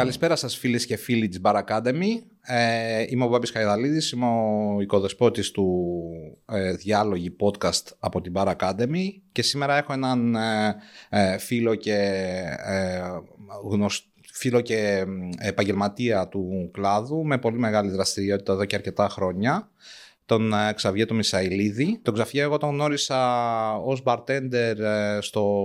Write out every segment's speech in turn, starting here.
Καλησπέρα σας φίλες και φίλοι της Bar Academy. Ε, είμαι ο Μπάμπης Χαϊδαλίδης, είμαι ο οικοδεσπότης του ε, διάλογη podcast από την Bar Academy και σήμερα έχω έναν ε, ε φίλο και ε, φίλο και επαγγελματία του κλάδου με πολύ μεγάλη δραστηριότητα εδώ και αρκετά χρόνια τον ε, Ξαβιέ τον Μισαηλίδη. Τον Ξαβιέ εγώ τον γνώρισα ως bartender στο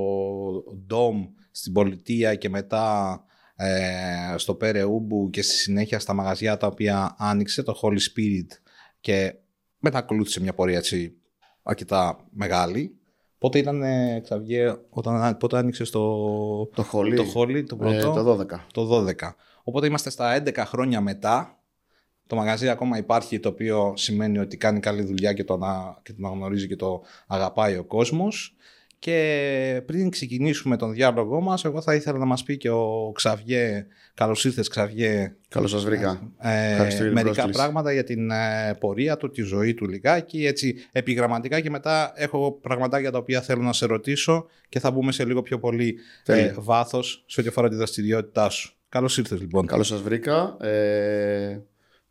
Dom στην πολιτεία και μετά ε, στο Πέρε Ούμπου και στη συνέχεια στα μαγαζιά τα οποία άνοιξε το Holy Spirit και μετά ακολούθησε μια πορεία έτσι αρκετά μεγάλη. Πότε ήταν, Ξαβιέ, όταν, πότε άνοιξε στο, το Holy, το, Holy, το πρώτο, ε, το 12. Το 12. Οπότε είμαστε στα 11 χρόνια μετά. Το μαγαζί ακόμα υπάρχει, το οποίο σημαίνει ότι κάνει καλή δουλειά και το, και το αναγνωρίζει και το αγαπάει ο κόσμος. Και πριν ξεκινήσουμε τον διάλογό μας, εγώ θα ήθελα να μας πει και ο Ξαβιέ, καλώς ήρθες Ξαβιέ. Καλώς σας βρήκα. Ε, μερικά πράγματα για την ε, πορεία του, τη ζωή του λιγάκι, έτσι επιγραμματικά και μετά έχω πραγματάκια τα οποία θέλω να σε ρωτήσω και θα μπούμε σε λίγο πιο πολύ ε, βάθος σε ό,τι αφορά τη δραστηριότητά σου. Καλώς ήρθες λοιπόν. Καλώς σας βρήκα. Ε,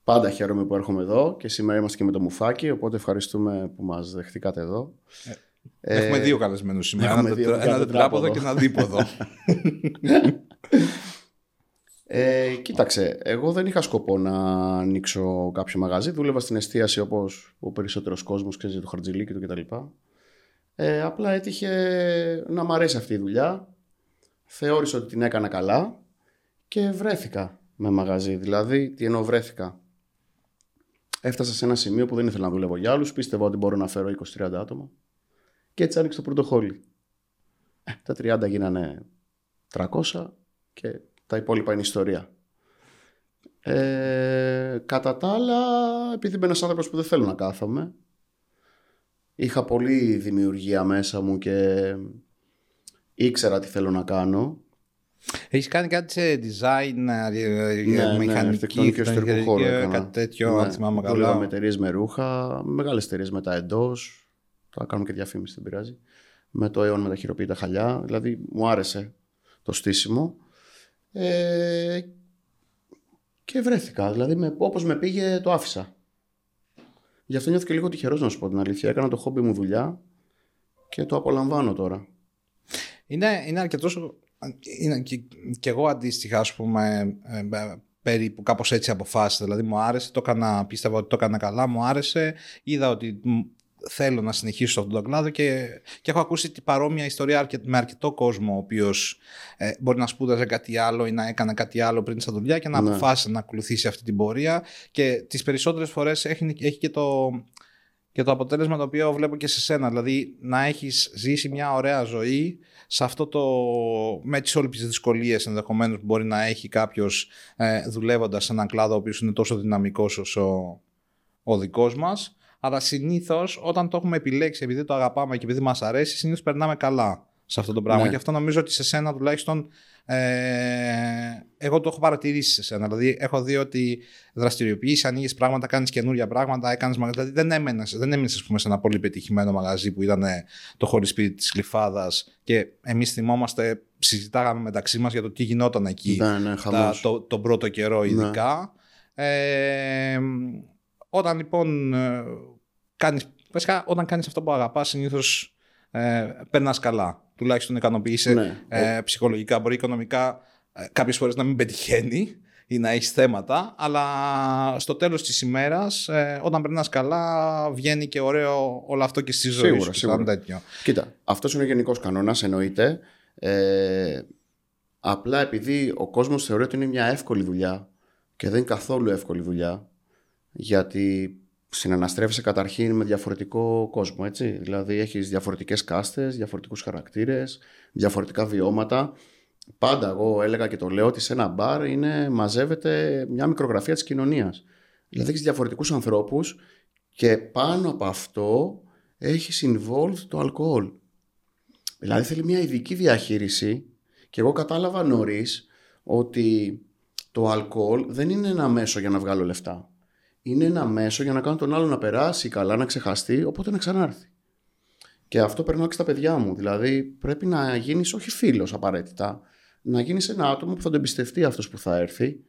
πάντα χαίρομαι που έρχομαι εδώ και σήμερα είμαστε και με το Μουφάκι, οπότε ευχαριστούμε που μας δεχτήκατε εδώ. Ε, Έχουμε δύο καλεσμένους σήμερα. Ένα, δύο, ένα τετράποδο και ένα δίποδο. Ε, κοίταξε, εγώ δεν είχα σκοπό να ανοίξω κάποιο μαγαζί. Δούλευα στην εστίαση όπως ο περισσότερος κόσμος, ξέρεις το χαρτζιλίκι του κτλ. Ε, απλά έτυχε να μ' αρέσει αυτή η δουλειά. Θεώρησα ότι την έκανα καλά και βρέθηκα με μαγαζί. Δηλαδή, τι εννοώ βρέθηκα; Έφτασα σε ένα σημείο που δεν ήθελα να δουλεύω για άλλους. Πίστευα ότι μπορώ να φέρω 20-30 άτομα. Και έτσι άνοιξε το πρωτοχόλι. Ε, τα 30 γίνανε 300 και τα υπόλοιπα είναι ιστορία. Ε, κατά τα άλλα, επειδή είμαι ένας άνθρωπος που δεν θέλω να κάθομαι, είχα πολύ δημιουργία μέσα μου και ήξερα τι θέλω να κάνω. Έχεις κάνει κάτι σε design, ε, ναι, μηχανική, ναι, και χώρο, κάτι τέτοιο, ναι, θυμάμαι καλά. με εταιρείες με ρούχα, μεγάλες εταιρείες μετά εντός. Θα κάνουμε και διαφήμιση, δεν πειράζει. Με το αιώνα με τα χειροποίητα χαλιά. Δηλαδή μου άρεσε το στήσιμο. Ε, και βρέθηκα. Δηλαδή με, όπως με πήγε το άφησα. Γι' αυτό νιώθω και λίγο τυχερός να σου πω την αλήθεια. Έκανα το χόμπι μου δουλειά και το απολαμβάνω τώρα. Είναι, είναι αρκετός. Είναι και, και εγώ αντίστοιχα, ας πούμε, ε, ε, περίπου κάπως έτσι αποφάσισα. Δηλαδή μου άρεσε, το έκανα, πίστευα ότι το έκανα καλά, μου άρεσε. Είδα ότι θέλω να συνεχίσω σε αυτόν τον κλάδο και, και έχω ακούσει την παρόμοια ιστορία με αρκετό κόσμο ο οποίος ε, μπορεί να σπούδαζε κάτι άλλο ή να έκανε κάτι άλλο πριν στα δουλειά και να ναι. αποφάσισε να ακολουθήσει αυτή την πορεία και τις περισσότερες φορές έχει, έχει και το, και το αποτέλεσμα το οποίο βλέπω και σε σένα. Δηλαδή να έχεις ζήσει μια ωραία ζωή σε αυτό το, με τις όλες τις δυσκολίες ενδεχομένως που μπορεί να έχει κάποιος ε, δουλεύοντας σε έναν κλάδο ο οποίος είναι τόσο δυναμικός όσο ο δικός μας. Αλλά συνήθως όταν το έχουμε επιλέξει επειδή το αγαπάμε και επειδή μας αρέσει, συνήθως περνάμε καλά σε αυτό το πράγμα. Ναι. Και αυτό νομίζω ότι σε σένα τουλάχιστον ε, εγώ το έχω παρατηρήσει σε σένα. Δηλαδή, έχω δει ότι δραστηριοποιείς, ανοίγεις πράγματα, κάνεις καινούργια πράγματα, έκανες μαγαζί. Δηλαδή, δεν έμενες δεν έμενες, πούμε, σε ένα πολύ πετυχημένο μαγαζί που ήταν το χωρίς σπίτι της Κλειφάδα και εμείς θυμόμαστε, συζητάγαμε μεταξύ μας για το τι γινόταν εκεί ναι, ναι, τα, το, τον πρώτο καιρό, ναι. ειδικά. Ε, όταν λοιπόν ε, κάνεις, βασικά όταν κάνεις αυτό που αγαπάς συνήθως ε, περνάς καλά. Τουλάχιστον ικανοποιείσαι ναι. ε, ψυχολογικά. Μπορεί οικονομικά ε, κάποιες φορές να μην πετυχαίνει ή να έχει θέματα, αλλά στο τέλος της ημέρας, ε, όταν περνάς καλά, βγαίνει και ωραίο όλο αυτό και στη ζωή σίγουρα, σου. Σίγουρα. Τέτοιο. Κοίτα, αυτός είναι ο γενικός κανόνας, εννοείται. Ε, απλά επειδή ο κόσμος θεωρεί ότι είναι μια εύκολη δουλειά και δεν είναι καθόλου εύκολη δουλειά, γιατί συναναστρέφεσαι καταρχήν με διαφορετικό κόσμο, έτσι. Δηλαδή έχεις διαφορετικές κάστες, διαφορετικούς χαρακτήρες, διαφορετικά βιώματα. Πάντα εγώ έλεγα και το λέω ότι σε ένα μπαρ είναι, μαζεύεται μια μικρογραφία της κοινωνίας. Δηλαδή έχεις διαφορετικούς ανθρώπους και πάνω από αυτό έχει involved το αλκοόλ. Δηλαδή θέλει μια ειδική διαχείριση και εγώ κατάλαβα νωρίς ότι το αλκοόλ δεν είναι ένα μέσο για να βγάλω λεφτά είναι ένα μέσο για να κάνω τον άλλο να περάσει καλά, να ξεχαστεί, οπότε να ξανάρθει. Και αυτό περνάω και στα παιδιά μου. Δηλαδή πρέπει να γίνεις όχι φίλος απαραίτητα, να γίνεις ένα άτομο που θα το εμπιστευτεί αυτός που θα έρθει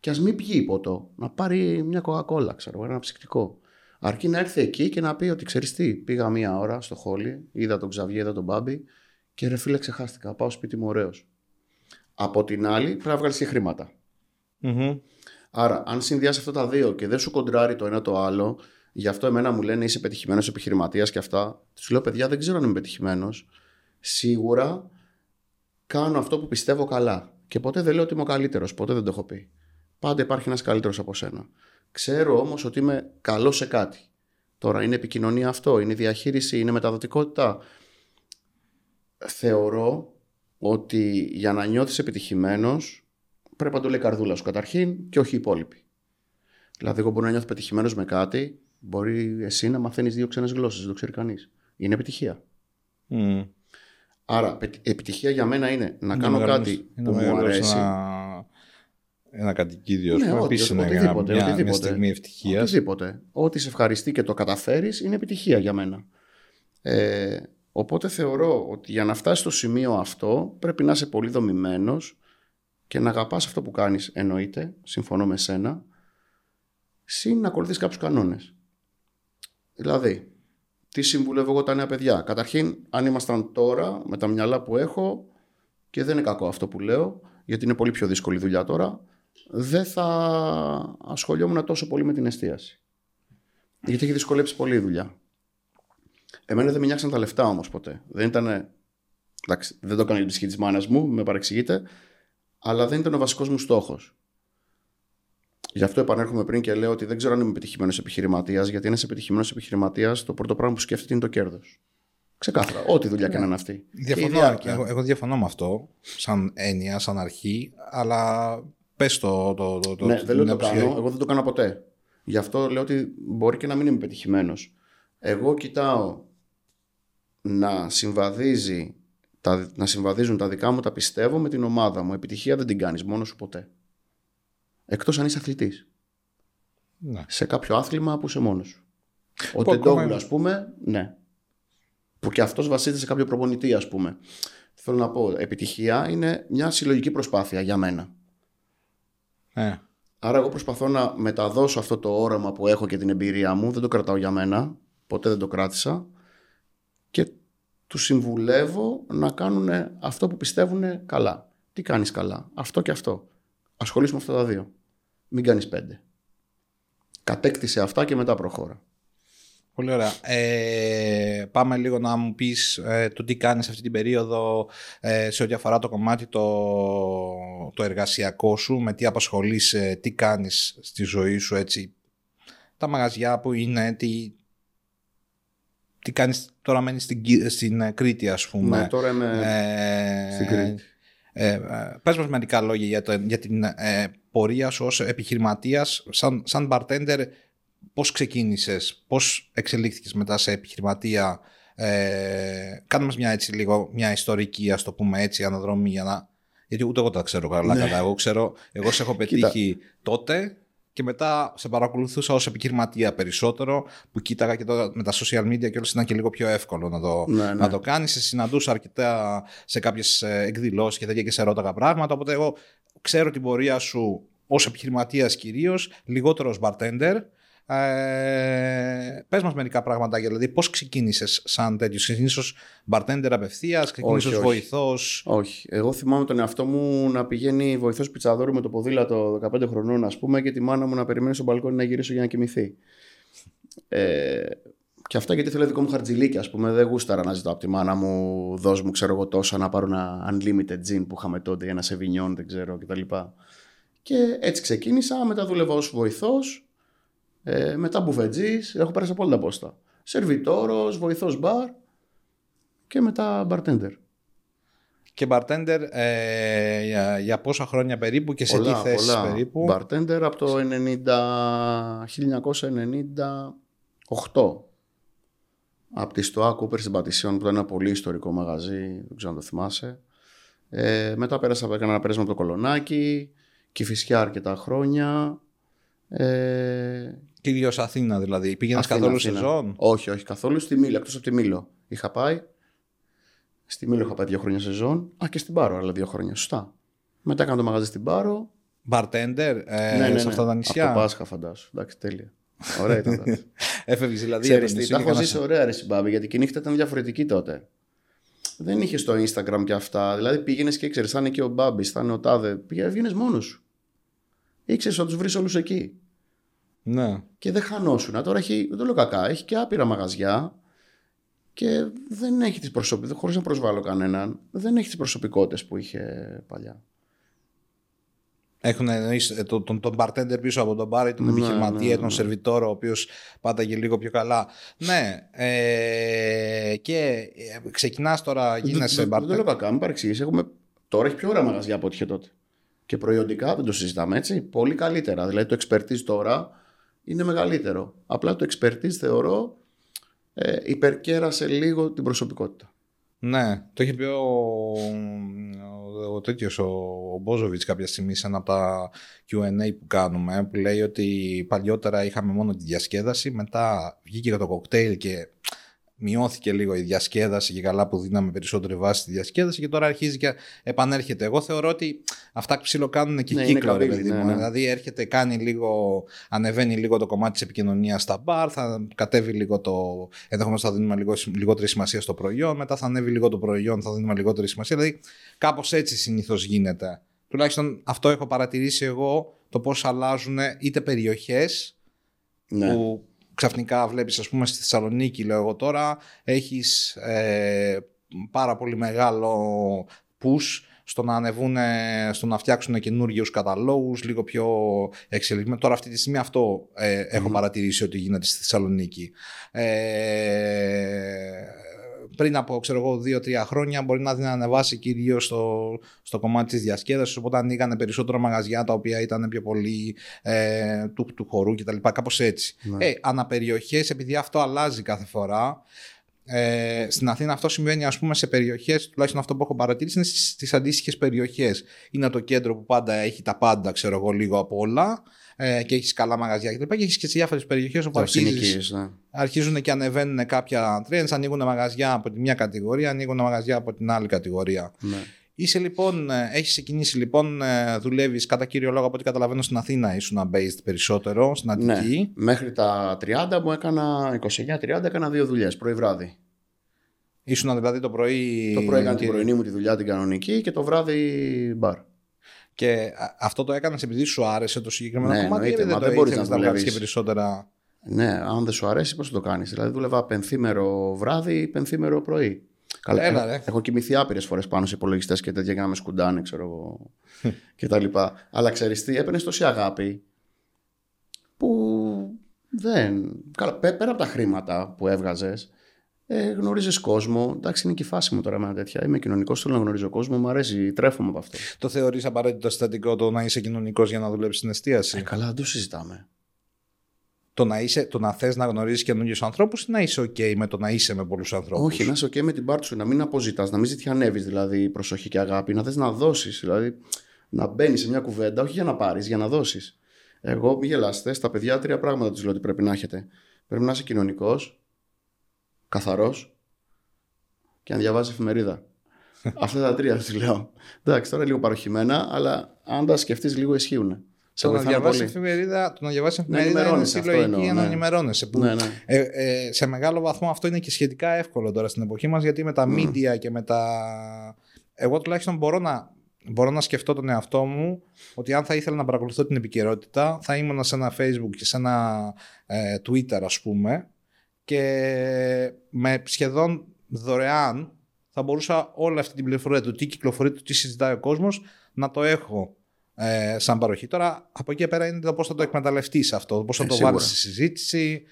και ας μην πιει ποτό. Να πάρει μια κοκακόλα, ξέρω ένα ψυκτικό. Αρκεί να έρθει εκεί και να πει ότι ξέρεις τι, πήγα μία ώρα στο χόλι, είδα τον Ξαβιέ, είδα τον Μπάμπη και ρε φίλε ξεχάστηκα. Πάω σπίτι μου ωραίος. Από την άλλη πρέπει να βγάλεις και χρηματα Άρα, αν συνδυάσει αυτά τα δύο και δεν σου κοντράρει το ένα το άλλο, γι' αυτό εμένα μου λένε είσαι πετυχημένος επιχειρηματίας και αυτά. Τους λέω, παιδιά, δεν ξέρω αν είμαι πετυχημένος. Σίγουρα κάνω αυτό που πιστεύω καλά. Και ποτέ δεν λέω ότι είμαι ο καλύτερος, ποτέ δεν το έχω πει. Πάντα υπάρχει ένας καλύτερος από σένα. Ξέρω όμως ότι είμαι καλός σε κάτι. Τώρα είναι επικοινωνία αυτό, είναι διαχείριση, είναι μεταδοτικότητα. Θεωρώ ότι για να νιώθεις επιτυχημένος πρέπει να το λέει καρδούλας σου καταρχήν και όχι οι υπόλοιποι. Δηλαδή, εγώ μπορώ να νιώθω πετυχημένος με κάτι, μπορεί εσύ να μαθαίνεις δύο ξένες γλώσσες, δεν το ξέρει κανείς. Είναι επιτυχία. Mm. Άρα, επιτυχία για μένα είναι να είναι κάνω κάτι που μου αρέσει. Ένα, ένα κατοικίδιο, ναι, πούμε, επίσης είναι οτιδήποτε, μια, οτιδήποτε, μια στιγμή ευτυχίας. Οτιδήποτε. Ό,τι σε ευχαριστεί και το καταφέρεις είναι επιτυχία για μένα. Ε, οπότε θεωρώ ότι για να φτάσει στο σημείο αυτό πρέπει να είσαι πολύ δομημένος και να αγαπάς αυτό που κάνεις εννοείται, συμφωνώ με σένα, συν να ακολουθείς κάποιους κανόνες. Δηλαδή, τι συμβουλεύω εγώ τα νέα παιδιά; Καταρχήν, αν ήμασταν τώρα με τα μυαλά που έχω, και δεν είναι κακό αυτό που λέω, γιατί είναι πολύ πιο δύσκολη δουλειά τώρα, δεν θα ασχολιόμουν τόσο πολύ με την εστίαση. Γιατί έχει δυσκολέψει πολύ η δουλειά. Εμένα δεν με νοιάξαν τα λεφτά όμως ποτέ. Δεν ήταν. Εντάξει, δεν το έκανα για τη ψυχή της μάνας μου, με παρεξηγείτε αλλά δεν ήταν ο βασικός μου στόχος. Γι' αυτό επανέρχομαι πριν και λέω ότι δεν ξέρω αν είμαι επιτυχημένος επιχειρηματίας, γιατί ένα επιτυχημένος επιχειρηματίας το πρώτο πράγμα που σκέφτεται είναι το κέρδος. Ξεκάθαρα, ό,τι δουλειά και να είναι αυτή. Διαφωνώ, εγώ, εγώ διαφωνώ με αυτό, σαν έννοια, σαν αρχή, αλλά πες το. το, το, το ναι, δεν λέω το κάνω, εγώ δεν το κάνω ποτέ. Γι' αυτό λέω ότι μπορεί και να μην είμαι πετυχημένο. Εγώ κοιτάω να συμβαδίζει τα, να συμβαδίζουν τα δικά μου τα πιστεύω με την ομάδα μου. Επιτυχία δεν την κάνεις μόνος σου ποτέ. Εκτός αν είσαι αθλητής. Ναι. Σε κάποιο άθλημα που είσαι μόνος σου. Ο Τεντόγλου ας πούμε, ναι. Που και αυτός βασίζεται σε κάποιο προπονητή ας πούμε. Θέλω να πω, επιτυχία είναι μια συλλογική προσπάθεια για μένα. Ε. Άρα εγώ προσπαθώ να μεταδώσω αυτό το όραμα που έχω και την εμπειρία μου. Δεν το κρατάω για μένα. Ποτέ δεν το κράτησα. Και τους συμβουλεύω να κάνουν αυτό που πιστεύουν καλά. Τι κάνεις καλά, αυτό και αυτό. Ασχολείσαι με αυτά τα δύο. Μην κάνεις πέντε. Κατέκτησε αυτά και μετά προχώρα. Πολύ ωραία. Ε, πάμε λίγο να μου πεις ε, το τι κάνεις αυτή την περίοδο ε, σε ό,τι αφορά το κομμάτι το, το εργασιακό σου, με τι απασχολείς, τι κάνεις στη ζωή σου έτσι. Τα μαγαζιά που είναι, τι, τι κάνεις τώρα μένεις στην, στην ε, Κρήτη ας πούμε. Ναι, τώρα είμαι ε, στην Κρήτη. Ε, ε, πες μας μερικά λόγια για, το, για την ε, πορεία σου ως επιχειρηματίας σαν, σαν bartender πώς ξεκίνησες, πώς εξελίχθηκες μετά σε επιχειρηματία; Ε, κάνε μας μια έτσι λίγο μια ιστορική ας το πούμε έτσι αναδρομή για να... γιατί ούτε εγώ τα ξέρω καλά ναι. καλά εγώ ξέρω, εγώ σε έχω πετύχει τότε και μετά σε παρακολουθούσα ως επιχειρηματία περισσότερο που κοίταγα και τώρα με τα social media και όλες ήταν και λίγο πιο εύκολο να το, ναι, ναι. να το κάνεις. Σε συναντούσα αρκετά σε κάποιες ε, εκδηλώσεις και τέτοια και σε ρώταγα πράγματα οπότε εγώ ξέρω την πορεία σου ως επιχειρηματίας κυρίως, λιγότερο ως bartender ε, πες μας μερικά πράγματα, δηλαδή πώς ξεκίνησες σαν τέτοιος, ξεκίνησες ως bartender απευθείας, ξεκίνησες ως βοηθός. Όχι, εγώ θυμάμαι τον εαυτό μου να πηγαίνει βοηθός πιτσαδόρου με το ποδήλατο 15 χρονών ας πούμε και τη μάνα μου να περιμένει στο μπαλκόνι να γυρίσω για να κοιμηθεί. Ε, και αυτά γιατί θέλω δικό μου χαρτζιλίκι, ας πούμε. Δεν γούσταρα να ζητάω από τη μάνα μου, δώσ' μου, ξέρω εγώ τόσα, να πάρω ένα unlimited gin που είχαμε τότε, ένα σεβινιόν, δεν ξέρω κτλ. Και έτσι ξεκίνησα. Μετά δούλευα ως βοηθός ε, μετά μπουφετζής, έχω περάσει από όλα τα πόστα. Σερβιτόρος, βοηθός μπαρ και μετά bartender. Και bartender ε, για, για πόσα χρόνια περίπου και σε τι θέσεις πολλά. περίπου; Bartender από το 1998. Από τη Στοά Κούπερ στην Πατησιόν που ήταν ένα πολύ ιστορικό μαγαζί, δεν ξέρω αν το θυμάσαι. Ε, μετά πέρασα, έκανα ένα πέρασμα από το Κολονάκι, Κηφισιά αρκετά χρόνια. Ε, Κυρίω Αθήνα δηλαδή. Πήγαινες καθόλου σε σεζόν; Όχι, όχι καθόλου. Στη Μήλο, εκτός από τη Μήλο. Είχα πάει. Στη Μήλο είχα πάει δύο χρόνια σεζόν. Α, και στην Πάρο άλλα δύο χρόνια. Σωστά. Μετά έκανα το μαγαζί στην Πάρο. Bartender ε, σε αυτά τα νησιά. Από το Πάσχα, φαντάσου. Εντάξει, τέλεια. Ωραία ήταν. Έφευγες δηλαδή. Ξέρεις τι, τα έχω ζήσει ωραία, ρε Συμπάμπη, γιατί και η νύχτα ήταν διαφορετική τότε. Δεν είχε το Instagram και αυτά. Δηλαδή πήγαινες και ήξερε, θα είναι και ο Μπάμπης, θα είναι ο Τάδε. Πήγαινε μόνος σου. Ήξερες ότι τους βρεις όλους εκεί. Ναι. Και δεν χανόσουν. Τώρα έχει, δεν το λέω κακά, έχει και άπειρα μαγαζιά και δεν έχει τις προσωπικότητε, χωρίς να προσβάλλω κανέναν, δεν έχει τις προσωπικότητες που είχε παλιά. Έχουν εννοήσει τον, τον, τον bartender πίσω από τον μπάρ ή τον ναι, επιχειρηματία, ναι, τον ναι. σερβιτόρο, ο οποίος πάταγε λίγο πιο καλά. Ναι. Ε, και ε, ξεκινάς τώρα, γίνεσαι bartender. Δεν το λέω κακά, μην παρεξηγήσεις. Έχουμε... Τώρα έχει πιο ωραία μαγαζιά από ό,τι είχε τότε. Και προϊόντικά δεν το συζητάμε έτσι. Πολύ καλύτερα. Δηλαδή το expertise τώρα είναι μεγαλύτερο. Απλά το expertise θεωρώ ε, υπερκέρασε λίγο την προσωπικότητα. Ναι, το είχε πει ο, ο, ο τέτοιος, ο, ο Μπόζοβιτς κάποια στιγμή σε ένα από τα Q&A που κάνουμε που λέει ότι παλιότερα είχαμε μόνο τη διασκέδαση μετά βγήκε το κοκτέιλ και μειώθηκε λίγο η διασκέδαση και καλά που δίναμε περισσότερη βάση στη διασκέδαση και τώρα αρχίζει και επανέρχεται. Εγώ θεωρώ ότι αυτά ψιλοκάνουν και ναι, κύκλο, ρε παιδί ναι, ναι. Δηλαδή έρχεται, κάνει λίγο, ανεβαίνει λίγο το κομμάτι της επικοινωνίας στα μπαρ, θα κατέβει λίγο το. Ενδεχομένως θα δίνουμε λίγο, λιγότερη σημασία στο προϊόν, μετά θα ανέβει λίγο το προϊόν, θα δίνουμε λιγότερη σημασία. Δηλαδή κάπως έτσι συνήθως γίνεται. Τουλάχιστον αυτό έχω παρατηρήσει εγώ το πώς αλλάζουν είτε περιοχές ναι. που ξαφνικά βλέπεις ας πούμε στη Θεσσαλονίκη λέω εγώ τώρα έχεις ε, πάρα πολύ μεγάλο push στο να ανεβούν, στο να φτιάξουν καινούργιους καταλόγους, λίγο πιο εξελιγμένο. Τώρα αυτή τη στιγμή αυτό ε, έχω παρατηρήσει ότι γίνεται στη Θεσσαλονίκη. Ε, πριν από ξέρω εγώ, δύο-τρία χρόνια μπορεί να την ανεβάσει κυρίως στο, στο κομμάτι της διασκέδασης. Οπότε ανοίγανε περισσότερο μαγαζιά τα οποία ήταν πιο πολύ ε, του, του χορού κτλ. Κάπως έτσι. Ναι. Ε, αναπεριοχές, επειδή αυτό αλλάζει κάθε φορά. Ε, στην Αθήνα αυτό συμβαίνει ας πούμε σε περιοχές, τουλάχιστον αυτό που έχω παρατηρήσει είναι στις, αντίστοιχες περιοχές. Είναι το κέντρο που πάντα έχει τα πάντα, ξέρω εγώ, λίγο από όλα ε, και έχεις καλά μαγαζιά κτλ. Και, και έχεις και σε διάφορες περιοχές όπου αρχίζεις, ναι. αρχίζουν και ανεβαίνουν κάποια trends, ανοίγουν μαγαζιά από τη μια κατηγορία, ανοίγουν μαγαζιά από την άλλη κατηγορία. Ναι. Είσαι λοιπόν, ε, έχεις ξεκινήσει λοιπόν, ε, δουλεύεις κατά κύριο λόγο από ό,τι καταλαβαίνω στην Αθήνα ήσουν based περισσότερο, στην ναι. Αττική. Ναι, μέχρι τα 30 μου έκανα, 29-30 έκανα δύο δουλειές, πρωί βράδυ. Ήσουν δηλαδή το πρωί... Το πρωί έκανα την πρωινή μου τη δουλειά την κανονική και το βράδυ μπαρ. Και αυτό το έκανες επειδή σου άρεσε το συγκεκριμένο ναι, κομμάτι, γιατί δεν, δεν μπορείς να, να βγάλεις και περισσότερα; Ναι, αν δεν σου αρέσει, πώς το κάνεις; Δηλαδή, δούλευα πενθήμερο βράδυ ή πενθήμερο πρωί. Καλά, Έλα, ρε. Έχω κοιμηθεί άπειρες φορές πάνω σε υπολογιστές και τέτοια για να με σκουντάνε, ξέρω εγώ. και τα λοιπά. Αλλά ξέρεις τι, έπαιρνες τόση αγάπη που δεν. Καλά, πέρα από τα χρήματα που έβγαζες, ε, γνωρίζεις κόσμο. Εντάξει, είναι και η φάση μου τώρα με τέτοια. Είμαι κοινωνικός, θέλω να γνωρίζω κόσμο, μου αρέσει, τρέφομαι από αυτό. Το θεωρείς απαραίτητο συστατικό το να είσαι κοινωνικός για να δουλέψεις στην εστίαση; Ε, καλά, δεν το συζητάμε. Το να, είσαι, το να θες να γνωρίζεις καινούριους ανθρώπους ή να είσαι OK με το να είσαι με πολλούς ανθρώπους; Όχι, να είσαι OK με την πάρτι σου, να μην αποζητάς, να μην ζητιανεύεις δηλαδή προσοχή και αγάπη, να θες να δώσεις. Δηλαδή να μπαίνεις σε μια κουβέντα, όχι για να πάρεις, για να δώσεις. Εγώ, μην γελάστε, στα παιδιά τρία πράγματα τους λέω ότι πρέπει να έχετε. Πρέπει να είσαι κοινωνικός, καθαρός και να διαβάζει εφημερίδα. Αυτά τα τρία του λέω. Εντάξει, τώρα λίγο παροχημένα, αλλά αν τα σκεφτείς λίγο ισχύουν. Το να, διαβάσεις εφημερίδα, το να διαβάσεις εφημερίδα είναι συλλογική για να ναι. ενημερώνεσαι. Που, ναι, ναι. Ε, ε, σε μεγάλο βαθμό αυτό είναι και σχετικά εύκολο τώρα στην εποχή μας γιατί με τα mm. media και με τα. Εγώ τουλάχιστον μπορώ να, μπορώ να σκεφτώ τον εαυτό μου ότι αν θα ήθελα να παρακολουθώ την επικαιρότητα θα ήμουν σε ένα Facebook και σε ένα ε, Twitter ας πούμε και με σχεδόν δωρεάν θα μπορούσα όλη αυτή την πληροφορία του τι κυκλοφορεί, του τι συζητάει ο κόσμος να το έχω ε, σαν παροχή. Τώρα από εκεί πέρα είναι το πώς θα το εκμεταλλευτείς αυτό, πώς θα ε, το βάλεις στη συζήτηση.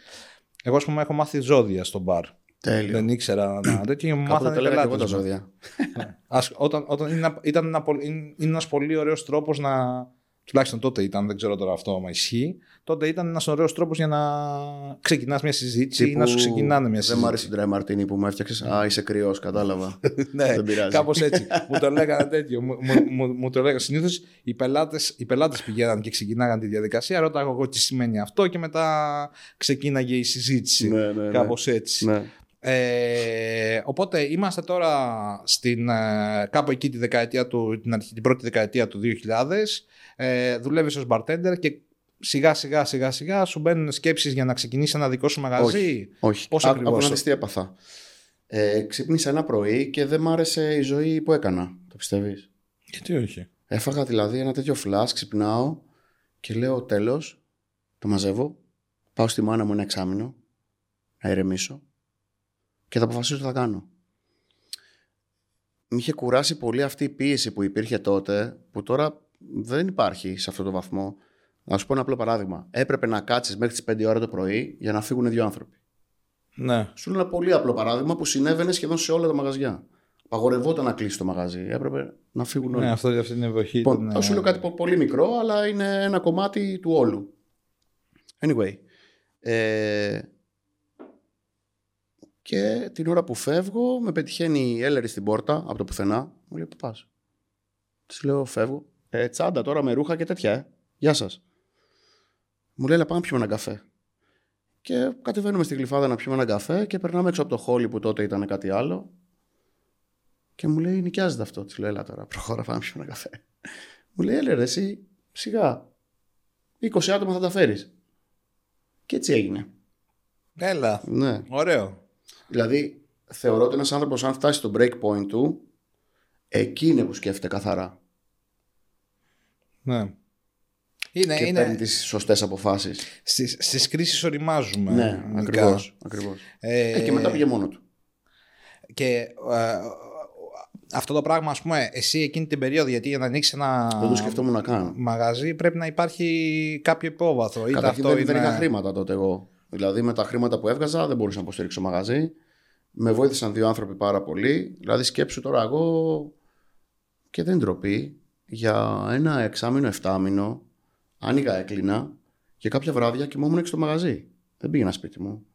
Εγώ, ας πούμε, έχω μάθει ζώδια στο μπαρ. Τέλειο. Δεν ήξερα να τέτοιο και μου μάθανε πελάτες. τα ζώδια. Ναι. όταν, όταν είναι, ήταν ένα, είναι ένας πολύ ωραίος τρόπος να, τουλάχιστον τότε ήταν, δεν ξέρω τώρα αυτό μα ισχύει, τότε ήταν ένας ωραίος τρόπος για να ξεκινάς μια συζήτηση Τύπου... ή να σου ξεκινάνε μια συζήτηση. Δεν μου αρέσει την Μαρτίνη που μου έφτιαξες. Α, είσαι κρυός, κατάλαβα. ναι, δεν πειράζει. Κάπως έτσι. μου το λέγανε τέτοιο. μου, μου, μου, το λέγανε. Συνήθως οι πελάτες οι πελάτες πηγαίναν και ξεκινάγαν τη διαδικασία. Ρώταγα εγώ τι σημαίνει αυτό και μετά ξεκίναγε η συζήτηση. Ναι, ναι, ναι. Κάπως έτσι. Ναι. Ε, οπότε είμαστε τώρα στην, ε, κάπου εκεί τη δεκαετία του, την, αρχή, την πρώτη δεκαετία του 2000. Ε, δουλεύεις ως bartender και σιγά σιγά σιγά σιγά σου μπαίνουν σκέψεις για να ξεκινήσεις ένα δικό σου μαγαζί. Όχι. Πώς Α- ακριβώς; άκου να δεις τι έπαθα. Ε, ξύπνησα ένα πρωί και δεν μ' άρεσε η ζωή που έκανα. Το πιστεύεις; Γιατί όχι; Έφαγα δηλαδή ένα τέτοιο φλάς, ξυπνάω και λέω τέλος, το μαζεύω, πάω στη μάνα μου ένα εξάμεινο, να ηρεμήσω και θα αποφασίσω τι θα κάνω. Με είχε κουράσει πολύ αυτή η πίεση που υπήρχε τότε, που τώρα δεν υπάρχει σε αυτό το βαθμό. Να σου πω ένα απλό παράδειγμα. Έπρεπε να κάτσεις μέχρι τις 5 ώρα το πρωί για να φύγουν δύο άνθρωποι. Ναι. Σου λέω ένα πολύ απλό παράδειγμα που συνέβαινε σχεδόν σε όλα τα μαγαζιά. Παγορευόταν να κλείσει το μαγαζί. Έπρεπε να φύγουν όλοι. ναι, αυτό αυτή την εποχή. Λοιπόν, ήταν, θα σου λέω κάτι πο- πολύ μικρό, αλλά είναι ένα κομμάτι του όλου. Anyway. Ε, και την ώρα που φεύγω, με πετυχαίνει η Έλερη στην πόρτα από το πουθενά. Μου λέει: Πού πας; Της λέω: Φεύγω. Ε, τσάντα τώρα με ρούχα και τέτοια, ε. Γεια σας. Μου λέει: «Έλα, πάμε να πιούμε έναν καφέ. Και κατεβαίνουμε στη γλυφάδα να πιούμε έναν καφέ και περνάμε έξω από το χόλι που τότε ήταν κάτι άλλο. Και μου λέει: Νοικιάζεται αυτό. Της λέω: Έλα τώρα, προχώρα, πάμε να πιούμε έναν καφέ. Μου λέει: Έλε, ρε, εσύ σιγά. 20 άτομα θα τα φέρεις. Και έτσι έγινε. Έλα. Ναι. Ωραίο. Δηλαδή, θεωρώ ότι ένας άνθρωπος, αν φτάσει στο break point του, εκεί είναι που σκέφτεται καθαρά. Ναι. Είναι, και είναι... παίρνει τις σωστές αποφάσεις. Στις, στις κρίσεις οριμάζουμε. Ναι, γενικά. ακριβώς. Ακριβώς. Ε, Ε, και μετά πήγε μόνο του. Και ε, αυτό το πράγμα, ας πούμε, εσύ εκείνη την περίοδο, γιατί για να ανοίξεις ένα Δεν το σκεφτόμουν να κάνω. μαγαζί πρέπει να υπάρχει κάποιο υπόβαθρο. Είτε Καταρχήν αυτό δεν, δεν είναι... είχα χρήματα τότε εγώ. Δηλαδή με τα χρήματα που έβγαζα δεν μπορούσα να υποστηρίξω μαγαζί. Με βοήθησαν δύο άνθρωποι πάρα πολύ. Δηλαδή σκέψου τώρα εγώ και δεν ντροπή για ένα εξάμηνο, εφτάμηνο άνοιγα, έκλεινα και κάποια βράδια κοιμόμουν έξω στο μαγαζί. Δεν πήγαινα σπίτι μου.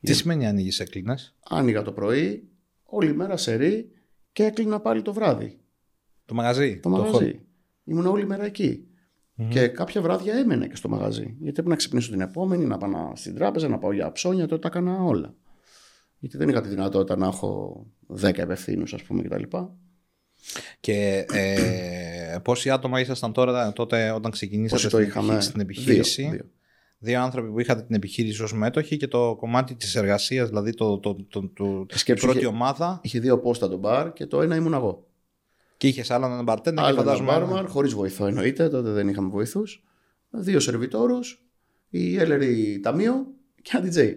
Τι σημαίνει ανοίγει έκλεινες; Άνοιγα το πρωί, όλη μέρα σερή και έκλεινα πάλι το βράδυ. Το μαγαζί. Το μαγαζί. Ήμουν όλη μέρα εκεί. Και κάποια βράδια έμενε και στο μαγαζί. Γιατί έπρεπε να ξυπνήσω την επόμενη, να πάω στην τράπεζα, να πάω για ψώνια. Τότε τα έκανα όλα. Γιατί δεν είχα τη δυνατότητα να έχω 10 υπευθύνους, ας πούμε, κτλ. Και ε, πόσοι άτομα ήσασταν τώρα τότε όταν ξεκινήσατε Όσοι το στην, είχαμε; επιχείρηση- στην επιχείρηση; Δύο, δύο. Δύο άνθρωποι που είχατε την επιχείρηση ως μέτοχοι και το κομμάτι της εργασίας, δηλαδή το, το, το, το, η Σκέψου, πρώτη είχε- ομάδα Είχε δύο πόστα το μπαρ και το ένα ήμουν εγώ. Και είχες άλλον έναν bartender και Άλλο ένα φαντάζομαι... μπάρμαν, χωρίς βοηθό εννοείται, τότε δεν είχαμε βοηθούς. Δύο σερβιτόρους, η Έλερη Ταμείο και ένα DJ.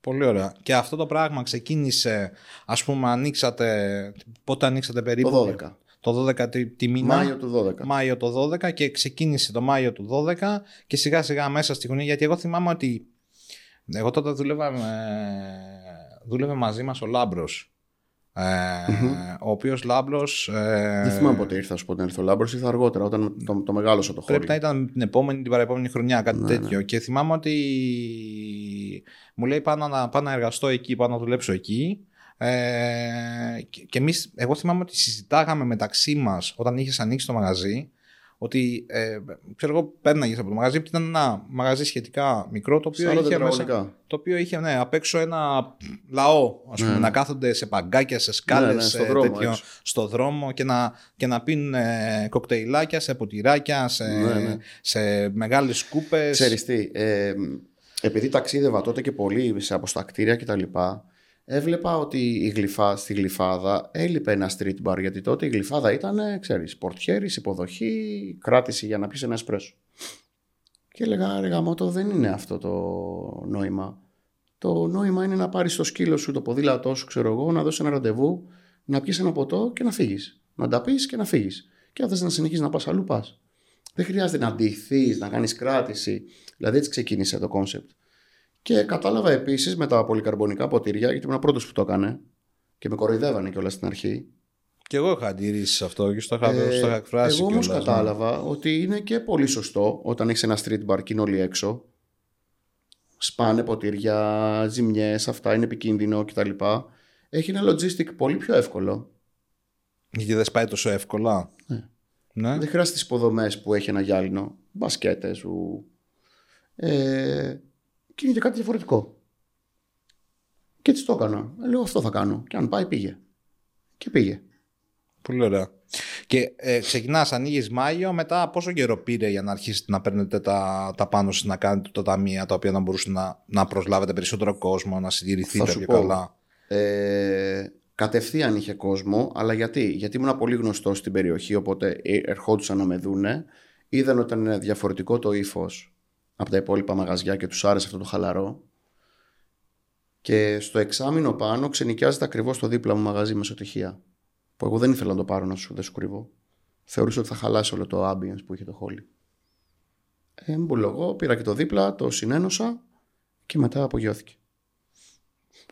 Πολύ ωραία. Και αυτό το πράγμα ξεκίνησε, ας πούμε, ανοίξατε, πότε ανοίξατε περίπου; Το 12. Το 12 τη, τη μήνα; Μάιο του 12. Μάιο το 12 και ξεκίνησε το Μάιο του 12 και σιγά σιγά μέσα στη γωνία γιατί εγώ θυμάμαι ότι εγώ τότε δούλευα με, δούλευε μαζί μας ο Λάμπρος ε, ο οποίος Λάμπρος ε, Δεν θυμάμαι πότε ήρθα, σου πω όταν ήρθε ο Λάμπρος, ήρθα αργότερα, όταν το, το μεγάλωσα το χώρο. Πρέπει να ήταν την επόμενη, την παραεπόμενη χρονιά, κάτι Ναι, τέτοιο. Και θυμάμαι ότι μου λέει πάω να, πάω να εργαστώ εκεί, πάω να δουλέψω εκεί. Ε, και, και εμείς, εγώ θυμάμαι ότι συζητάγαμε μεταξύ μας όταν είχες ανοίξει το μαγαζί ότι ε, ξέρω εγώ πέρναγες από το μαγαζί που ήταν ένα μαγαζί σχετικά μικρό το οποίο 40 είχε, μέσα, τετραγωνικά. το οποίο είχε ναι, απ' έξω ένα λαό ας πούμε, Ναι, ναι. να κάθονται σε παγκάκια, σε σκάλες Ναι, ναι, στο σε δρόμο τέτοιο, έξω. στο δρόμο και να, και να πίνουν ε, κοκτέιλάκια σε ποτηράκια, σε, Ναι, ναι. σε μεγάλες σκούπες. Ξέρεις τι, ε, επειδή ταξίδευα τότε και πολύ σε αποστακτήρια κτλ. Έβλεπα ότι η γλυφά, στη γλυφάδα έλειπε ένα street bar γιατί τότε η γλυφάδα ήταν, ε, ξέρεις, πορτιέρης, υποδοχή, κράτηση για να πεις ένα εσπρέσο. Και έλεγα, ρε γαμώτο, δεν είναι αυτό το νόημα. Το νόημα είναι να πάρεις το σκύλο σου, το ποδήλατό σου, ξέρω εγώ, να δώσεις ένα ραντεβού, να πιεις ένα ποτό και να φύγεις. Να τα πεις και να φύγεις. Και αν θες να συνεχίσεις να πας αλλού, πας. Δεν χρειάζεται να ντυθείς, να κάνεις κράτηση. Δηλαδή έτσι ξεκίνησε το κόνσεπτ. Και κατάλαβα επίσης με τα πολυκαρμπονικά ποτήρια, γιατί ήμουν ο πρώτος που το έκανε και με κοροϊδεύανε κιόλας στην αρχή. Και εγώ είχα αντιρρήσεις σε αυτό και στο είχα, Ε, στο είχα εκφράσει. εγώ όμως κιόλας, ναι. κατάλαβα ότι είναι και πολύ σωστό όταν έχεις ένα street bar και είναι όλοι έξω. Σπάνε ποτήρια, ζημιές, αυτά είναι επικίνδυνο κτλ. Έχει ένα logistic πολύ πιο εύκολο. Γιατί δεν σπάει τόσο εύκολα. Ναι. Ναι. Δεν χρειάζεται τις υποδομές που έχει ένα γυάλινο. Μπασκέτες σου. Ε, και είναι και κάτι διαφορετικό. Και έτσι το έκανα. Ε, λέω αυτό θα κάνω. Και αν πάει πήγε. Και πήγε. Πολύ ωραία. Και ε, ξεκινάς, ανοίγεις Μάιο, μετά πόσο καιρό πήρε για να αρχίσετε να παίρνετε τα, τα πάνω σας, να κάνετε τα ταμεία τα οποία να μπορούσαν να, να προσλάβετε περισσότερο κόσμο, να συντηρηθείτε πιο καλά; Ε, κατευθείαν είχε κόσμο, αλλά γιατί, γιατί ήμουν πολύ γνωστός στην περιοχή, οπότε ε, ερχόντουσαν να με δούνε, είδαν ότι ήταν διαφορετικό το ύφος από τα υπόλοιπα μαγαζιά και τους άρεσε αυτό το χαλαρό. Και στο εξάμεινο πάνω ξενικιάζεται ακριβώς το δίπλα μου μαγαζί μεσοτυχία. Που εγώ δεν ήθελα να το πάρω να σου, δεν σου κρύβω. Θεωρούσα ότι θα χαλάσει όλο το ambience που είχε το χόλι. Ε, εγώ πήρα και το δίπλα, το συνένωσα και μετά απογειώθηκε.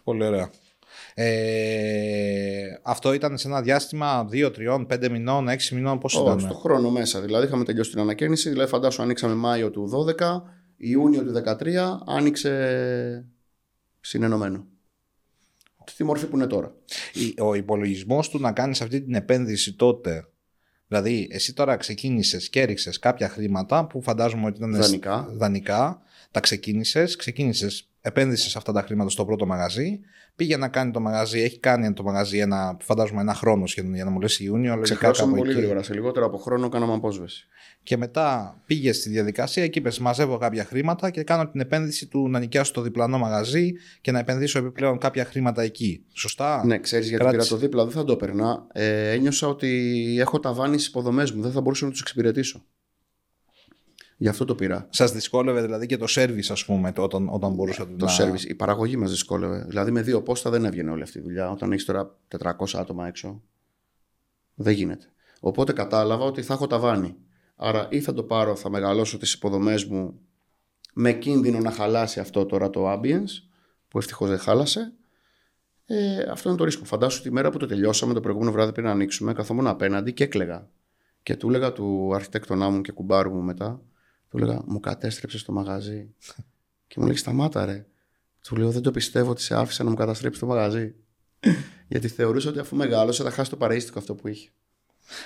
Πολύ ωραία. Ε, αυτό ήταν σε ένα διάστημα 2, 3, 5 μηνών, 6 μηνών, πώς ήταν; Στο χρόνο μέσα. Δηλαδή είχαμε τελειώσει την ανακαίνιση. Δηλαδή, φαντάσου, ανοίξαμε Μάιο του 12, Ιούνιο του 13, άνοιξε συνενωμένο. Τη μορφή που είναι τώρα; Ο υπολογισμός του να κάνεις αυτή την επένδυση τότε. Δηλαδή, εσύ τώρα ξεκίνησες και έριξες κάποια χρήματα που φαντάζομαι ότι ήταν δανεικά. δανεικά τα ξεκίνησες, ξεκίνησες, επένδυσε αυτά τα χρήματα στο πρώτο μαγαζί Πήγε να κάνει το μαγαζί, έχει κάνει το μαγαζί ένα, φαντάζομαι ένα χρόνο σχεδόν για να μου λες Ιούνιο. Ξεχάσαμε πολύ γρήγορα. Σε λιγότερο από χρόνο κάναμε απόσβεση. Και μετά πήγε στη διαδικασία και είπες: Μαζεύω κάποια χρήματα και κάνω την επένδυση του να νοικιάσω το διπλανό μαγαζί και να επενδύσω επιπλέον κάποια χρήματα εκεί. Σωστά; Ναι, ξέρεις γιατί πήρα το δίπλα, δεν θα το έπαιρνα. Ε, ένιωσα ότι έχω ταβάνει στις υποδομές μου, δεν θα μπορούσα να τους εξυπηρετήσω. Γι' αυτό το πήρα. Σας δυσκόλευε δηλαδή και το σερβις, ας πούμε, όταν, όταν μπορούσατε το να. Το η παραγωγή μας δυσκόλευε. Δηλαδή με δύο πόστα δεν έβγαινε όλη αυτή η δουλειά. Όταν έχεις τώρα 400 άτομα έξω, δεν γίνεται. Οπότε κατάλαβα ότι θα έχω ταβάνι. Άρα ή θα το πάρω, θα μεγαλώσω τις υποδομές μου με κίνδυνο να χαλάσει αυτό τώρα το ambience, που ευτυχώς δεν χάλασε. Ε, αυτό είναι το ρίσκο. Φαντάσου τη μέρα που το τελειώσαμε το προηγούμενο βράδυ πριν να ανοίξουμε, καθόμουν απέναντι και έκλεγα. Και του έλεγα του αρχιτέκτονά μου και κουμπάρου μου μετά, του έλεγα, μου κατέστρεψε το μαγαζί. και μου λέει, σταμάτα ρε. Του λέω, δεν το πιστεύω ότι σε άφησα να μου καταστρέψει το μαγαζί. Γιατί θεωρούσα ότι αφού μεγάλωσε θα χάσει το παρείστικο αυτό που είχε.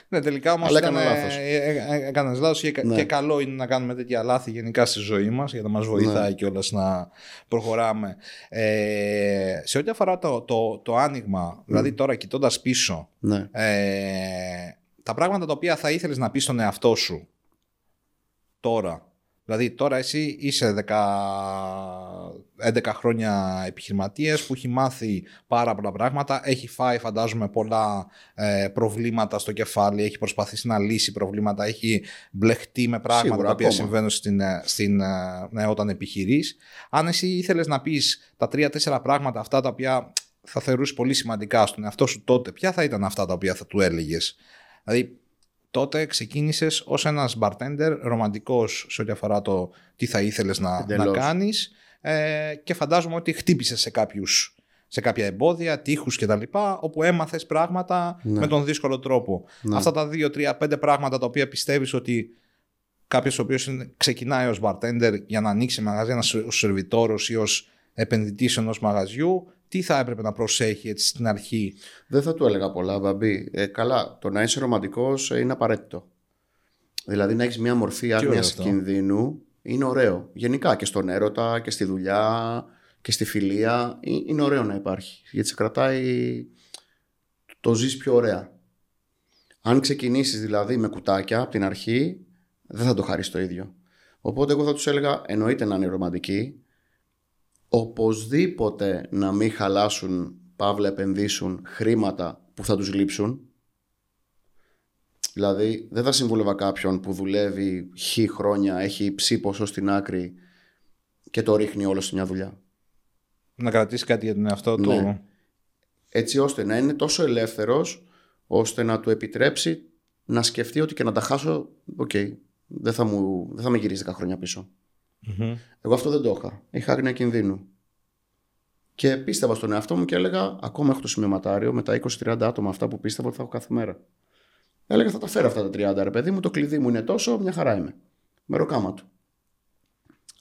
Ναι, τελικά όμως έκανε λάθος. Ε, ε, έκανες λάθος και, ναι. και καλό είναι να κάνουμε τέτοια λάθη γενικά στη ζωή μας για να μας βοηθάει ναι. κιόλας να προχωράμε. Ε, σε ό,τι αφορά το, το, το άνοιγμα, δηλαδή τώρα κοιτώντας πίσω, ναι. ε, τα πράγματα τα οποία θα ήθελες να πεις στον εαυτό σου τώρα. Δηλαδή τώρα εσύ είσαι 10, 11 χρόνια επιχειρηματίες που έχει μάθει πάρα πολλά πράγματα, έχει φάει φαντάζομαι πολλά ε, προβλήματα στο κεφάλι, έχει προσπαθήσει να λύσει προβλήματα, έχει μπλεχτεί με πράγματα Σίγουρα, τα οποία ακόμα. συμβαίνουν στην, ε, στην, ε, ναι, όταν επιχειρείς. Αν εσύ ήθελες να πεις τα 3-4 πράγματα αυτά τα οποία θα θεωρούσες πολύ σημαντικά στον εαυτό σου τότε, ποια θα ήταν αυτά τα οποία θα του έλεγες; Δηλαδή τότε ξεκίνησες ως ένας bartender ρομαντικός σε ό,τι αφορά το τι θα ήθελες να, να κάνεις. Ε, και φαντάζομαι ότι χτύπησες σε κάποιους σε κάποια εμπόδια, τείχους κτλ. όπου έμαθες πράγματα ναι. με τον δύσκολο τρόπο. Ναι. Αυτά τα δύο, τρία, πέντε πράγματα τα οποία πιστεύεις ότι κάποιος ο οποίος ξεκινάει ως bartender για να ανοίξει μαγαζί, ένας σερβιτόρος ή ως επενδυτής ενός μαγαζιού, τι θα έπρεπε να προσέχει έτσι στην αρχή. Δεν θα του έλεγα πολλά, Μπαμπή. Ε, καλά, το να είσαι ρομαντικός ε, είναι απαραίτητο. Δηλαδή να έχεις μια μορφή άγνοια κινδύνου είναι ωραίο. Γενικά και στον έρωτα και στη δουλειά και στη φιλία ε, είναι ωραίο να υπάρχει. Γιατί σε κρατάει. Το ζεις πιο ωραία. Αν ξεκινήσεις δηλαδή με κουτάκια από την αρχή, δεν θα το χαρίσει το ίδιο. Οπότε εγώ θα τους έλεγα εννοείται να είναι ρομαντικοί, οπωσδήποτε να μην χαλάσουν, παύλα επενδύσουν χρήματα που θα τους λείψουν. Δηλαδή δεν θα συμβούλευα κάποιον που δουλεύει χ χρόνια, έχει ψή ποσό στην άκρη και το ρίχνει όλο σε μια δουλειά. Να κρατήσει κάτι για τον εαυτό του. Ναι. Έτσι ώστε να είναι τόσο ελεύθερος ώστε να του επιτρέψει να σκεφτεί ότι και να τα χάσω, οκ, δεν, θα μου, δεν θα με γυρίσει 10 χρόνια πίσω. Mm-hmm. Εγώ αυτό δεν το είχα. Είχα άγνοια κινδύνου. Και πίστευα στον εαυτό μου και έλεγα: Ακόμα έχω το σημειωματάριο με τα 20-30 άτομα αυτά που πίστευα ότι θα έχω κάθε μέρα. Έλεγα: Θα τα φέρω αυτά τα 30 ρε παιδί μου, το κλειδί μου είναι τόσο, μια χαρά είμαι. Μεροκάματο.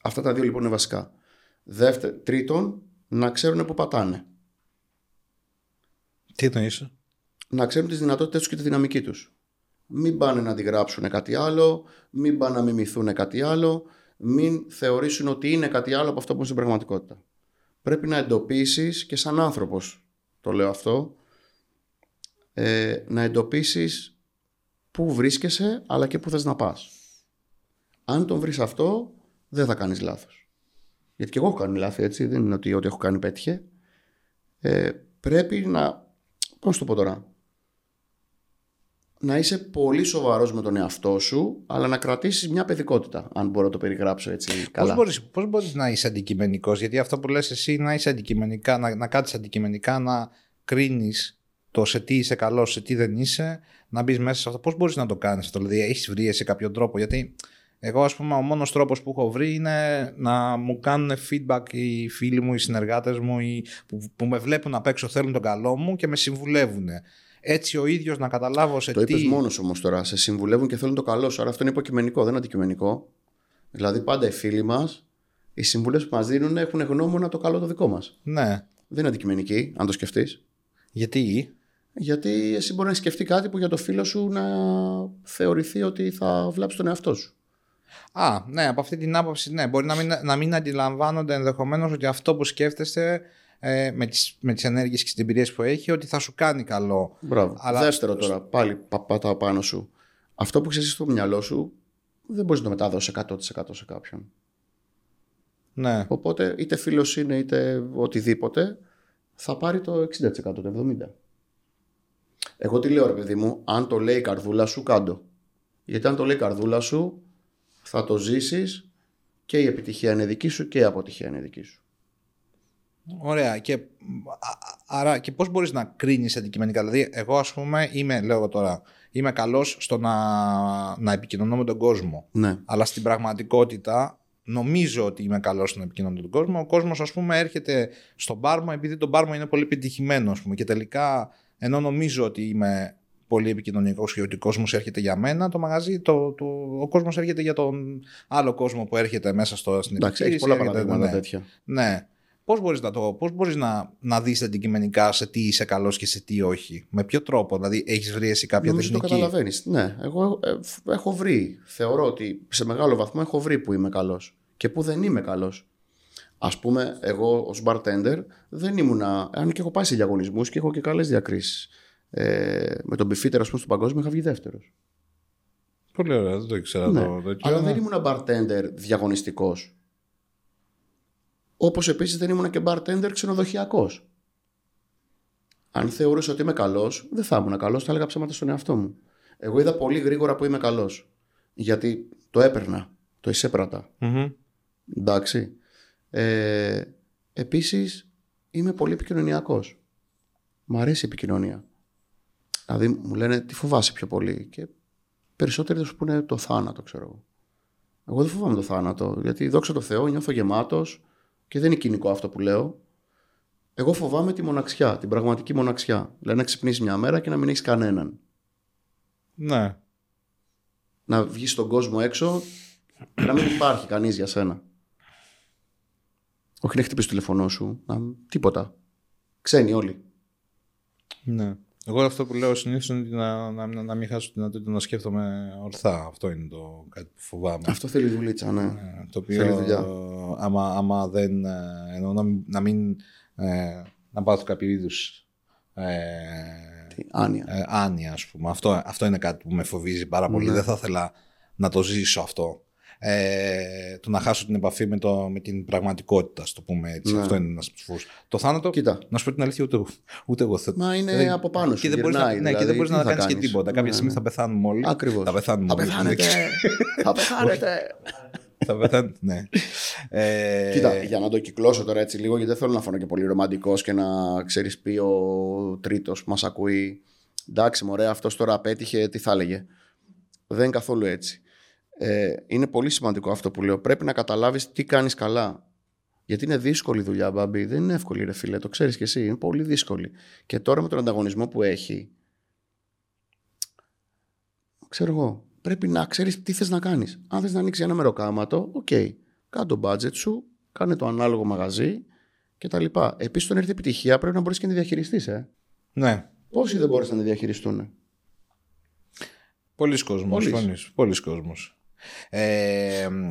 Αυτά τα δύο λοιπόν είναι βασικά. Δεύτε, τρίτον, να ξέρουν που πατάνε. Τι είσαι. Να ξέρουν τις δυνατότητες τους και τη δυναμική τους. Μην πάνε να αντιγράψουν κάτι άλλο, μην πάνε να μιμηθούν κάτι άλλο, μην θεωρήσουν ότι είναι κάτι άλλο από αυτό που είναι στην πραγματικότητα. πρέπει να εντοπίσεις και σαν άνθρωπος το λέω αυτό ε, να εντοπίσεις πού βρίσκεσαι αλλά και πού θες να πας. Αν τον βρεις αυτό δεν θα κάνεις λάθος. Γιατί και εγώ έχω κάνει λάθη έτσι, δεν είναι ότι ό,τι έχω κάνει πέτυχε. Ε, πρέπει να, πώς το πω τώρα, να είσαι πολύ σοβαρός με τον εαυτό σου, αλλά να κρατήσεις μια παιδικότητα, αν μπορώ να το περιγράψω έτσι καλά. Πώς μπορείς, πώς μπορείς να είσαι αντικειμενικός, γιατί αυτό που λες εσύ να είσαι αντικειμενικά, να, να κάτσεις αντικειμενικά, να κρίνεις το σε τι είσαι καλός, σε τι δεν είσαι, να μπεις μέσα σε αυτό. Πώς μπορείς να το κάνεις αυτό, δηλαδή έχεις βρει σε κάποιον τρόπο, γιατί εγώ ας πούμε ο μόνος τρόπος που έχω βρει είναι να μου κάνουν feedback οι φίλοι μου, οι συνεργάτες μου, οι, που, που με βλέπουν απ' έξω θέλουν τον καλό μου και με συμβουλεύουν έτσι ο ίδιος να καταλάβω σε το τι. Το είπες μόνος όμως τώρα. Σε συμβουλεύουν και θέλουν το καλό σου. Άρα αυτό είναι υποκειμενικό, δεν είναι αντικειμενικό. Δηλαδή πάντα οι φίλοι μας, οι συμβουλές που μας δίνουν έχουν γνώμονα το καλό το δικό μας. Ναι. Δεν είναι αντικειμενική, αν το σκεφτείς. Γιατί; Γιατί εσύ μπορεί να σκεφτεί κάτι που για το φίλο σου να θεωρηθεί ότι θα βλάψει τον εαυτό σου. Α, ναι, από αυτή την άποψη, ναι. Μπορεί να μην, να μην αντιλαμβάνονται ενδεχομένως ότι αυτό που σκέφτεστε ε, με, τις, με τις ενέργειες και τις εμπειρίες που έχει ότι θα σου κάνει καλό. Μπράβο. Αλλά... Δεύτερο τώρα, πάλι πατάω πάνω σου. Αυτό που ξέρεις στο μυαλό σου δεν μπορείς να το μεταδώσεις 100% σε κάποιον. Ναι. Οπότε είτε φίλος είναι είτε οτιδήποτε θα πάρει το 60% το 70%. Εγώ τι λέω ρε παιδί μου, αν το λέει η καρδούλα σου κάντο. Γιατί αν το λέει η καρδούλα σου θα το ζήσεις και η επιτυχία είναι δική σου και η αποτυχία είναι δική σου. Ωραία. Και, άρα, και πώς μπορείς να κρίνεις αντικειμενικά; Δηλαδή, εγώ ας πούμε είμαι, λέω τώρα, είμαι καλός στο να, να επικοινωνώ με τον κόσμο. Ναι. Αλλά στην πραγματικότητα νομίζω ότι είμαι καλός στο να επικοινωνώ με τον κόσμο. Ο κόσμος ας πούμε έρχεται στον μπάρμο επειδή το μπάρμο είναι πολύ πετυχημένο ας πούμε. Και τελικά ενώ νομίζω ότι είμαι πολύ επικοινωνικό και ότι ο κόσμος έρχεται για μένα, το μαγαζί, το, το, ο κόσμος έρχεται για τον άλλο κόσμο που έρχεται μέσα στο, στην Εντάξει, έχεις πολλά παραδείγματα ναι. τέτοια. Ναι. Πώς μπορείς να, το, πώς μπορείς να, να δεις αντικειμενικά σε τι είσαι καλός και σε τι όχι; Με ποιο τρόπο, δηλαδή έχεις βρει εσύ κάποια Νομίζω τεχνική; το καταλαβαίνεις. Ναι, εγώ ε, έχω βρει. Θεωρώ ότι σε μεγάλο βαθμό έχω βρει που είμαι καλός και που δεν είμαι καλός. Α πούμε, εγώ ως bartender δεν ήμουνα. Αν και έχω πάει σε διαγωνισμούς και έχω και καλές διακρίσεις. Ε, με τον Μπιφίτερ, ας πούμε, στον παγκόσμιο είχα βγει δεύτερος. Πολύ ωραία, δεν το ήξερα ναι. το Αλλά δεν ήμουν bartender διαγωνιστικός. Όπως επίσης δεν ήμουν και bartender ξενοδοχειακός. Αν θεωρούσα ότι είμαι καλός, δεν θα ήμουν καλός, θα έλεγα ψέματα στον εαυτό μου. Εγώ είδα πολύ γρήγορα που είμαι καλός. Γιατί το έπαιρνα, το εισέπρατα. Mm-hmm. Εντάξει. Ε, Επίσης είμαι πολύ επικοινωνιακός. Μ' αρέσει η επικοινωνία. Δηλαδή μου λένε τι φοβάσαι πιο πολύ. Και περισσότεροι θα σου πούνε το θάνατο, ξέρω εγώ. Εγώ δεν φοβάμαι το θάνατο, γιατί δόξα τω Θεώ νιώθω γεμάτος και δεν είναι κοινικό αυτό που λέω. Εγώ φοβάμαι τη μοναξιά, την πραγματική μοναξιά. Δηλαδή να ξυπνήσεις μια μέρα και να μην έχεις κανέναν. Ναι. Να βγεις στον κόσμο έξω και να μην υπάρχει κανείς για σένα. Όχι να χτυπήσεις το τηλεφωνό σου, να... τίποτα. Ξένοι όλοι. Ναι. Εγώ αυτό που λέω συνήθως είναι να, να, να, να μην χάσω τη δυνατότητα να σκέφτομαι ορθά. Αυτό είναι το κάτι που φοβάμαι. Αυτό θέλει δουλίτσα, ναι. Ε, το οποίο, Θέλει δουλειά. άμα, άμα δεν. ε, Εννοώ να, μην- να μην. Ε, να πάθω κάποιο είδους. Ε, Τι, Άνοια. ε, άνοια, ας πούμε. Αυτό, αυτό είναι κάτι που με φοβίζει πάρα πολύ. Ναι. Δεν θα ήθελα να το ζήσω αυτό. Ε, το να χάσω την επαφή με, το, με την πραγματικότητα, στο πούμε έτσι. Ναι. Αυτό είναι ένας από του φόβου. Το θάνατο, Κοίτα. να σου πω την αλήθεια, ούτε, εγώ- ούτε εγώ θέλω. Μα είναι Δεν- από πάνω σου. Και δεν μπορείς να, γυρνάει, ναι, και δηλαδή, δεν μπορείς τι να θα κάνεις και κάνεις. τίποτα. Κάποια Ναι, στιγμή ναι. θα πεθάνουμε όλοι. Ακριβώς. Θα πεθάνουμε Θα όλοι. πεθάνετε. θα πεθάνετε. θα πεθάνουμε. Ναι. Ε, Κοίτα, για να το κυκλώσω τώρα έτσι λίγο, γιατί δεν θέλω να φανώ και πολύ ρομαντικός και να ξέρεις πει ο τρίτος που μας ακούει. Εντάξει, μωρέ, αυτός τώρα απέτυχε, τι θα έλεγε. Δεν είναι καθόλου έτσι. Ε, είναι πολύ σημαντικό αυτό που λέω. Πρέπει να καταλάβεις τι κάνεις καλά. Γιατί είναι δύσκολη η δουλειά, Μπάμπη. Δεν είναι εύκολη, ρε φίλε. Το ξέρεις κι εσύ. Είναι πολύ δύσκολη. Και τώρα με τον ανταγωνισμό που έχει. Ξέρω εγώ. Πρέπει να ξέρεις τι θες να κάνεις. Αν θες να ανοίξεις ένα μεροκάματο, οκ. Κάνε το budget σου, κάνε το ανάλογο μαγαζί κτλ. Επίσης, όταν έρθει η επιτυχία, πρέπει να μπορείς και να τη διαχειριστείς. Ε. ναι. Πόσοι δεν μπορούσαν να τη διαχειριστούν. Πολλοί κόσμος. Πολλοί. Πολλοί, πολλοί κόσμος. Ε, μ,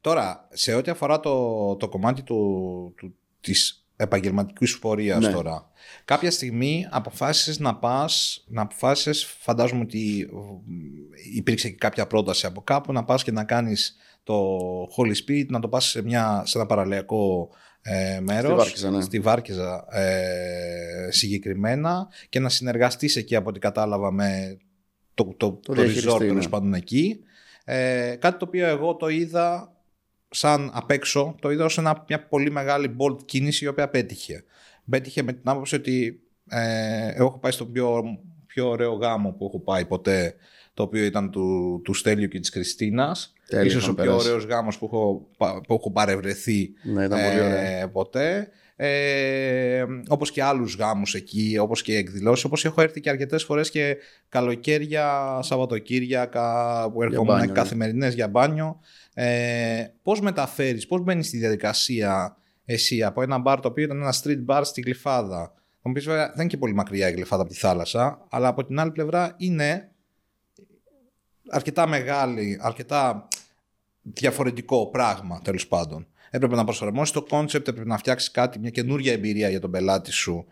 τώρα, σε ό,τι αφορά το, το κομμάτι του, του, της επαγγελματικής σου πορείας Ναι. τώρα. Κάποια στιγμή αποφάσισες να πας, να αποφάσισες, φαντάζομαι ότι ε, υπήρξε και κάποια πρόταση από κάπου, να πας και να κάνεις το Holy Spirit, να το πας σε, μια, σε ένα παραλιακό ε, μέρος. Στη Βάρκηζα, ναι. Στη Βάρκηζα ε, συγκεκριμένα και να συνεργαστείς εκεί από ό,τι κατάλαβα με το, το, το, διαχειριστή, resort ναι. τέλος πάντων εκεί. Ε, κάτι το οποίο εγώ το είδα σαν απ' έξω, το είδα ως ένα, μια πολύ μεγάλη bold κίνηση η οποία πέτυχε. Πέτυχε με την άποψη ότι ε, εγώ έχω πάει στον πιο, πιο ωραίο γάμο που έχω πάει ποτέ, το οποίο ήταν του, του Στέλιου και της Κριστίνας. Τέλεια, Ίσως ο είχαν πιο περάσει. ωραίος γάμος που έχω, πα- που έχω παρευρεθεί Ναι, ήταν πολύ ωραία. ποτέ. Ε, όπως και άλλους γάμους εκεί, όπως και εκδηλώσεις, όπως έχω έρθει και αρκετές φορές και καλοκαίρια, Σαββατοκύριακα που έρχομαι μπάνιο, ναι. καθημερινές για μπάνιο. Ε, πώς μεταφέρεις, πώς μπαίνεις στη διαδικασία εσύ από ένα μπαρ το οποίο ήταν ένα street bar στη Γλυφάδα; Θα μου πεις βέβαια δεν είναι και πολύ μακριά η Γλυφάδα από τη θάλασσα, αλλά από την άλλη πλευρά είναι αρκετά μεγάλη, αρκετά διαφορετικό πράγμα τέλος πάντων. Έπρεπε να προσαρμόσεις το κόνσεπτ, έπρεπε να φτιάξεις κάτι, μια καινούργια εμπειρία για τον πελάτη σου.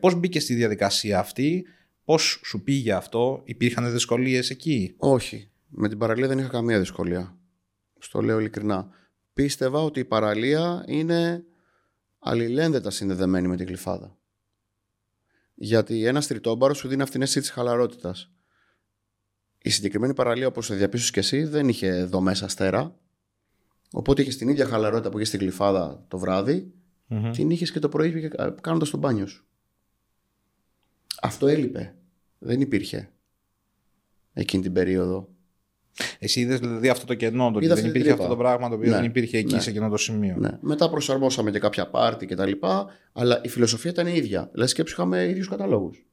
Πώς μπήκε στη διαδικασία αυτή, πώς σου πήγε αυτό, υπήρχαν δυσκολίες εκεί; Όχι. Με την παραλία δεν είχα καμία δυσκολία. Στο λέω ειλικρινά. Πίστευα ότι η παραλία είναι αλληλένδετα συνδεδεμένη με την κλειφάδα. Γιατί ένα τριτόμπαρο σου δίνει αυτήν την αίσθηση τη χαλαρότητας. Η συγκεκριμένη παραλία, όπως διαπίστωσε και εσύ, δεν είχε δομέ αστέρα. Οπότε είχε την ίδια χαλαρότητα που είχε στην κλειφάδα το βράδυ, την είχες και το πρωί κάνοντας το μπάνιο σου. Αυτό έλειπε. Δεν υπήρχε εκείνη την περίοδο. Εσύ είδες δηλαδή αυτό το κενό, το ότι Είδα δεν αυτή την υπήρχε τρύπα. αυτό το πράγμα το οποίο Ναι, δεν υπήρχε εκεί ναι. σε εκείνο το σημείο. Ναι. Μετά προσαρμόσαμε και κάποια πάρτι και τα λοιπά, αλλά η φιλοσοφία ήταν η ίδια. Δηλαδή, σκέψου, είχαμε ίδιους καταλόγους.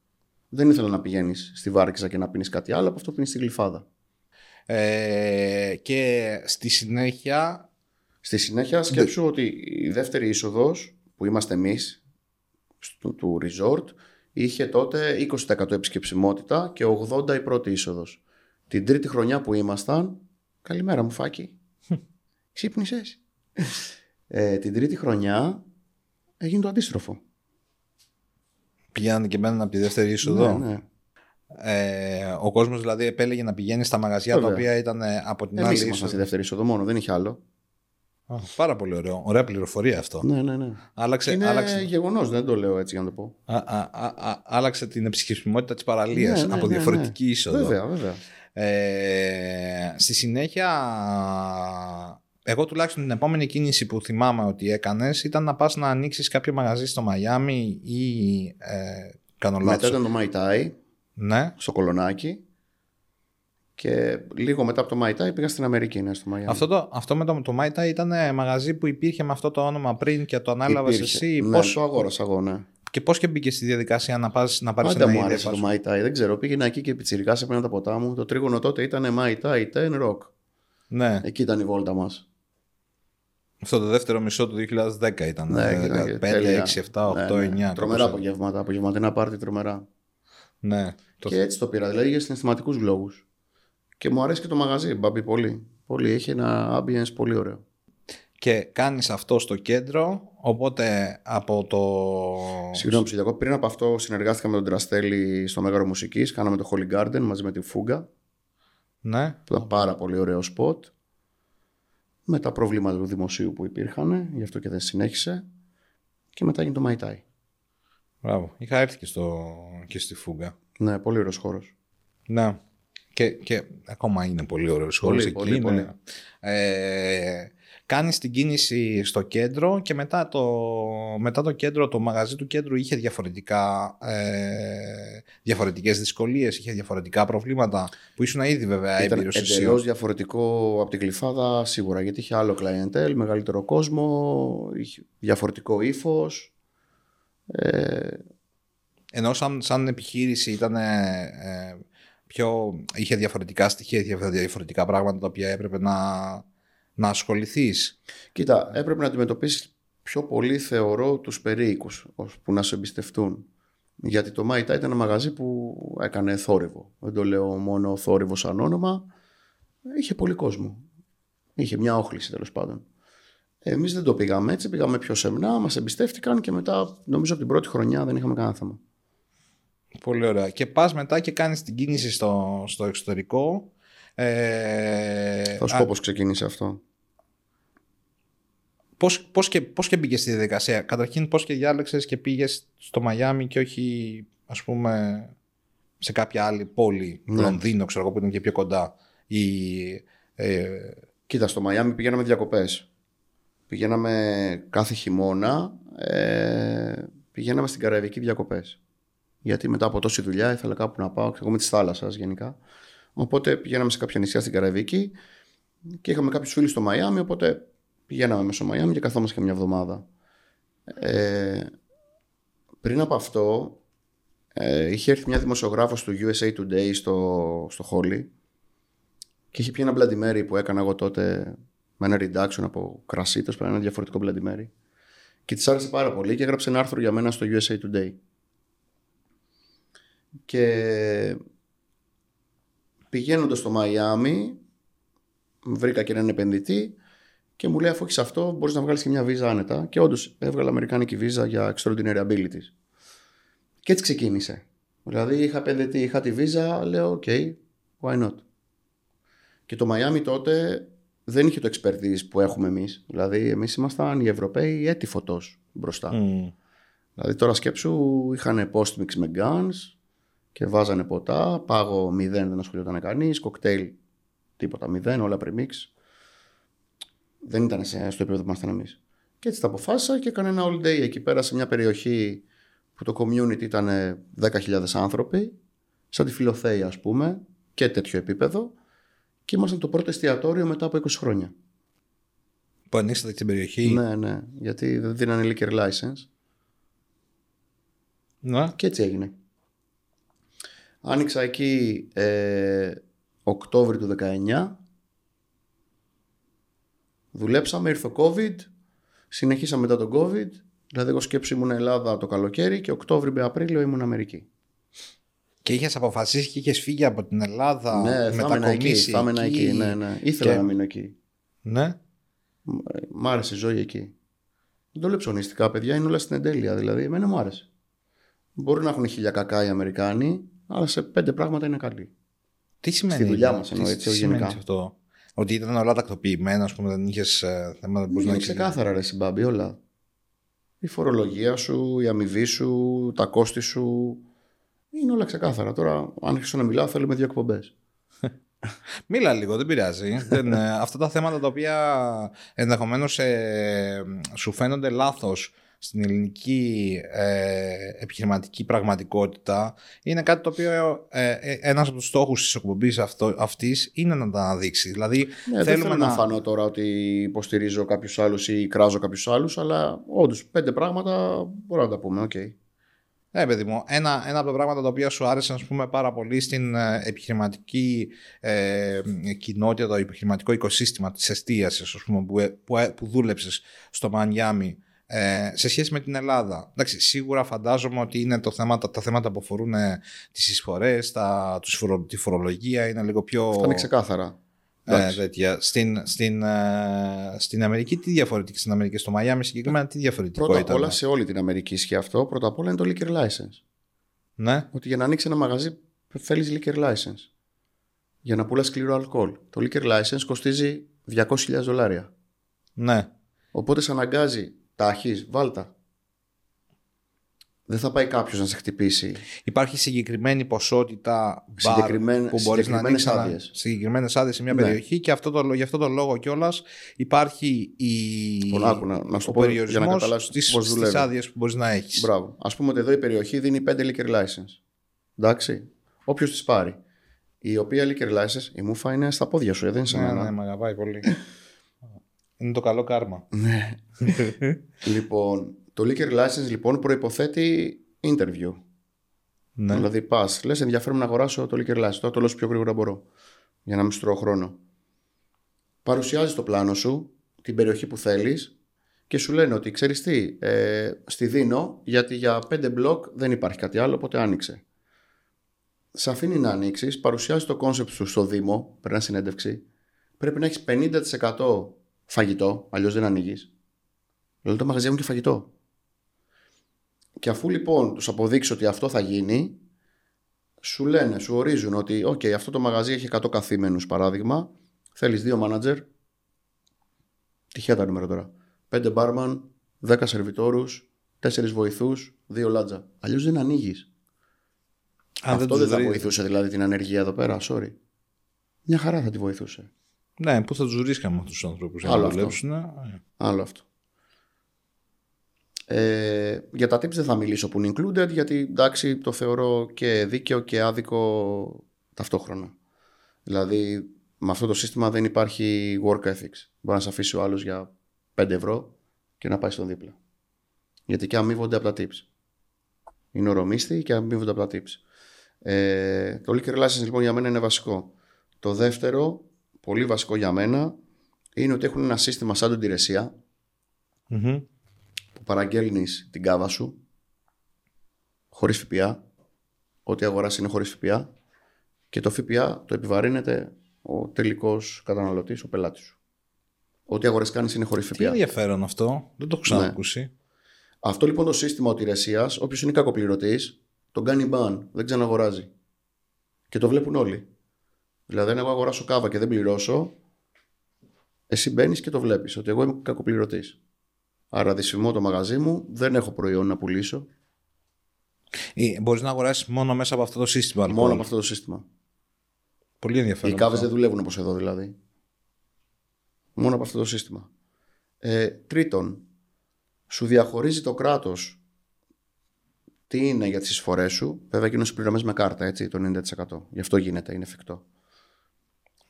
Δεν ήθελα να πηγαίνεις στη Βάρκηζα και να πίνεις κάτι άλλο από αυτό που πίνεις στη Γλυφάδα. Ε, και στη συνέχεια. Στη συνέχεια, σκέψου ότι η δεύτερη είσοδος που είμαστε εμείς του, του resort είχε τότε 20% επισκεψιμότητα και 80% η πρώτη είσοδος. Την τρίτη χρονιά που ήμασταν. Καλημέρα μου, Φάκη. Ξύπνησες. ε, την τρίτη χρονιά έγινε το αντίστροφο. Πηγαίνανε και μένουν από τη δεύτερη είσοδο; Ναι, ναι. Ε, ο κόσμος δηλαδή επέλεγε να πηγαίνει στα μαγαζιά τα Βέβαια. οποία ήταν ε, από την Εμεί άλλη ήμασταν είσοδο. στη δεύτερη είσοδο μόνο, δεν είχε άλλο. Α, Πάρα πολύ ωραίο. Ωραία πληροφορία αυτό. Ναι, ναι, ναι. Άλλαξε, Είναι άλλαξε, γεγονός, δεν το λέω έτσι για να το πω. α, α, α, α, άλλαξε την επισκεψιμότητα της παραλίας Ναι, ναι, από ναι, διαφορετική ναι. είσοδο. Βέβαια, βέβαια. Ε, στη συνέχεια, εγώ τουλάχιστον την επόμενη κίνηση που θυμάμαι ότι έκανες ήταν να πας να ανοίξεις κάποιο μαγαζί στο Μαϊάμι ή ε, κάνω Μετά λάθος. ήταν το Μαϊτάι Ναι. στο Κολονάκι και λίγο μετά από το Μαϊτάι πήγα στην Αμερική, ναι, στο Μαϊάμι. Αυτό, το, αυτό με το, το Μάιτα ήταν ε, μαγαζί που υπήρχε με αυτό το όνομα πριν και το ανάλαβες Υπήρχε. εσύ. Ναι, πώς, το αγόρασα εγώ, ναι. και πώς και μπήκε στη διαδικασία να, πας, να πάρεις Πάντα ένα μου ίδιο άρεσε το password. Μαϊτάι, δεν ξέρω. Πήγαινα εκεί και πιτσιρικά σε τα ποτά μου. Το τρίγωνο τότε ήταν Μαϊτάι 10 Rock. Ναι, Εκεί ήταν η βόλτα μας. αυτό το δεύτερο μισό του 2010 ήταν. Ναι, ε, ήταν και 5, τέλεια. 6, 7, 8, 9. Ναι, ναι. Τρομερά κάπως απογεύματα. Απογευματινά πάρτι τρομερά. Ναι. Το... Και έτσι το πήρα, δηλαδή για συναισθηματικούς λόγους. Και μου αρέσει και το μαγαζί, μπαμπí, πολύ. Πολύ, έχει ένα ambience πολύ ωραίο. Και κάνεις αυτό στο κέντρο, οπότε από το... Συγγνώμη, Ψηλιακό, πριν από αυτό συνεργάστηκα με τον Τραστέλη στο Μέγαρο Μουσικής, κάναμε το Holy Garden μαζί με τη Φούγκα, Ναι. που ήταν πάρα πολύ ωραίο σποτ. Με τα προβλήματα του δημοσίου που υπήρχαν, γι' αυτό και δεν συνέχισε. Και μετά έγινε το Μαϊτάι. Μπράβο. Είχα έρθει και, στο... και στη Φούγκα. Ναι, πολύ ωραίος χώρος. Ναι. Και, και ακόμα είναι πολύ ωραίος Πολύ, σχόλιο πολύ, εκεί. πολύ. ναι. Ε, κάνεις την κίνηση στο κέντρο και μετά το, μετά το κέντρο, το μαγαζί του κέντρου είχε διαφορετικά, ε, διαφορετικές δυσκολίες, είχε διαφορετικά προβλήματα που ήσουν ήδη βέβαια Ήταν έμπειρος εσύ. εντελώ διαφορετικό από την κλειφάδα σίγουρα γιατί είχε άλλο clientele, μεγαλύτερο κόσμο, είχε διαφορετικό ύφος. Ε, Ενώ σαν, σαν επιχείρηση ήταν ε, πιο, είχε διαφορετικά στοιχεία, είχε διαφορετικά πράγματα τα οποία έπρεπε να, να ασχοληθείς. κοίτα, έπρεπε να αντιμετωπίσεις πιο πολύ θεωρώ τους περίοικους που να σε εμπιστευτούν. Γιατί το Μάιτα ήταν ένα μαγαζί που έκανε θόρυβο. Δεν το λέω μόνο θόρυβος σαν όνομα. Είχε πολύ κόσμο. Είχε μια όχληση τέλος πάντων. Εμείς δεν το πήγαμε έτσι, πήγαμε πιο σεμνά, μας εμπιστεύτηκαν και μετά, νομίζω από την πρώτη χρονιά δεν είχαμε κανένα θέμα. Πολύ ωραία. Και πας μετά και κάνεις την κίνηση στο, στο εξωτερικό. Ε, Θα σου πω πώς ξεκίνησε αυτό. Πώς, πώς, και, πώς και μπήκες στη διαδικασία. Καταρχήν πώς και διάλεξες και πήγες στο Μαϊάμι και όχι ας πούμε σε κάποια άλλη πόλη, ναι. Λονδίνο ξέρω εγώ που ήταν και πιο κοντά. Ή, ε... Κοίτα, στο Μαϊάμι πηγαίναμε διακοπές. Πηγαίναμε κάθε χειμώνα, ε, πηγαίναμε στην Καραϊβική διακοπές. Γιατί μετά από τόση δουλειά ήθελα κάπου να πάω, εγώ με τη θάλασσα γενικά. Οπότε πηγαίναμε σε κάποια νησιά στην Καραϊβική και είχαμε κάποιους φίλους στο Μαϊάμι, οπότε πηγαίναμε μέσω Μαϊάμι και καθόμαστε και μια εβδομάδα. Ε, πριν από αυτό, ε, είχε έρθει μια δημοσιογράφος του USA Today στο, στο Holly και είχε πει ένα Bloody Mary που έκανα εγώ τότε με ένα reduction από κρασί, το ένα διαφορετικό Bloody Mary. Και της άρεσε πάρα πολύ και έγραψε ένα άρθρο για μένα στο USA Today. Και πηγαίνοντας στο Μαϊάμι, βρήκα και έναν επενδυτή και μου λέει: Αφού έχεις αυτό, μπορείς να βγάλεις και μια βίζα άνετα. Και όντως έβγαλα Αμερικάνικη βίζα για extraordinary abilities. Και έτσι ξεκίνησε. Δηλαδή είχα επενδυτή, είχα τη βίζα, λέω: OK, why not. Και το Miami τότε δεν είχε το expertise που έχουμε εμείς. Δηλαδή, εμείς ήμασταν οι Ευρωπαίοι έτη φωτός μπροστά. Mm. Δηλαδή, τώρα σκέψου, είχαν post-mix με guns και βάζανε ποτά, πάγο μηδέν δεν ασχολιόταν κανείς, κοκτέιλ τίποτα μηδέν, όλα pre-mix δεν ήταν στο επίπεδο που ήμασταν εμείς. Και έτσι τα αποφάσισα και έκανα ένα all day εκεί πέρα σε μια περιοχή που το community ήταν 10.000 άνθρωποι, σαν τη Φιλοθέη ας πούμε, και τέτοιο επίπεδο. Και ήμασταν το πρώτο εστιατόριο μετά από 20 χρόνια. Που ανοίξατε την περιοχή. Ναι, ναι, γιατί δεν δίνανε liquor license. Ναι. Και έτσι έγινε. Άνοιξα εκεί ε, Οκτώβρη του 19 Δουλέψαμε, ήρθε ο COVID, συνεχίσαμε μετά τον COVID. Δηλαδή, εγώ σκέψη ήμουν Ελλάδα το καλοκαίρι και Οκτώβρη με Απρίλιο ήμουν Αμερική. Και είχες αποφασίσει και είχες φύγει από την Ελλάδα. Ναι, θα εκεί. Θα εκεί. Ναι, ναι. Ήθελα και... να μείνω εκεί. Ναι. Μ' άρεσε η ζωή εκεί. Δεν το λέω ψωνιστικά, παιδιά, είναι όλα στην εντέλεια. Δηλαδή, εμένα μου άρεσε. Μπορεί να έχουν χίλια κακά οι Αμερικάνοι, αλλά σε πέντε πράγματα είναι καλοί. Τι σημαίνει Στη δουλειά μας εννοώ έτσι, γενικά. Αυτό; Ότι ήταν όλα τακτοποιημένα, ας πούμε, δεν είχες ε, θέματα που Είναι ξεκάθαρα, ρε Συμπάμπη, όλα. Η φορολογία σου, η αμοιβή σου, τα κόστη σου. Είναι όλα ξεκάθαρα. Τώρα, αν αρχίσω να μιλάω, θέλουμε δύο εκπομπές. Μίλα λίγο, δεν πειράζει. δεν, ε, αυτά τα θέματα τα οποία ενδεχομένως ε, σου φαίνονται λάθος στην ελληνική ε, επιχειρηματική πραγματικότητα είναι κάτι το οποίο ε, ε, ένας από τους στόχους της εκπομπής αυτής είναι να τα αναδείξει. Δηλαδή, ναι, θέλουμε δεν θέλω να... να φανώ τώρα ότι υποστηρίζω κάποιους άλλους ή κράζω κάποιους άλλους, αλλά όντως πέντε πράγματα μπορούμε να τα πούμε, ok. Okay. Ναι, παιδί μου, ένα, ένα από τα πράγματα τα οποία σου άρεσαν ας πούμε, πάρα πολύ στην ε, επιχειρηματική ε, κοινότητα, το επιχειρηματικό οικοσύστημα της εστίασης που, που, που δούλεψες στο Μαϊάμι ε, σε σχέση με την Ελλάδα. Εντάξει, σίγουρα φαντάζομαι ότι είναι το θέμα, τα, τα θέματα που αφορούν ε, τις εισφορές, τα, τη φορολογία, είναι λίγο πιο... Αυτά είναι ξεκάθαρα. Ε, τέτοια. Στην, στην, ε, στην Αμερική τι διαφορετικό, στην Αμερική, στο Μαϊάμι συγκεκριμένα τι διαφορετικό Πρώτα απ' όλα σε όλη την Αμερική ισχύει αυτό. Πρώτα απ' όλα είναι το liquor license. Ναι. Ότι για να ανοίξει ένα μαγαζί θέλεις liquor license. Για να πουλάς σκληρό αλκοόλ. Το liquor license κοστίζει 200.000 δολάρια. Ναι. Οπότε σε αναγκάζει τα βάλτα. Δεν θα πάει κάποιος να σε χτυπήσει. Υπάρχει συγκεκριμένη ποσότητα Συγκεκριμέν, που μπορείς να ανοίξεις συγκεκριμένες άδειες σε μια ναι. περιοχή και αυτό το, γι' αυτό το λόγο κιόλας υπάρχει η... Λοιπόν, άκου, να, να ο περιορισμός στι άδειες που μπορείς να έχεις. Μπράβο. Α πούμε ότι εδώ η περιοχή δίνει 5 liquor license. Εντάξει. Όποιος τη πάρει. Η οποία liquor license, η μούφα είναι στα πόδια σου, ε, δεν είναι σε ναι, ναι, με αγαπάει πολύ. Είναι το καλό κάρμα. Ναι. λοιπόν, το liquor license λοιπόν προϋποθέτει interview. Ναι. Δηλαδή πας, λες, ενδιαφέρον να αγοράσω το liquor license. Τώρα το λέω πιο γρήγορα μπορώ. Για να μην σου χρόνο. Παρουσιάζεις το πλάνο σου, την περιοχή που θέλεις και σου λένε ότι ξέρεις τι, ε, στη δίνω γιατί για πέντε μπλοκ δεν υπάρχει κάτι άλλο, οπότε άνοιξε. Σε αφήνει να ανοίξεις, παρουσιάζεις το κόνσεπτ σου στο Δήμο, πρέπει να συνέντευξη. Πρέπει να έχεις 50% φαγητό, αλλιώς δεν ανοίγεις. Δηλαδή τα μαγαζιά έχουν και φαγητό. Και αφού λοιπόν τους αποδείξει ότι αυτό θα γίνει, σου λένε, σου ορίζουν ότι OK, αυτό το μαγαζί έχει 100 καθήμενους παράδειγμα. Θέλεις δύο μάνατζερ. Τυχαία τα νούμερα τώρα. 5 μπάρμαν, 10 σερβιτόρους, 4 βοηθούς, 2 λάτζα. Αλλιώς δεν ανοίγεις. Αυτό δεν, θα βοηθούσε δηλαδή την ανεργία εδώ πέρα, sorry. Μια χαρά θα τη βοηθούσε. Ναι, πού θα τους βρίσκαμε αυτούς τους ανθρώπους για να δουλέψουν. Ναι. Άλλο αυτό. Ε, για τα tips δεν θα μιλήσω που είναι included γιατί εντάξει το θεωρώ και δίκαιο και άδικο ταυτόχρονα. Δηλαδή με αυτό το σύστημα δεν υπάρχει work ethics. Μπορεί να σε αφήσει ο άλλος για 5 ευρώ και να πάει στον δίπλα. Γιατί και αμείβονται από τα tips. Είναι ορομίστη και αμείβονται από τα tips. Ε, το liquor license λοιπόν για μένα είναι βασικό. Το δεύτερο, πολύ βασικό για μένα, είναι ότι έχουν ένα σύστημα σαν την υπηρεσία που παραγγέλνεις την κάβα σου χωρίς ΦΠΑ. Ό,τι αγοράσει είναι χωρίς ΦΠΑ και το ΦΠΑ το επιβαρύνεται ο τελικός καταναλωτής, ο πελάτης σου. Ό,τι αγορές κάνεις είναι χωρίς ΦΠΑ. Τι ενδιαφέρον αυτό. Δεν το έχω ξανακούσει. Ναι. Αυτό λοιπόν το σύστημα οτηρεσίας, όποιος είναι κακοπληρωτής, τον κάνει μπαν, δεν ξαναγοράζει. Και το βλέπουν όλοι. Δηλαδή, αν εγώ αγοράσω κάβα και δεν πληρώσω, εσύ μπαίνεις και το βλέπεις ότι εγώ είμαι κακοπληρωτής. Άρα δυσφημώ το μαγαζί μου, δεν έχω προϊόν να πουλήσω. Μπορείς να αγοράσεις μόνο μέσα από αυτό το σύστημα. Λοιπόν. Μόνο από αυτό το σύστημα. Πολύ ενδιαφέρον. Οι κάβες δεν δουλεύουν όπως εδώ δηλαδή. Μόνο από αυτό το σύστημα. Ε, τρίτον, σου διαχωρίζει το κράτος τι είναι για τις εισφορές σου. Βέβαια, γίνονται πληρωμές με κάρτα, έτσι, το 90%. Γι' αυτό γίνεται, είναι εφικτό.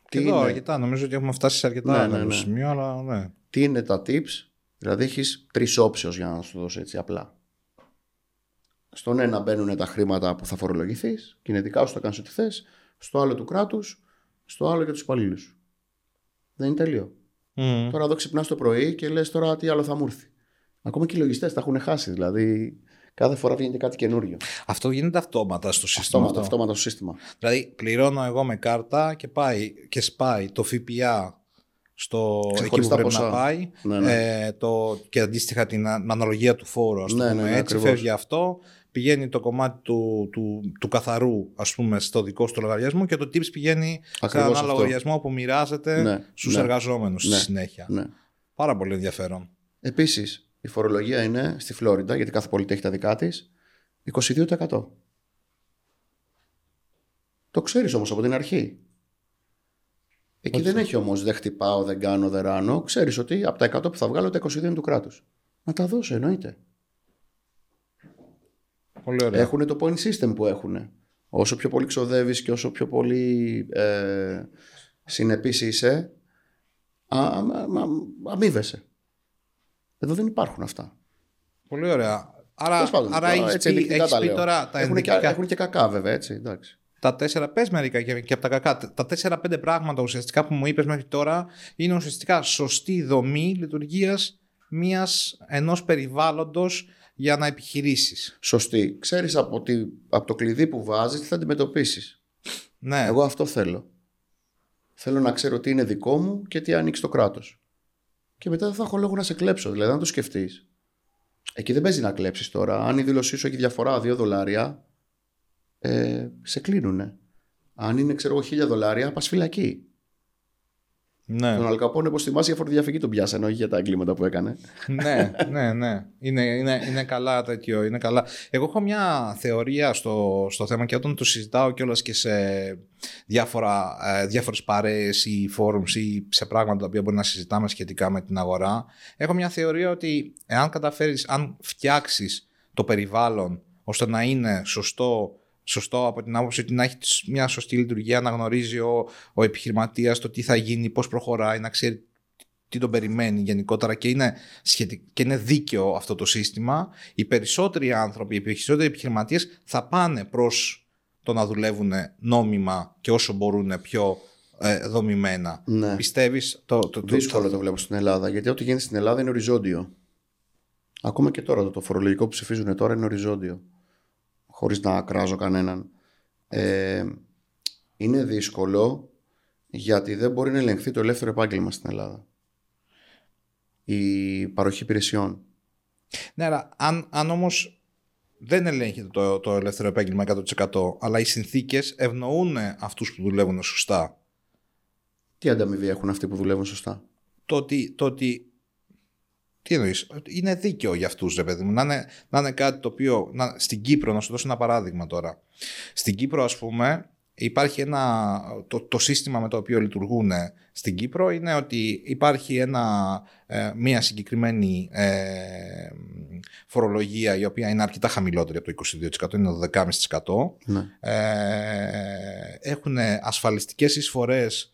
Τι εδώ, είναι... αρκετά. Νομίζω ότι έχουμε φτάσει σε αρκετά ναι, ναι, ναι. σημείο, αλλά ναι. Τι είναι τα tips, δηλαδή έχεις τρεις όψεω για να σου δώσω έτσι απλά. Στον ένα μπαίνουν τα χρήματα που θα φορολογηθείς, κινητικά σου θα κάνεις ό,τι θες. Στο άλλο του κράτους, στο άλλο για τους υπαλλήλους. Δεν είναι τέλειο. Mm. Τώρα εδώ ξυπνάς το πρωί και λες τώρα τι άλλο θα μου έρθει. Ακόμα και οι λογιστές τα έχουν χάσει. Δηλαδή Κάθε φορά βγαίνει κάτι καινούριο. Αυτό γίνεται αυτόματα στο σύστημα. Αυτόματα, αυτόματα στο σύστημα. Δηλαδή, πληρώνω εγώ με κάρτα και πάει και σπάει το ΦΠΑ στο εκεί που πρέπει να πάει ναι, ναι. Ε, το, και αντίστοιχα την αναλογία του φόρου ας ναι, πούμε, ναι, ναι, έτσι φεύγει αυτό πηγαίνει το κομμάτι του, του, του, καθαρού ας πούμε στο δικό σου λογαριασμό και το tips πηγαίνει ακριβώς σε ένα αυτό. λογαριασμό που μοιράζεται ναι, στους ναι, εργαζόμενους στη συνέχεια πάρα πολύ ενδιαφέρον Επίσης η φορολογία είναι στη Φλόριντα, γιατί κάθε πολίτη έχει τα δικά της, 22%. Το ξέρεις όμως από την αρχή. Εκεί δεν έχει όμως δεν χτυπάω, δεν κάνω, δεν ράνω. Ξέρεις ότι από τα 100 που θα βγάλω τα 22 είναι του κράτους. Να τα δώσω, εννοείται. Πολύ ωραία. Έχουν το point system που έχουν. Όσο πιο πολύ ξοδεύεις και όσο πιο πολύ ε, συνεπής είσαι, αμείβεσαι. Εδώ δεν υπάρχουν αυτά. Πολύ ωραία. Άρα, πάντων, άρα έχεις, πει, έχεις πει τώρα τα έχουν, και, έχουν και κακά βέβαια έτσι. Εντάξει. Τα τέσσερα, πες μερικά και, και από τα κακά. Τα τέσσερα-πέντε πράγματα ουσιαστικά που μου είπες μέχρι τώρα είναι ουσιαστικά σωστή δομή λειτουργίας μιας, ενός περιβάλλοντος για να επιχειρήσεις. Σωστή. Ξέρεις από, από το κλειδί που βάζεις τι θα αντιμετωπίσεις. Ναι. Εγώ αυτό θέλω. Θέλω να ξέρω τι είναι δικό μου και τι ανοίξει το κράτος και μετά δεν θα έχω λόγο να σε κλέψω. Δηλαδή, αν το σκεφτείς, εκεί δεν παίζει να κλέψεις τώρα. Αν η δήλωσή σου έχει διαφορά 2 δολάρια, ε, σε κλείνουνε. Αν είναι, ξέρω εγώ, 1000 δολάρια, πας φυλακή. Ναι. Τον Αλκαπόνε, όπως θυμάσαι, για φοροδιαφυγή τον πιάσανε, όχι για τα εγκλήματα που έκανε. ναι, ναι, ναι. Είναι, είναι, είναι καλά τέτοιο. Είναι καλά. Εγώ έχω μια θεωρία στο, στο θέμα και όταν το συζητάω κιόλας και σε διάφορα, ε, διάφορες παρέες ή φόρουμς ή σε πράγματα τα οποία μπορεί να συζητάμε σχετικά με την αγορά. Έχω μια θεωρία ότι εάν καταφέρεις, αν φτιάξεις το περιβάλλον ώστε να είναι σωστό σωστό από την άποψη ότι να έχει μια σωστή λειτουργία, να γνωρίζει ο, ο επιχειρηματίας το τι θα γίνει, πώς προχωράει, να ξέρει τι τον περιμένει γενικότερα και είναι, και είναι δίκαιο αυτό το σύστημα, οι περισσότεροι άνθρωποι, οι περισσότεροι επιχειρηματίες θα πάνε προς το να δουλεύουν νόμιμα και όσο μπορούν πιο ε, δομημένα. Ναι. Πιστεύεις το, το, το, Δύσκολο το βλέπω στην Ελλάδα, γιατί ό,τι γίνεται στην Ελλάδα είναι οριζόντιο. Ακόμα και τώρα το φορολογικό που ψηφίζουν τώρα είναι οριζόντιο χωρίς να κράζω κανέναν. Ε, είναι δύσκολο γιατί δεν μπορεί να ελεγχθεί το ελεύθερο επάγγελμα στην Ελλάδα. η παροχή υπηρεσιών. Ναι, αλλά αν, αν όμως δεν ελέγχεται το, το ελεύθερο επάγγελμα 100% αλλά οι συνθήκες ευνοούν αυτούς που δουλεύουν σωστά. Τι ανταμοιβή έχουν αυτοί που δουλεύουν σωστά; Το ότι, το ότι τι εννοείς, είναι δίκαιο για αυτούς ρε παιδί μου, να είναι, να είναι κάτι το οποίο, να, στην Κύπρο, να σου δώσω ένα παράδειγμα τώρα. Στην Κύπρο ας πούμε υπάρχει ένα, το, το σύστημα με το οποίο λειτουργούν στην Κύπρο είναι ότι υπάρχει ένα, ε, μια συγκεκριμένη ε, φορολογία η οποία είναι αρκετά χαμηλότερη από το 22% είναι το 12,5% ναι. ε, έχουν ασφαλιστικές εισφορές.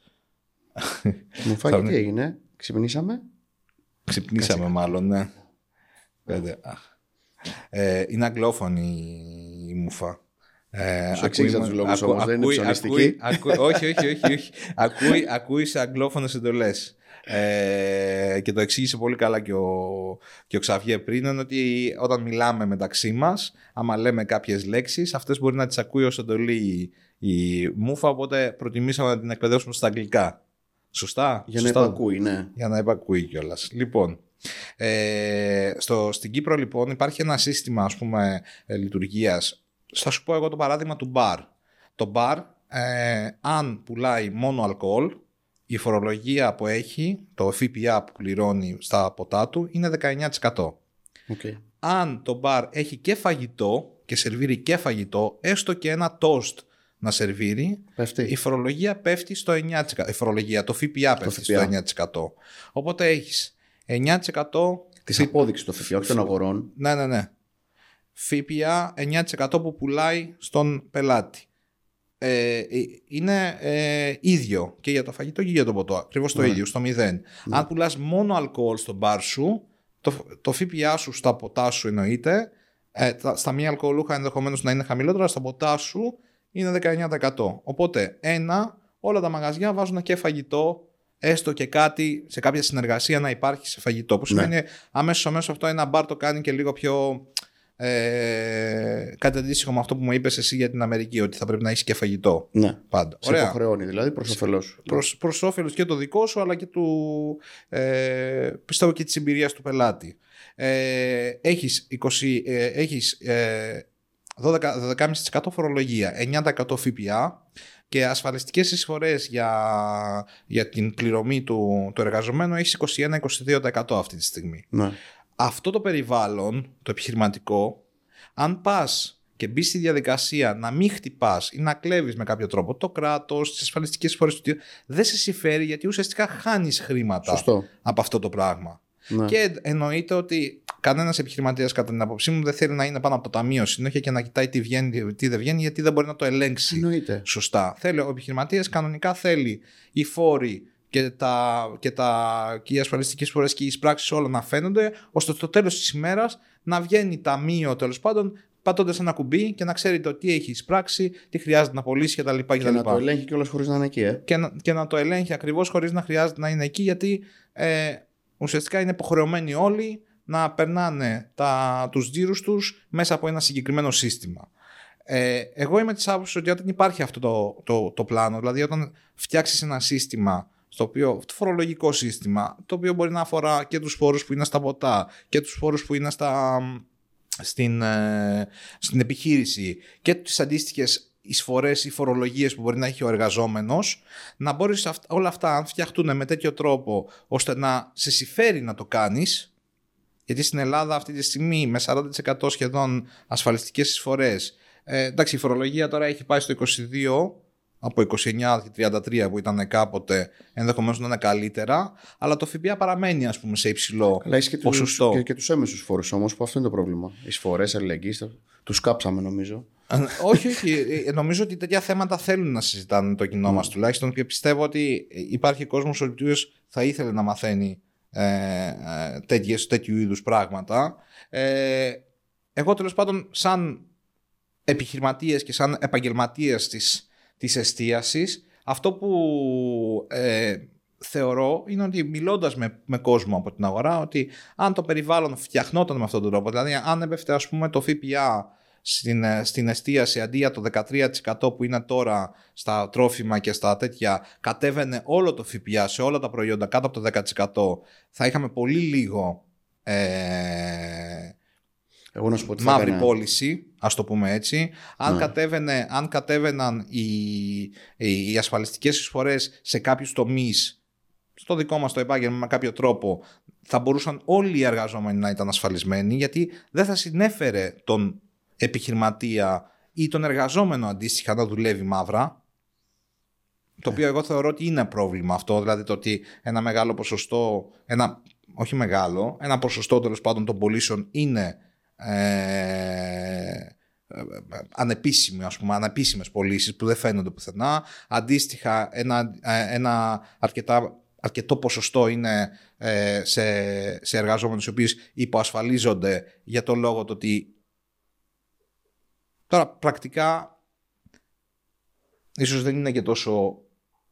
Μου φάει τι έγινε, ξυπνήσαμε Ξυπνήσαμε μάλλον, ναι. Ε, είναι αγγλόφωνη η μουφα. Ε, ακούει, τους λόγους όμως, δεν είναι ακούει, όχι, όχι, όχι, όχι. ακούει, ακούει σε αγγλόφωνες εντολές. Ε, και το εξήγησε πολύ καλά και ο, και ο Ξαβιέ πριν είναι ότι όταν μιλάμε μεταξύ μας άμα λέμε κάποιες λέξεις αυτές μπορεί να τις ακούει ως εντολή η, η μούφα οπότε προτιμήσαμε να την εκπαιδεύσουμε στα αγγλικά Σωστά. Για Σωστά. να υπακούει, ναι. Για να υπακούει κιόλας. Λοιπόν, ε, στο, στην Κύπρο λοιπόν υπάρχει ένα σύστημα ας πούμε ε, λειτουργίας. Θα σου πω εγώ το παράδειγμα του μπαρ. Το μπαρ, ε, αν πουλάει μόνο αλκοόλ, η φορολογία που έχει, το ΦΠΑ που πληρώνει στα ποτά του είναι 19%. Okay. Αν το μπαρ έχει και φαγητό και σερβίρει και φαγητό, έστω και ένα toast να σερβίρει, η φορολογία πέφτει στο 9%. Η φορολογία, το ΦΠΑ πέφτει στο 9%. Οπότε έχεις 9% της απόδειξης του ΦΠΑ, όχι των αγορών. Ναι, ναι, ναι. ΦΠΑ 9% που πουλάει στον πελάτη. Ε, ε, είναι ε, ίδιο και για το φαγητό και για το ποτό. Ακριβώς το ναι. ίδιο, στο μηδέν. Ναι. Αν πουλάς μόνο αλκοόλ στον μπαρ σου, το, το ΦΠΑ σου στα ποτά σου εννοείται. Ε, στα μη αλκοολούχα ενδεχομένως να είναι χαμηλότερα, στα ποτά σου είναι 19%. Οπότε, ένα, όλα τα μαγαζιά βάζουν και φαγητό, έστω και κάτι σε κάποια συνεργασία να υπάρχει σε φαγητό. Που ναι. σημαίνει αμέσως αμέσως αυτό ένα μπαρ το κάνει και λίγο πιο. Ε, κάτι αντίστοιχο με αυτό που μου είπες εσύ για την Αμερική, ότι θα πρέπει να έχεις και φαγητό. Ναι. Πάντα. Σε Ωραία. υποχρεώνει δηλαδή προς όφελός σου. Προς όφελος και το δικό σου, αλλά και του. Ε, πιστεύω και της εμπειρίας του πελάτη. Ε, έχεις, 20, ε, έχεις ε, 12,5% φορολογία, 9% ΦΠΑ και ασφαλιστικές εισφορές για, για την πληρωμή του, του εργαζομένου έχει 21-22% αυτή τη στιγμή. Ναι. Αυτό το περιβάλλον, το επιχειρηματικό, αν πας και μπεις στη διαδικασία να μην χτυπάς ή να κλέβεις με κάποιο τρόπο το κράτος, τις ασφαλιστικές εισφορές του δεν σε συμφέρει γιατί ουσιαστικά χάνεις χρήματα Σωστό. από αυτό το πράγμα. Ναι. Και εννοείται ότι κανένας επιχειρηματίας, κατά την άποψή μου, δεν θέλει να είναι πάνω από το ταμείο συνέχεια και να κοιτάει τι βγαίνει, τι δεν βγαίνει, γιατί δεν μπορεί να το ελέγξει Εννοείται. σωστά. Θέλει, ο επιχειρηματίας κανονικά θέλει οι φόροι και, τα, και, τα, και οι ασφαλιστικές φορές και οι εισπράξεις όλα να φαίνονται, ώστε στο τέλος της ημέρας να βγαίνει ταμείο τέλος πάντων πατώντας ένα κουμπί και να ξέρει το τι έχει εισπράξει, τι χρειάζεται να πωλήσει κτλ. Και, και, να το ελέγχει κιόλας χωρίς να είναι εκεί. Ε. Και, να, και να το ελέγχει ακριβώς χωρίς να χρειάζεται να είναι εκεί, γιατί ε, ουσιαστικά είναι υποχρεωμένοι όλοι να περνάνε τα, τους τζίρους τους μέσα από ένα συγκεκριμένο σύστημα. Ε, εγώ είμαι της άποψης ότι όταν υπάρχει αυτό το, το, το πλάνο, δηλαδή όταν φτιάξεις ένα σύστημα στο οποίο, το φορολογικό σύστημα, το οποίο μπορεί να αφορά και τους φόρους που είναι στα ποτά και τους φόρους που είναι στα, στην, ε, στην επιχείρηση και τις αντίστοιχες εισφορές ή φορολογίες που μπορεί να έχει ο εργαζόμενος, να μπορείς όλα αυτά αν φτιαχτούν με τέτοιο τρόπο ώστε να σε συμφέρει να το κάνεις, γιατί στην Ελλάδα αυτή τη στιγμή με 40% σχεδόν ασφαλιστικές εισφορές, ε, εντάξει η φορολογία τώρα έχει πάει στο 22% από 29 και 33 που ήταν κάποτε ενδεχομένως να είναι καλύτερα, αλλά το ΦΠΑ παραμένει ας πούμε σε υψηλό αλλά και ποσοστό. Και, και τους έμεσους φόρους όμως, που αυτό είναι το πρόβλημα. Οι εισφορές αλληλεγγύης, τους κάψαμε νομίζω. όχι, όχι. Ε, νομίζω ότι τέτοια θέματα θέλουν να συζητάνε το κοινό μας τουλάχιστον και πιστεύω ότι υπάρχει κόσμος ο οποίος θα ήθελε να μαθαίνει ε, ε, τέτοιες, τέτοιου είδους πράγματα. Ε, εγώ τέλος πάντων σαν επιχειρηματίες και σαν επαγγελματίες της, της εστίασης αυτό που ε, θεωρώ είναι ότι μιλώντας με, με κόσμο από την αγορά ότι αν το περιβάλλον φτιαχνόταν με αυτόν τον τρόπο δηλαδή αν έπεφτε ας πούμε το ΦΠΑ στην, ε, στην εστίαση αντί για το 13% που είναι τώρα στα τρόφιμα και στα τέτοια κατέβαινε όλο το ΦΠΑ σε όλα τα προϊόντα κάτω από το 10% θα είχαμε πολύ λίγο ε, Εγώ να σου πω τι θα μαύρη έκανα. πώληση, ας το πούμε έτσι. Αν, Ναι. κατέβαινε, αν κατέβαιναν οι, οι, οι ασφαλιστικές εισφορές σε κάποιους τομείς, στο δικό μας το επάγγελμα με κάποιο τρόπο, θα μπορούσαν όλοι οι εργαζόμενοι να ήταν ασφαλισμένοι, γιατί δεν θα συνέφερε τον επιχειρηματία ή τον εργαζόμενο αντίστοιχα να δουλεύει μαύρα, το οποίο εγώ θεωρώ ότι είναι πρόβλημα αυτό, δηλαδή το ότι ένα μεγάλο ποσοστό, ένα, όχι μεγάλο, ένα ποσοστό τέλος πάντων των πωλήσεων είναι ε, ανεπίσημοι, ας πούμε, ανεπίσημες πωλήσεις που δεν φαίνονται πουθενά. Αντίστοιχα, ένα, ε, ένα αρκετά, αρκετό ποσοστό είναι ε, σε, σε εργαζόμενους οι οποίοι υποασφαλίζονται για το λόγο το ότι τώρα πρακτικά ίσως δεν είναι και τόσο,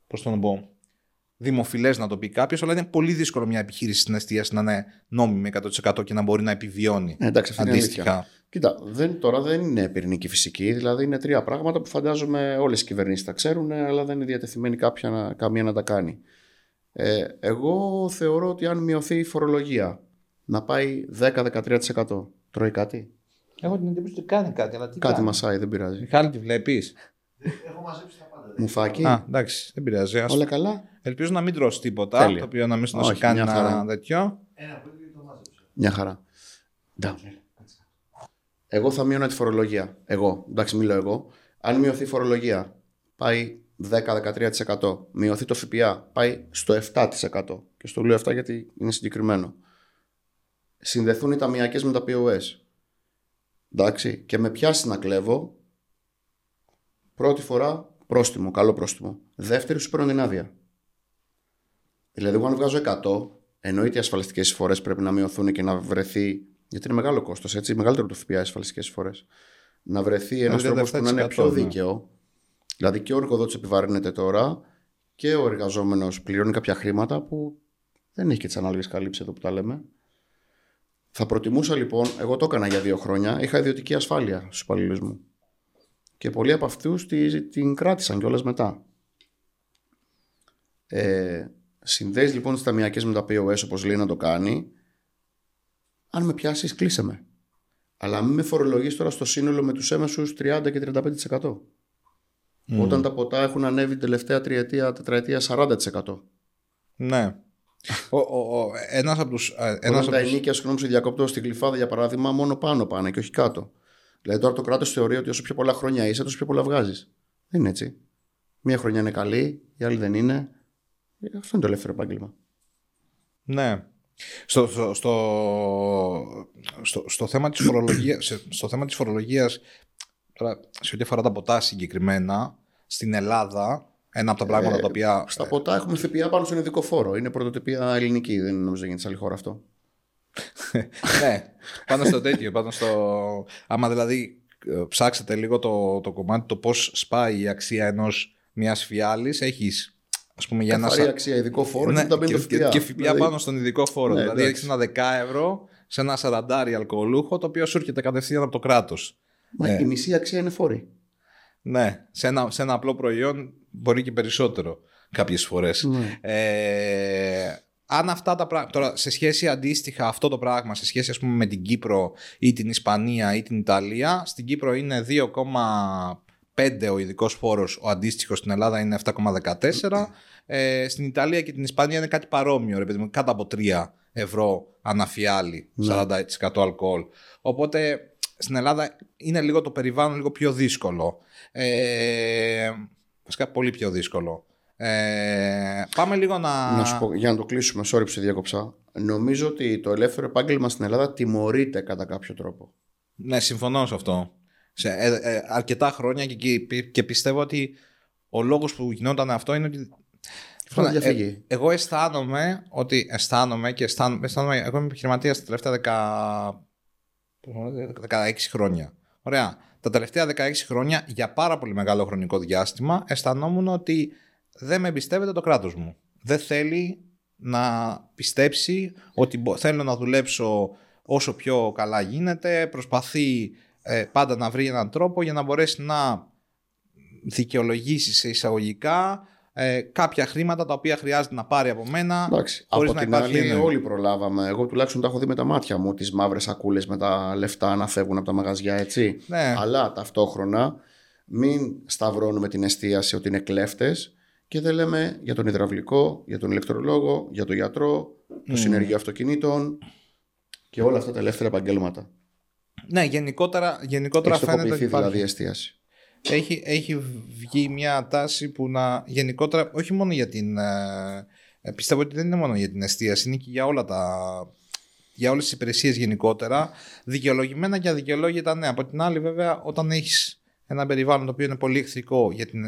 πώς το να πω, δημοφιλές να το πει κάποιος, αλλά είναι πολύ δύσκολο μια επιχείρηση στην εστίαση να είναι νόμιμη 100% και να μπορεί να επιβιώνει. Ε, εντάξει, αυτή είναι η Αντίστοιχα. αλήθεια. Κοίτα, δεν, τώρα δεν είναι πυρηνική φυσική, δηλαδή είναι τρία πράγματα που φαντάζομαι όλες οι κυβερνήσεις τα ξέρουν, αλλά δεν είναι διατεθειμένη κάποια, να- καμία να τα κάνει. Ε, εγώ θεωρώ ότι αν μειωθεί η φορολογία να πάει 10-13%, τρώει κάτι; Έχω την εντύπωση ότι κάνει κάτι, αλλά τι Κάτι μασάει, δεν πειράζει. Μιχάλη, τη βλέπεις; Έχω μαζέψει τα πάντα. Μουφάκι, Α, εντάξει, δεν πειράζει. Ας... όλα καλά. Ελπίζω να μην τρώσει τίποτα, Τέλεια. το οποίο να μην να Όχι, σε κάνει μια χαρά. ένα τέτοιο. Ένα που είναι το μάζεψα. Μια χαρά. Εγώ θα μείωνα τη φορολογία. Εγώ, εντάξει, μιλώ εγώ. Αν μειωθεί η φορολογία, πάει 10-13%. Μειωθεί το ΦΠΑ, πάει στο 7%. Και στο λέω 7 γιατί είναι συγκεκριμένο. Συνδεθούν οι ταμιακές με τα POS. Εντάξει, και με πιάσει να κλέβω. Πρώτη φορά πρόστιμο, καλό πρόστιμο. Δεύτερη σου παίρνω την άδεια. Δηλαδή, εγώ αν βγάζω 100, εννοείται οι ασφαλιστικές εισφορές πρέπει να μειωθούν και να βρεθεί. Γιατί είναι μεγάλο κόστος, έτσι, μεγαλύτερο από το ΦΠΑ οι ασφαλιστικές εισφορές. Να βρεθεί ένας Δηλαδή, τρόπος που να είναι 17%, πιο ναι. δίκαιο. Δηλαδή και ο εργοδότης επιβαρύνεται τώρα και ο εργαζόμενος πληρώνει κάποια χρήματα που δεν έχει και τις ανάλογες καλύψεις εδώ που τα λέμε. Θα προτιμούσα λοιπόν, εγώ το έκανα για δύο χρόνια, είχα ιδιωτική ασφάλεια στους υπαλλήλους μου. Και πολλοί από αυτούς την κράτησαν κιόλας μετά. Ε, συνδέεις λοιπόν τις ταμιακές με τα POS όπως λέει να το κάνει αν με πιάσεις κλείσε με αλλά μην με φορολογείς τώρα στο σύνολο με τους έμεσους 30 και 35% όταν τα ποτά έχουν ανέβει την τελευταία τριετία, τετραετία 40% Ναι. Ο, ο, ο, ένας από τους... ε, Ένας Όταν από τα τους... ενίκια, συγγνώμη, σε διακόπτω στην κλειφάδα για παράδειγμα, μόνο πάνω πάνε και όχι κάτω. Δηλαδή τώρα το κράτος θεωρεί ότι όσο πιο πολλά χρόνια είσαι, τόσο πιο πολλά βγάζεις. Δεν είναι έτσι. Μία χρονιά είναι καλή, η άλλη δεν είναι. Ε, Αυτό είναι το ελεύθερο επάγγελμα. Ναι. Στο, στο, στο, στο, στο θέμα της φορολογίας, σε- στο θέμα της φορολογίας τώρα, σε ό,τι αφορά τα ποτά συγκεκριμένα, στην Ελλάδα, ένα από τα πράγματα τα οποία... Ε, Στα ποτά έχουμε ΦΠΑ πάνω στον ειδικό φόρο. Είναι πρωτοτυπία ελληνική. Δεν νομίζω να γίνει σε άλλη χώρα αυτό. ναι, πάνω στο τέτοιο, πάνω στο... Άμα δηλαδή ε, ψάξετε λίγο το, το κομμάτι το πώς σπάει η αξία ενός μιας φιάλης, έχεις ας πούμε για ένα... Καθαρή σα- αξία ειδικό φόρο Ναι, και τα μπαίνει και, το και, ΦΠΑ. και ΦΠΑ Δηλαδή, πάνω στον ειδικό φόρο. Ναι, δηλαδή εντάξει. έχει ένα 10 ευρώ σε ένα 40 αλκοολούχο το οποίο σου έρχεται κατευθείαν από το κράτος. Μα Ε. η μισή αξία είναι φόρη. Ναι, σε ένα, σε ένα απλό προϊόν μπορεί και περισσότερο κάποιες φορές. Ναι. Ε, αν αυτά τα πράγματα. Τώρα, σε σχέση αντίστοιχα αυτό το πράγμα, σε σχέση ας πούμε με την Κύπρο ή την Ισπανία ή την Ιταλία, στην Κύπρο είναι 2,5 ο ειδικός φόρος, ο αντίστοιχος στην Ελλάδα είναι 7,14. Ε, στην Ιταλία και την Ισπανία είναι κάτι παρόμοιο, ρε παιδί μου, κάτω από 3 ευρώ αναφιάλη, 40% αλκοόλ. Οπότε στην Ελλάδα είναι λίγο το περιβάλλον λίγο πιο δύσκολο. Ε, βασικά πολύ πιο δύσκολο. Ε, πάμε λίγο να... Να σου πω, για να το κλείσουμε, sorry που σε διάκοψα. Νομίζω ότι το ελεύθερο επάγγελμα στην Ελλάδα τιμωρείται κατά κάποιο τρόπο. Ναι, συμφωνώ σε αυτό. Σε, ε, ε, αρκετά χρόνια και, και, και πιστεύω ότι ο λόγος που γινόταν αυτό είναι ότι Αυτό να Ε, διαφύγει. εγώ αισθάνομαι ότι αισθάνομαι και αισθάνομαι, αισθάνομαι εγώ είμαι επιχειρηματίας τα τελευταία 10, 16 χρόνια. Ωραία. Τα τελευταία 16 χρόνια για πάρα πολύ μεγάλο χρονικό διάστημα αισθανόμουν ότι δεν με εμπιστεύεται το κράτος μου. Δεν θέλει να πιστέψει ότι μπο- θέλω να δουλέψω όσο πιο καλά γίνεται. Προσπαθεί ε, πάντα να βρει έναν τρόπο για να μπορέσει να δικαιολογήσει σε εισαγωγικά ε, κάποια χρήματα τα οποία χρειάζεται να πάρει από μένα. Εντάξει. χωρίς Από να την υπάρχει άλλη, ένα- όλοι προλάβαμε. Εγώ τουλάχιστον τα έχω δει με τα μάτια μου, τις μαύρες σακούλες με τα λεφτά να φεύγουν από τα μαγαζιά, έτσι. Ναι. Αλλά ταυτόχρονα μην σταυρώνουμε την εστίαση ότι είναι κλέφτες και δεν λέμε για τον υδραυλικό, για τον ηλεκτρολόγο, για τον γιατρό, το συνεργείο αυτοκινήτων και όλα αυτά τα ελεύθερα επαγγέλματα. Ναι, γενικότερα, γενικότερα Έχεις φαίνεται ότι τοποποιηθεί υπάρχει. δηλαδή η εστίαση. Έχει, έχει βγει μια τάση που να γενικότερα, όχι μόνο για την. ε, ε, πιστεύω ότι δεν είναι μόνο για την εστίαση, είναι και για όλα τα. Για όλες τις υπηρεσίες γενικότερα, δικαιολογημένα και αδικαιολόγητα, ναι. Από την άλλη, βέβαια, όταν έχεις ένα περιβάλλον το οποίο είναι πολύ εχθρικό για την,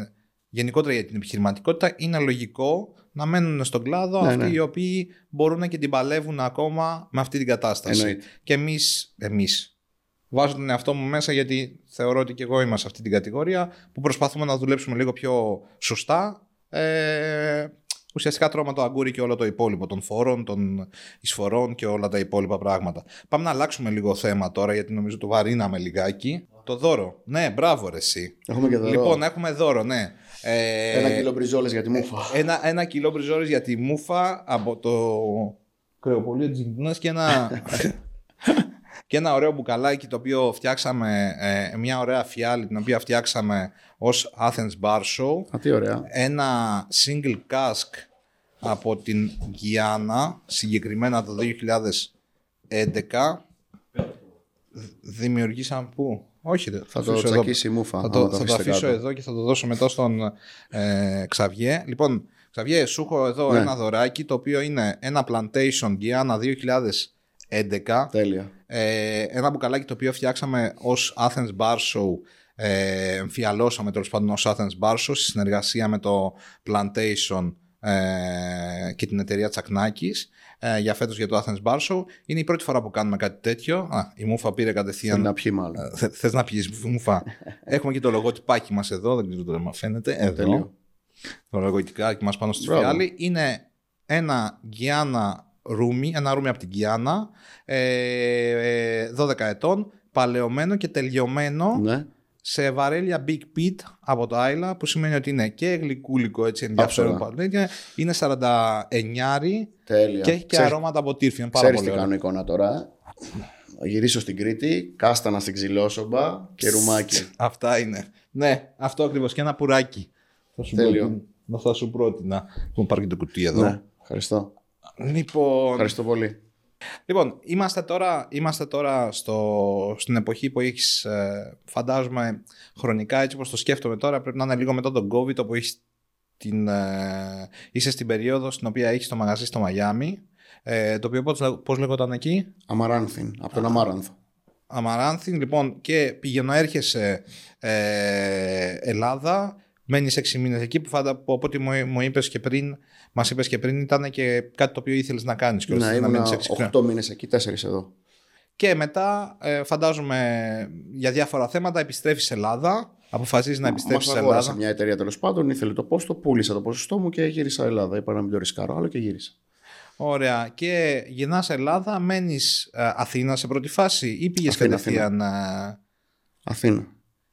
γενικότερα για την επιχειρηματικότητα, είναι λογικό να μένουν στον κλάδο Ναι, αυτοί ναι. οι οποίοι μπορούν και την παλεύουν ακόμα με αυτή την κατάσταση. Εννοείται. Και εμείς, εμείς, βάζω τον εαυτό μου μέσα γιατί θεωρώ ότι και εγώ είμαι σε αυτή την κατηγορία που προσπαθούμε να δουλέψουμε λίγο πιο σωστά. Ε, ουσιαστικά τρώμε το αγκούρι και όλο το υπόλοιπο των φόρων, των εισφορών και όλα τα υπόλοιπα πράγματα. Πάμε να αλλάξουμε λίγο θέμα τώρα γιατί νομίζω το βαρύναμε λιγάκι. Το δώρο. Ναι, μπράβο ρε εσύ. Έχουμε και δώρο. Λοιπόν, έχουμε δώρο, ναι. Ε, Ένα κιλό μπριζόλες για τη μούφα. ένα, ένα κιλό μπριζόρες για τη μούφα από το κρεοπολείο της Γυντινάς και ένα, και ένα ωραίο μπουκαλάκι το οποίο φτιάξαμε, ε, μια ωραία φιάλη την οποία φτιάξαμε ως Athens Bar Show. Α, τι ωραία. Ένα single cask από την Γκιάννα, συγκεκριμένα το 2011. Δημιουργήσαμε πού; Όχι, δεν- Θα το αφήσω εδώ. τσακίσει η μούφα. Θα άμα το, θα το αφήσετε αφήσω κάτω. εδώ και θα το δώσω μετά στον ε, Ξαβιέ. Λοιπόν, Ξαβιέ, σου έχω εδώ Ναι. ένα δωράκι το οποίο είναι ένα Plantation Guiana 2011. Τέλεια. Ε, ένα μπουκαλάκι το οποίο φτιάξαμε ως Athens Bar Show. Ε, εμφιαλώσαμε τέλος πάντων ως Athens Bar Show στη συνεργασία με το Plantation ε, και την εταιρεία Τσακνάκης ε, για φέτος για το Athens Bar Show. Είναι η πρώτη φορά που κάνουμε κάτι τέτοιο. Α, η Μούφα πήρε κατευθείαν Θέλει να πιει μάλλον. Θε θες να πιεις μουφά. Έχουμε και το λογοτυπάκι μας εδώ, δεν ξέρω τώρα αν φαίνεται. Εδώ. Τέλειο. Το λογοτυπάκι μας πάνω στη Μπράβο. φιάλη. Είναι ένα Γκιάνα ρούμι, ένα ρούμι από την Γκιάνα, ε, ε, 12 ετών, παλαιωμένο και τελειωμένο Ναι. σε βαρέλια Big Pit από το Άιλα, που σημαίνει ότι είναι και γλυκούλικο έτσι ενδιαφέρον. Άψογα. παλέτια. Είναι 49 Τέλεια. και έχει και Ξέρεις- αρώματα από τύρφη. Είναι πάρα Ξέρεις πολύ τι ωραίο. κάνω εικόνα τώρα; ε; Γυρίσω στην Κρήτη, κάστανα στην ξυλόσομπα και ρουμάκι. Αυτά είναι. Ναι, αυτό ακριβώς. Και ένα πουράκι. Θα σου Τέλειο. πρότεινα. Να θα σου πρότεινα. Λοιπόν, πάρει και το κουτί εδώ. ναι, ευχαριστώ. Λοιπόν, Ευχαριστώ πολύ. λοιπόν είμαστε τώρα, είμαστε τώρα στο, στην εποχή που έχεις, φαντάζομαι, χρονικά έτσι όπως το σκέφτομαι τώρα, πρέπει να είναι λίγο μετά τον COVID, όπου έχεις την, ε, είσαι στην περίοδο στην οποία έχεις το μαγαζί στο Μαγιάμι, ε, το οποίο πώς, πώς λέγονταν εκεί, Αμαράνθιν, από τον Αμάρανθο. Αμαράνθιν, λοιπόν, και πηγαίνω έρχεσαι ε, Ελλάδα, μένεις έξι μήνες εκεί που, φαντα, που από ό,τι μου, μου είπες και πριν, μας είπες και πριν ήταν και κάτι το οποίο ήθελες να κάνεις και Ναι, να ήμουν μείνεις έξι χρόνια. 8 μήνες εκεί, 4 εδώ. Και μετά ε, φαντάζομαι για διάφορα θέματα επιστρέφεις Ελλάδα, αποφασίζεις να επιστρέψεις Μας σε αγόρασε Ελλάδα. μια εταιρεία τέλος πάντων, ήθελε το πόστο, πούλησα το ποσοστό μου και γύρισα Ελλάδα. Είπα να μην το ρισκάρω άλλο και γύρισα. Ωραία. Και γυρνάς Ελλάδα, μένεις ε, Αθήνα σε πρώτη φάση ή πήγες Αθήνα, κατευθείαν... ε, Αθήνα.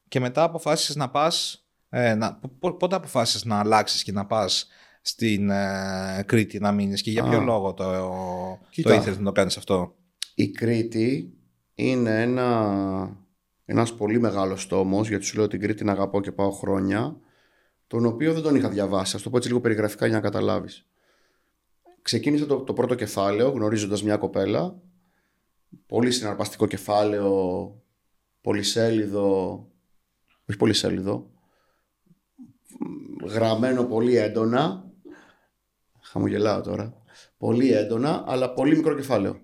και μετά αποφάσισες να πας ε, να, πο- πο- πότε αποφάσισες να αλλάξεις και να πας στην ε, Κρήτη να μείνεις και για ποιο Α. λόγο το, το Κοίτα. ήθελες να το κάνεις αυτό; Η Κρήτη είναι ένα, ένας πολύ μεγάλος τόμος, γιατί σου λέω την Κρήτη την αγαπώ και πάω χρόνια, τον οποίο δεν τον είχα διαβάσει. Ας το πω έτσι λίγο περιγραφικά για να καταλάβεις. Ξεκίνησα το, το πρώτο κεφάλαιο γνωρίζοντας μια κοπέλα, πολύ συναρπαστικό κεφάλαιο, πολυσέλιδο, όχι πολυσέλιδο, γραμμένο πολύ έντονα, χαμογελάω τώρα, πολύ έντονα, αλλά πολύ μικρό κεφάλαιο.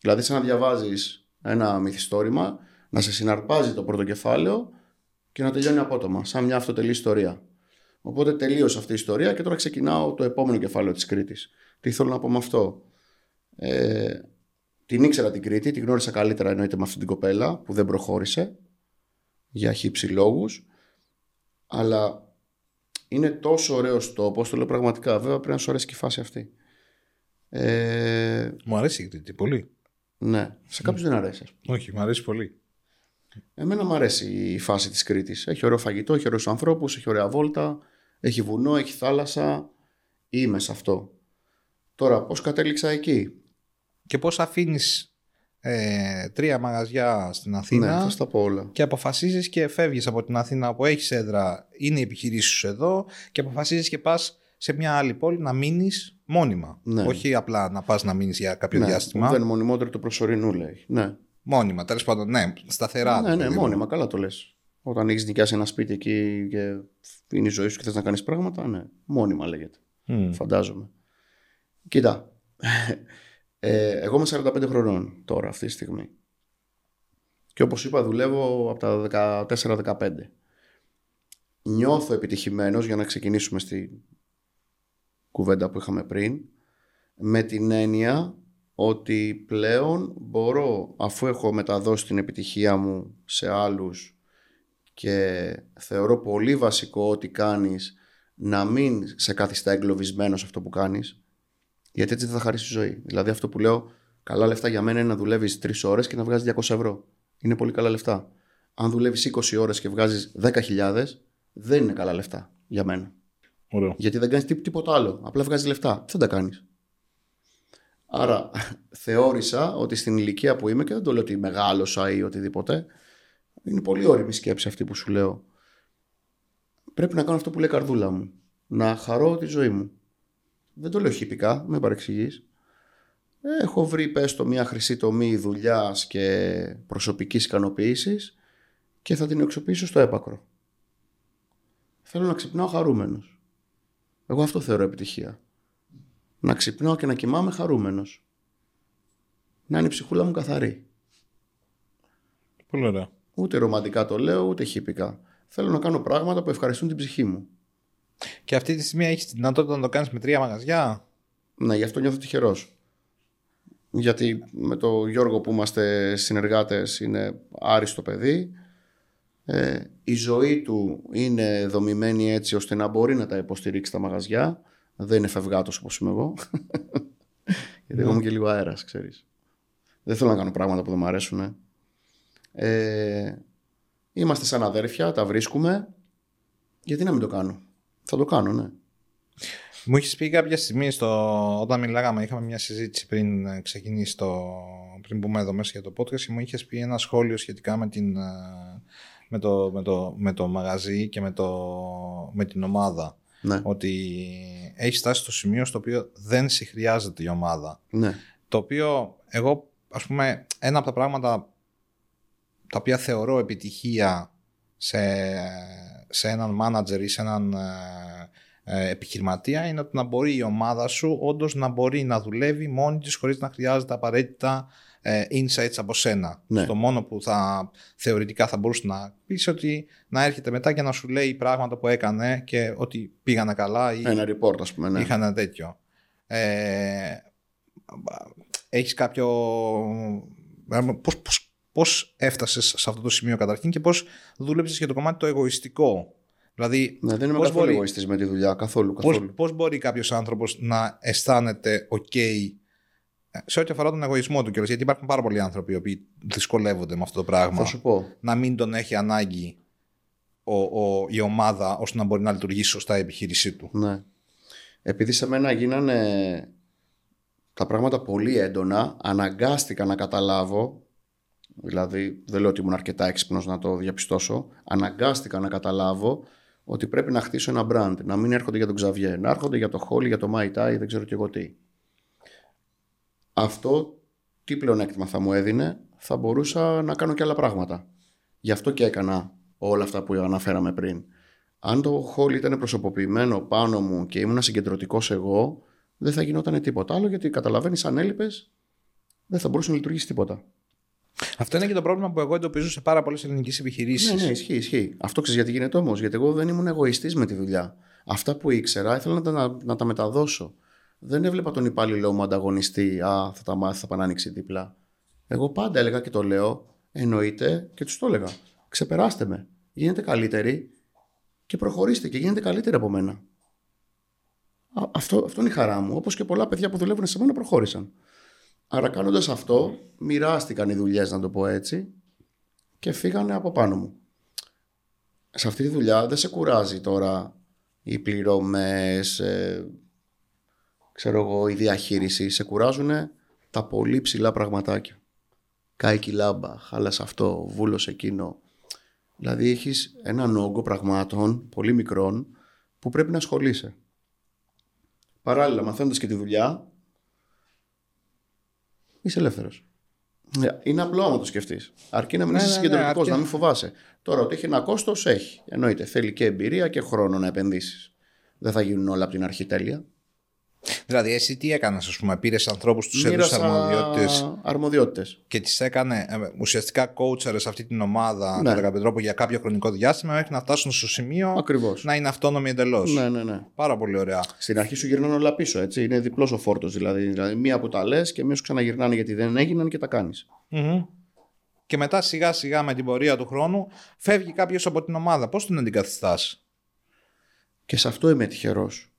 Δηλαδή, σαν να διαβάζεις ένα μυθιστόρημα, να σε συναρπάζει το πρώτο κεφάλαιο και να τελειώνει απότομα, σαν μια αυτοτελή ιστορία. Οπότε τελείωσε αυτή η ιστορία και τώρα ξεκινάω το επόμενο κεφάλαιο της Κρήτης. Τι θέλω να πω με αυτό; Ε, την ήξερα την Κρήτη, την γνώρισα καλύτερα εννοείται με αυτή την κοπέλα που δεν προχώρησε για χύψη λόγους αλλά είναι τόσο ωραίος τόπος, το λέω πραγματικά, βέβαια πρέπει να σου αρέσει και η φάση αυτή. Ε, Μου αρέσει η Κρήτη πολύ; ναι, σε κάποιους δεν αρέσει. ας πούμε. Όχι, μου αρέσει πολύ Εμένα μου αρέσει η φάση της Κρήτης. Έχει ωραίο φαγητό, έχει ωραίους ανθρώπους, έχει ωραία βόλτα, έχει βουνό, έχει θάλασσα. Είμαι σε αυτό. Τώρα, πώς κατέληξα εκεί; Και πώς αφήνεις ε, τρία μαγαζιά στην Αθήνα Ναι, θα στα πω όλα. και αποφασίζεις και φεύγεις από την Αθήνα που έχεις έδρα, είναι οι επιχειρήσεις σου εδώ και αποφασίζεις και πας σε μια άλλη πόλη να μείνεις μόνιμα. Ναι. Όχι απλά να πας να μείνεις για κάποιο Ναι, διάστημα. Δεν μονιμότερο του προσωρινού λέει. Ναι, Μόνιμα, τέλος πάντων, ναι, σταθερά. ναι, ναι, παιδί μου. μόνιμα, καλά το λες. Όταν έχεις νοικιάσει ένα σπίτι εκεί και είναι η ζωή σου και θες να κάνεις πράγματα, ναι, μόνιμα λέγεται. Μμ. Φαντάζομαι. Κοίτα, ε, εγώ είμαι 45 χρονών τώρα αυτή τη στιγμή. Και όπως είπα δουλεύω από τα 14-15. Νιώθω επιτυχημένος για να ξεκινήσουμε στη κουβέντα που είχαμε πριν με την έννοια ότι πλέον μπορώ αφού έχω μεταδώσει την επιτυχία μου σε άλλους και θεωρώ πολύ βασικό ότι κάνεις να μην σε καθιστά εγκλωβισμένο σε αυτό που κάνεις γιατί έτσι δεν θα χαρίσει τη ζωή. Δηλαδή αυτό που λέω καλά λεφτά για μένα είναι να δουλεύεις 3 ώρες και να βγάζεις 200 ευρώ. Είναι πολύ καλά λεφτά. Αν δουλεύεις 20 ώρες και βγάζεις 10.000 δεν είναι καλά λεφτά για μένα. Ωραίο. Γιατί δεν κάνεις τίποτα άλλο. Απλά βγάζεις λεφτά. Τι θα τα κάνεις; Άρα θεώρησα ότι στην ηλικία που είμαι και δεν το λέω ότι μεγάλωσα ή οτιδήποτε. Είναι πολύ όρημη σκέψη αυτή που σου λέω. Πρέπει να κάνω αυτό που λέει η καρδούλα μου. Να χαρώ τη ζωή μου. Δεν το λέω χυπικά, με παρεξηγείς. Έχω βρει πες το μια χρυσή τομή δουλειάς και προσωπικής ικανοποίησης και θα την εξοπλίσω στο έπακρο. Θέλω να ξυπνάω χαρούμενος. Εγώ αυτό θεωρώ επιτυχία. Να ξυπνάω και να κοιμάμαι χαρούμενος. Να είναι η ψυχούλα μου καθαρή. Πολύ ωραία. Ούτε ρομαντικά το λέω, ούτε χυπικά. Θέλω να κάνω πράγματα που ευχαριστούν την ψυχή μου. Και αυτή τη στιγμή έχεις τη δυνατότητα να το κάνεις με τρία μαγαζιά. Ναι, γι' αυτό νιώθω τυχερός. Γιατί με το Γιώργο που είμαστε συνεργάτες είναι άριστο παιδί. Ε, η ζωή του είναι δομημένη έτσι ώστε να μπορεί να τα υποστηρίξει τα μαγαζιά. Δεν είναι φευγάτος όπως είμαι εγώ. Γιατί εγώ είμαι και λίγο αέρας, ξέρεις. Δεν θέλω να κάνω πράγματα που δεν μου αρέσουν. Ε, είμαστε σαν αδέρφια, τα βρίσκουμε. Γιατί να μην το κάνω; Θα το κάνω, ναι. Μου είχε πει κάποια στιγμή στο, όταν μιλάγαμε, είχαμε μια συζήτηση πριν ε, ξεκινήσει το. πριν μπούμε εδώ μέσα για το podcast, και μου είχες πει ένα σχόλιο σχετικά με, την, ε, με, το, με, το, με το μαγαζί και με, το, με την ομάδα. Ναι, Ότι έχει φτάσει στο σημείο στο οποίο δεν σε χρειάζεται η ομάδα. ναι. Το οποίο εγώ, ας πούμε, ένα από τα πράγματα τα οποία θεωρώ επιτυχία σε, σε έναν manager ή σε έναν ε, ε, επιχειρηματία είναι ότι να μπορεί η ομάδα σου όντως να μπορεί να δουλεύει μόνη της χωρίς να χρειάζεται απαραίτητα ε, insights από σένα. Ναι. Το μόνο που θα θεωρητικά θα μπορούσε να πεις ότι να έρχεται μετά και να σου λέει πράγματα που έκανε και ότι πήγανε καλά ή Ένα report, ας πούμε. Ναι. είχαν ένα τέτοιο. Ε, έχεις κάποιο... Πώς, πώς, πώς έφτασες σε αυτό το σημείο καταρχήν και πώς δούλεψες για το κομμάτι το εγωιστικό. Δηλαδή, Ναι, δεν είμαι πώς καθόλου μπορεί- εγωιστής με τη δουλειά. Καθόλου. πώς, καθόλου. πώς μπορεί κάποιος άνθρωπος να αισθάνεται ok σε ό,τι αφορά τον εγωισμό του κιόλας, γιατί υπάρχουν πάρα πολλοί άνθρωποι οι οποίοι δυσκολεύονται με αυτό το πράγμα. Θα σου πω. Να μην τον έχει ανάγκη ο, ο, η ομάδα ώστε να μπορεί να λειτουργήσει σωστά η επιχείρησή του. Ναι. Επειδή σε μένα γίνανε τα πράγματα πολύ έντονα, αναγκάστηκα να καταλάβω, δηλαδή δεν λέω ότι ήμουν αρκετά έξυπνος να το διαπιστώσω, αναγκάστηκα να καταλάβω ότι πρέπει να χτίσω ένα brand, να μην έρχονται για τον Ξαβιέ, να έρχονται για το Χόλι, για το Mai Tai, δεν ξέρω και εγώ τι. Αυτό τι πλεονέκτημα θα μου έδινε, θα μπορούσα να κάνω και άλλα πράγματα. Γι' αυτό και έκανα όλα αυτά που αναφέραμε πριν. Αν το χόλ ήταν προσωποποιημένο πάνω μου και ήμουν συγκεντρωτικός εγώ, δεν θα γινόταν τίποτα άλλο γιατί καταλαβαίνεις, αν έλειπες, δεν θα μπορούσε να λειτουργήσει τίποτα. Αυτό είναι και το πρόβλημα που εγώ εντοπίζω σε πάρα πολλές ελληνικές επιχειρήσεις. Ναι, ναι, ισχύει, ισχύει. Αυτό ξέρεις γιατί γίνεται όμως. Γιατί εγώ δεν ήμουν εγωιστής με τη δουλειά. Αυτά που ήξερα ήθελα να τα, να, να τα μεταδώσω. Δεν έβλεπα τον υπάλληλό μου ανταγωνιστή. Α, θα τα μάθει, θα πάνε άνοιξει δίπλα. Εγώ πάντα έλεγα και το λέω, εννοείται και τους το έλεγα. Ξεπεράστε με. Γίνετε καλύτεροι και προχωρήστε και γίνετε καλύτεροι από μένα. Α, αυτό, αυτό είναι η χαρά μου. Όπως και πολλά παιδιά που δουλεύουν σε μένα προχώρησαν. Άρα κάνοντας αυτό, μοιράστηκαν οι δουλειές, να το πω έτσι, και φύγανε από πάνω μου. Σε αυτή τη δουλειά δεν σε κουράζει τώρα οι πληρωμές, ε, ξέρω εγώ, η διαχείριση. Σε κουράζουν τα πολύ ψηλά πραγματάκια. Κάικη λάμπα, χάλασε αυτό, βούλωσε εκείνο. Δηλαδή έχεις έναν όγκο πραγμάτων πολύ μικρών που πρέπει να ασχολείσαι. Παράλληλα, μαθαίνοντας και τη δουλειά, είσαι ελεύθερος. Είναι απλό άμα το σκεφτείς. Αρκεί να μην Ναι, είσαι ναι, ναι, συγκεντρωτικός, αρκεί. να μην φοβάσαι. Τώρα ότι έχει ένα κόστος, έχει. Εννοείται. Θέλει και εμπειρία και χρόνο να επενδύσεις. Δεν θα γίνουν όλα από την αρχή τέλεια. Δηλαδή, εσύ τι έκανες, ας πούμε, πήρες ανθρώπους, τους έδωσες αρμοδιότητες αρμοδιότητες. και τις έκανε ε, ουσιαστικά κόουτσαρε αυτή την ομάδα Ναι. κατά κάποιο τρόπο για κάποιο χρονικό διάστημα μέχρι να φτάσουν στο σημείο Ακριβώς. να είναι αυτόνομοι εντελώς. Ναι, ναι, ναι. Πάρα πολύ ωραία. Στην αρχή σου γυρνάνε όλα πίσω, έτσι. Είναι διπλός ο φόρτος. Δηλαδή. δηλαδή, μία που τα λες και μία σου ξαναγυρνάνε γιατί δεν έγιναν και τα κάνεις. Μμμ. Και μετά σιγά σιγά με την πορεία του χρόνου φεύγει κάποιος από την ομάδα. Πώς τον αντικαθιστάς; Και σε αυτό είμαι τυχερός.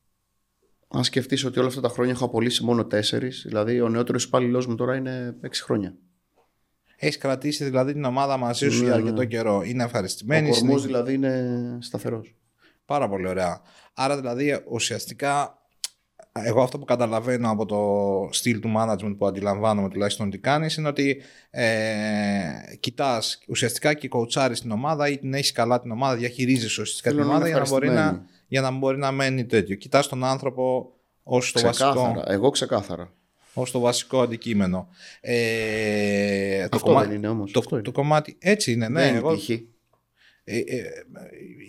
Αν σκεφτείς ότι όλα αυτά τα χρόνια έχω απολύσει μόνο τέσσερις, δηλαδή ο νεότερος υπάλληλός μου τώρα είναι έξι χρόνια. Έχεις κρατήσει δηλαδή την ομάδα μαζί σου Ναι, για ναι. αρκετό καιρό. Είναι Ο ευχαριστημένη. κορμός συνεχίζει- δηλαδή είναι σταθερός. Πάρα πολύ ωραία. Άρα δηλαδή ουσιαστικά εγώ αυτό που καταλαβαίνω από το στυλ του management που αντιλαμβάνομαι τουλάχιστον ότι κάνεις είναι ότι ε, κοιτάς ουσιαστικά και κοουτσάρεις την ομάδα ή την έχεις καλά την ομάδα, διαχειρίζεις ουσιαστικά την Θέλω να ομάδα είναι για να, μπορεί να, ευχαριστημένη. για να μπορεί να μένει τέτοιο. Κοιτάς τον άνθρωπο ως το, βασικό, Ξεκάθαρα. Εγώ ξεκάθαρα. ως το βασικό αντικείμενο. Ε, το, Αυτό κομμά- δεν είναι όμως. το, το κομμάτι έτσι είναι, ναι. δεν εγώ, είναι τύχη. Ε, ε,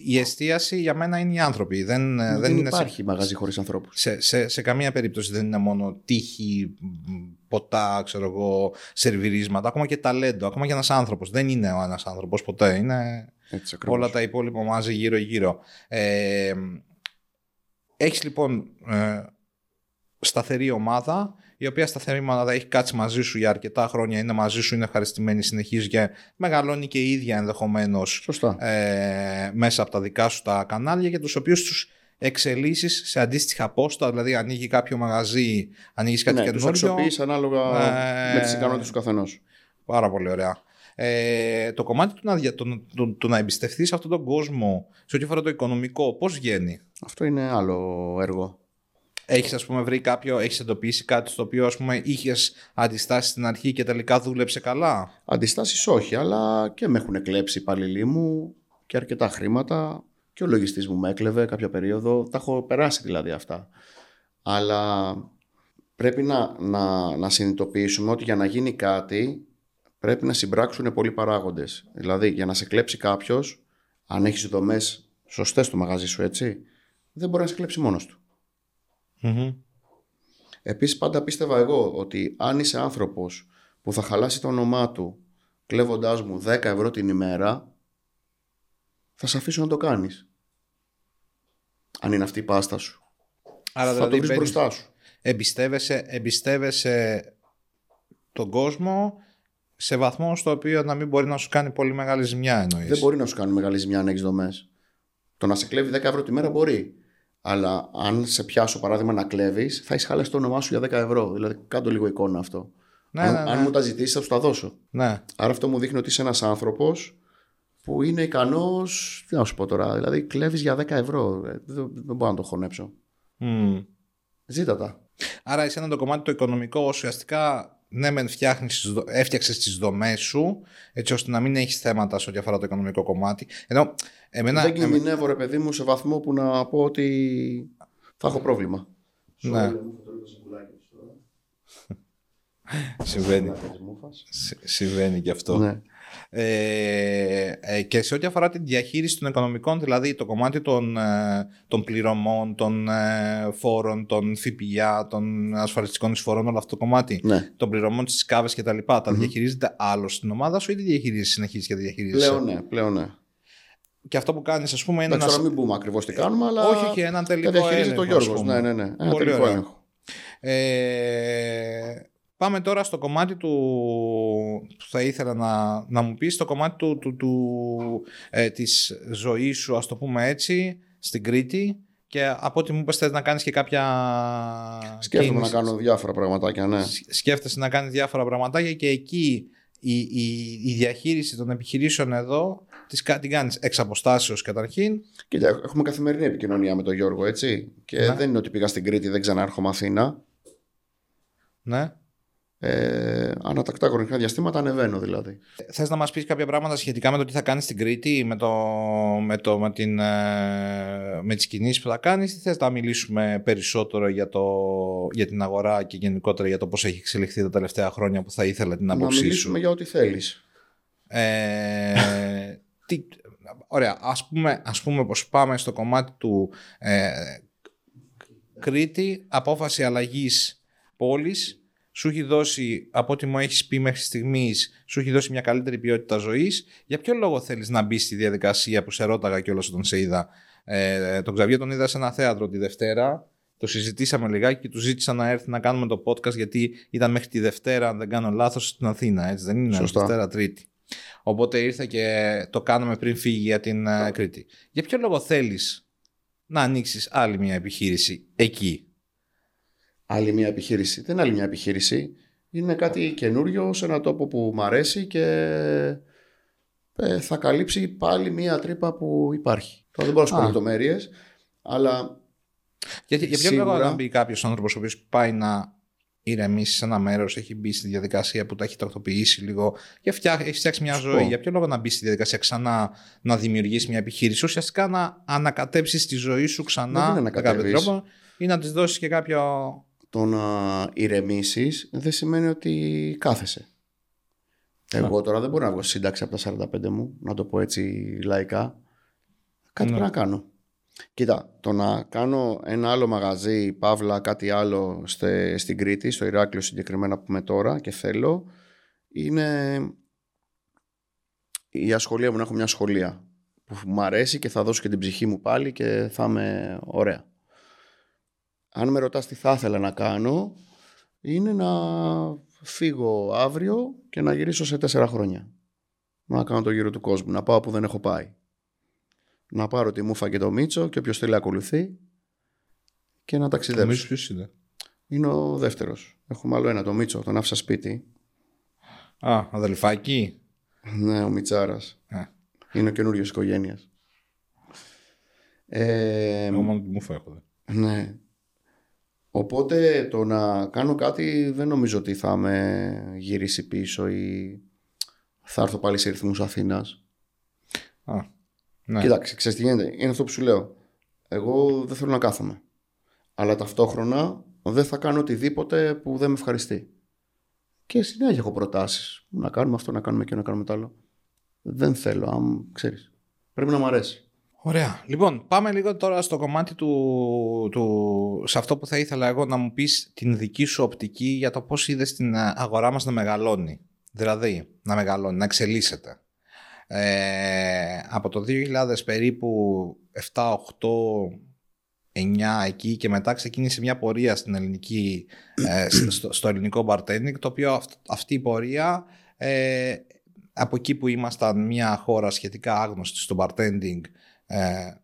η εστίαση για μένα είναι οι άνθρωποι. Δεν, Δεν, δεν είναι σε- υπάρχει μαγαζί χωρίς ανθρώπους. σε, σε, σε καμία περίπτωση δεν είναι μόνο τύχη, μ, ποτά, ξέρω εγώ, σερβιρίσματα, ακόμα και ταλέντο, ακόμα και ένας άνθρωπος. Δεν είναι ο ένας άνθρωπος ποτέ, είναι Έτσι ακριβώς. όλα τα υπόλοιπα μαζί γύρω-γύρω. Ε, έχεις λοιπόν ε, σταθερή ομάδα, η οποία σταθερή ομάδα έχει κάτσει μαζί σου για αρκετά χρόνια, είναι μαζί σου, είναι ευχαριστημένη, συνεχίζεις και μεγαλώνει και η ίδια ενδεχομένως Σωστά. ε, μέσα από τα δικά σου τα κανάλια για τους οποίους τους εξελίσσεις σε αντίστοιχα πόστα, δηλαδή ανοίγει κάποιο μαγαζί, ανοίγεις κάτι ναι, τους καινούριο. αξιοποιείς ανάλογα Ε, με τις ικανότητες του καθενός. Πάρα πολύ ωραία. Ε, το κομμάτι του να, δια- το, το, το να εμπιστευτείς αυτόν τον κόσμο σε ό,τι αφορά το οικονομικό, πώς βγαίνει; Αυτό είναι άλλο έργο. Έχεις ας πούμε βρει κάποιο, έχεις εντοπίσει κάτι στο οποίο ας πούμε είχες αντιστάσεις στην αρχή και τελικά δούλεψε καλά; Αντιστάσεις όχι, αλλά και με έχουν κλέψει οι υπαλληλοί μου και αρκετά χρήματα και ο λογιστής μου με έκλεβε κάποια περίοδο. Τα έχω περάσει δηλαδή αυτά. Αλλά πρέπει να, να, να συνειδητοποιήσουμε ότι για να γίνει κάτι πρέπει να συμπράξουν πολλοί παράγοντες. Δηλαδή για να σε κλέψει κάποιος, αν έχεις δομές σωστές στο μαγαζί σου έτσι, δεν μπορεί να σε κλέψει μόνος του. Επίσης πάντα πίστευα εγώ ότι αν είσαι άνθρωπος που θα χαλάσει το όνομά του κλέβοντάς μου 10 ευρώ την ημέρα θα σε αφήσω να το κάνεις. Αν είναι αυτή η πάστα σου. Άρα θα δηλαδή το βρεις μπαίνεις- μπροστά σου. εμπιστεύεσαι, εμπιστεύεσαι τον κόσμο σε βαθμό στο οποίο να μην μπορεί να σου κάνει πολύ μεγάλη ζημιά εννοείς. Δεν μπορεί να σου κάνει μεγάλη ζημιά αν έχεις δομές. Το να σε κλέβει 10 ευρώ τη μέρα μπορεί. Αλλά αν σε πιάσω παράδειγμα να κλέβεις, θα έχεις χαλάσει το όνομά σου για 10 ευρώ. Δηλαδή, κάτω λίγο εικόνα αυτό. Ναι, αν, ναι, ναι. αν μου τα ζητήσεις, θα σου τα δώσω. Ναι. Άρα αυτό μου δείχνει ότι είσαι ένας άνθρωπος που είναι ικανός. Τι να σου πω τώρα, δηλαδή κλέβεις για 10 ευρώ. Ε, Δεν, δεν μπορώ να το χωνέψω. Μμ. Ζήτα τα. Άρα εσένα το κομμάτι το οικονομικό ουσιαστικά ναι μεν φτιάχνεις, τις δο- έφτιαξες τις δομές σου έτσι ώστε να μην έχεις θέματα σε ό,τι αφορά το οικονομικό κομμάτι. Ενώ εμένα... δεν εμέ- κινδυνεύω, ρε παιδί μου, σε βαθμό που να πω ότι θα έχω πρόβλημα. Ναι. Συμβαίνει. Συ- Συμβαίνει και αυτό. Ναι. Ε, ε, και σε ό,τι αφορά τη διαχείριση των οικονομικών, δηλαδή το κομμάτι των, ε, των πληρωμών, των ε, φόρων, των ΦΠΑ, των ασφαλιστικών εισφορών, όλο αυτό το κομμάτι, ναι. των πληρωμών της ΚΑΒΕ και τα λοιπά, τα διαχειρίζεται άλλο στην ομάδα σου ή τη διαχειρίζει, συνεχίζεις και διαχειρίζεσαι; Πλέον ναι, πλέον ναι. Και αυτό που κάνεις, ας πούμε, είναι Εντάξει, να. τώρα μην πούμε ακριβώς τι κάνουμε, αλλά. Όχι, όχι, έναν τελικό Τα διαχειρίζεται ο έλεγχο, ας Γιώργος. πούμε. Ναι, ναι, ναι. Ένα Πολύ τελικό ωραία. έλεγχο. Ε, πάμε τώρα στο κομμάτι του που θα ήθελα να, να μου πεις το κομμάτι του, του, του, ε, της ζωής σου ας το πούμε έτσι στην Κρήτη και από ό,τι μου είπες θες να κάνεις και κάποια Σκέφτομαι κίνηση. να κάνω διάφορα πραγματάκια, ναι. Σκ- σκέφτεσαι να κάνεις διάφορα πραγματάκια και εκεί η, η, η διαχείριση των επιχειρήσεων εδώ τις, κα- την κάνεις εξ αποστάσεως καταρχήν. Κοίτα, έχουμε καθημερινή επικοινωνία με τον Γιώργο, έτσι. Και Ναι. δεν είναι ότι πήγα στην Κρήτη, δεν ξανάρχομαι Αθήνα. Ναι. Ε, ανατακτά χρονικά διαστήματα ανεβαίνω δηλαδή. Θες να μας πεις κάποια πράγματα σχετικά με το τι θα κάνεις στην Κρήτη, με, το, με, το, με, την, ε, με τις κινήσεις που θα κάνεις ή θες να μιλήσουμε περισσότερο για, το, για την αγορά και γενικότερα για το πώς έχει εξελιχθεί τα τελευταία χρόνια που θα ήθελα την Να άποψή σου; μιλήσουμε για ό,τι θέλεις. Ε, τι, ωραία, ας πούμε, ας πούμε πως πάμε στο κομμάτι του ε, Κρήτη, απόφαση αλλαγής πόλης, σου έχει δώσει, από ό,τι μου έχεις πει μέχρι στιγμής, σου έχει δώσει μια καλύτερη ποιότητα ζωής. Για ποιο λόγο θέλεις να μπεις στη διαδικασία που σε ρώταγα κιόλας όταν σε είδα; Ε, τον Ξαβιέ τον είδα σε ένα θέατρο τη Δευτέρα. Το συζητήσαμε λιγάκι και του ζήτησα να έρθει να κάνουμε το podcast γιατί ήταν μέχρι τη Δευτέρα, αν δεν κάνω λάθος, στην Αθήνα. Έτσι δεν είναι, Σωστά. Δευτέρα Τρίτη. Οπότε ήρθε και το κάναμε πριν φύγει για την ε, Κρήτη. Για ποιο λόγο θέλεις να ανοίξεις άλλη μια επιχείρηση εκεί; Άλλη μια επιχείρηση. Δεν είναι άλλη μια επιχείρηση. Είναι κάτι καινούριο σε ένα τόπο που μ' αρέσει και ε, θα καλύψει πάλι μια τρύπα που υπάρχει. Τώρα δεν μπορώ να σου πω Α. λεπτομέρειες, αλλά Γιατί, για ποιο Σίγουρα. λόγο να μπει κάποιος άνθρωπος ο οποίος πάει να ηρεμήσει σε ένα μέρος, έχει μπει στη διαδικασία που τα έχει τακτοποιήσει λίγο και φτιά, έχει φτιάξει μια Σου ζωή. πω. Για ποιο λόγο να μπει στη διαδικασία ξανά να δημιουργήσει μια επιχείρηση, ουσιαστικά να ανακατέψεις τη ζωή σου Δεν ξανά είναι με κάποιο ανακατεύεις. τρόπο ή να της δώσεις και κάποιο. Το να ηρεμήσεις δεν σημαίνει ότι κάθεσαι. Εγώ τώρα δεν μπορώ να βγω στη σύνταξη από τα 45 μου, να το πω έτσι λαϊκά. Κάτι Ναι. πρέπει να κάνω. Κοίτα, το να κάνω ένα άλλο μαγαζί, παύλα, κάτι άλλο στε, στην Κρήτη, στο Ηράκλειο συγκεκριμένα που είμαι τώρα και θέλω, είναι η ασχολία μου να έχω μια σχολεία που μου αρέσει και θα δώσω και την ψυχή μου πάλι και θα είμαι ωραία. Αν με ρωτάς τι θα ήθελα να κάνω, είναι να φύγω αύριο και να γυρίσω σε τέσσερα χρόνια. Να κάνω το γύρο του κόσμου, να πάω που δεν έχω πάει. Να πάρω τη μούφα και το μίτσο και όποιος θέλει ακολουθεί και να ταξιδέψω. ποιος είναι; Είναι ο δεύτερος. Έχουμε άλλο ένα, το μίτσο, τον άφησα σπίτι. Α, αδελφάκι. Ναι, ο Μιτσάρας. Α. Είναι ο καινούριο οικογένειας. Ε, Εγώ μόνο τη μου έχω. δε. ναι. Οπότε το να κάνω κάτι δεν νομίζω ότι θα με γυρίσει πίσω ή θα έρθω πάλι σε ρυθμούς Αθήνας. Α, ναι. Κοίταξε, ξέρεις τι γίνεται; Είναι αυτό που σου λέω. Εγώ δεν θέλω να κάθομαι. Αλλά ταυτόχρονα δεν θα κάνω οτιδήποτε που δεν με ευχαριστεί. Και συνέχεια έχω προτάσεις. Να κάνουμε αυτό, να κάνουμε και να κάνουμε το άλλο. Δεν θέλω, αν ξέρεις. Πρέπει να μου αρέσει. Ωραία. Λοιπόν, πάμε λίγο τώρα στο κομμάτι του, του... σε αυτό που θα ήθελα εγώ να μου πεις την δική σου οπτική για το πώς είδες την ε, αγορά μας να μεγαλώνει. Δηλαδή, να μεγαλώνει, να εξελίσσεται. Ε, από το 2000 περίπου 7, 8, 9 εκεί και μετά ξεκίνησε μια πορεία στην ελληνική, ε, στο, στο ελληνικό bartending το οποίο αυ- αυτή η πορεία ε, από εκεί που ήμασταν μια χώρα σχετικά άγνωστη στο bartending ε,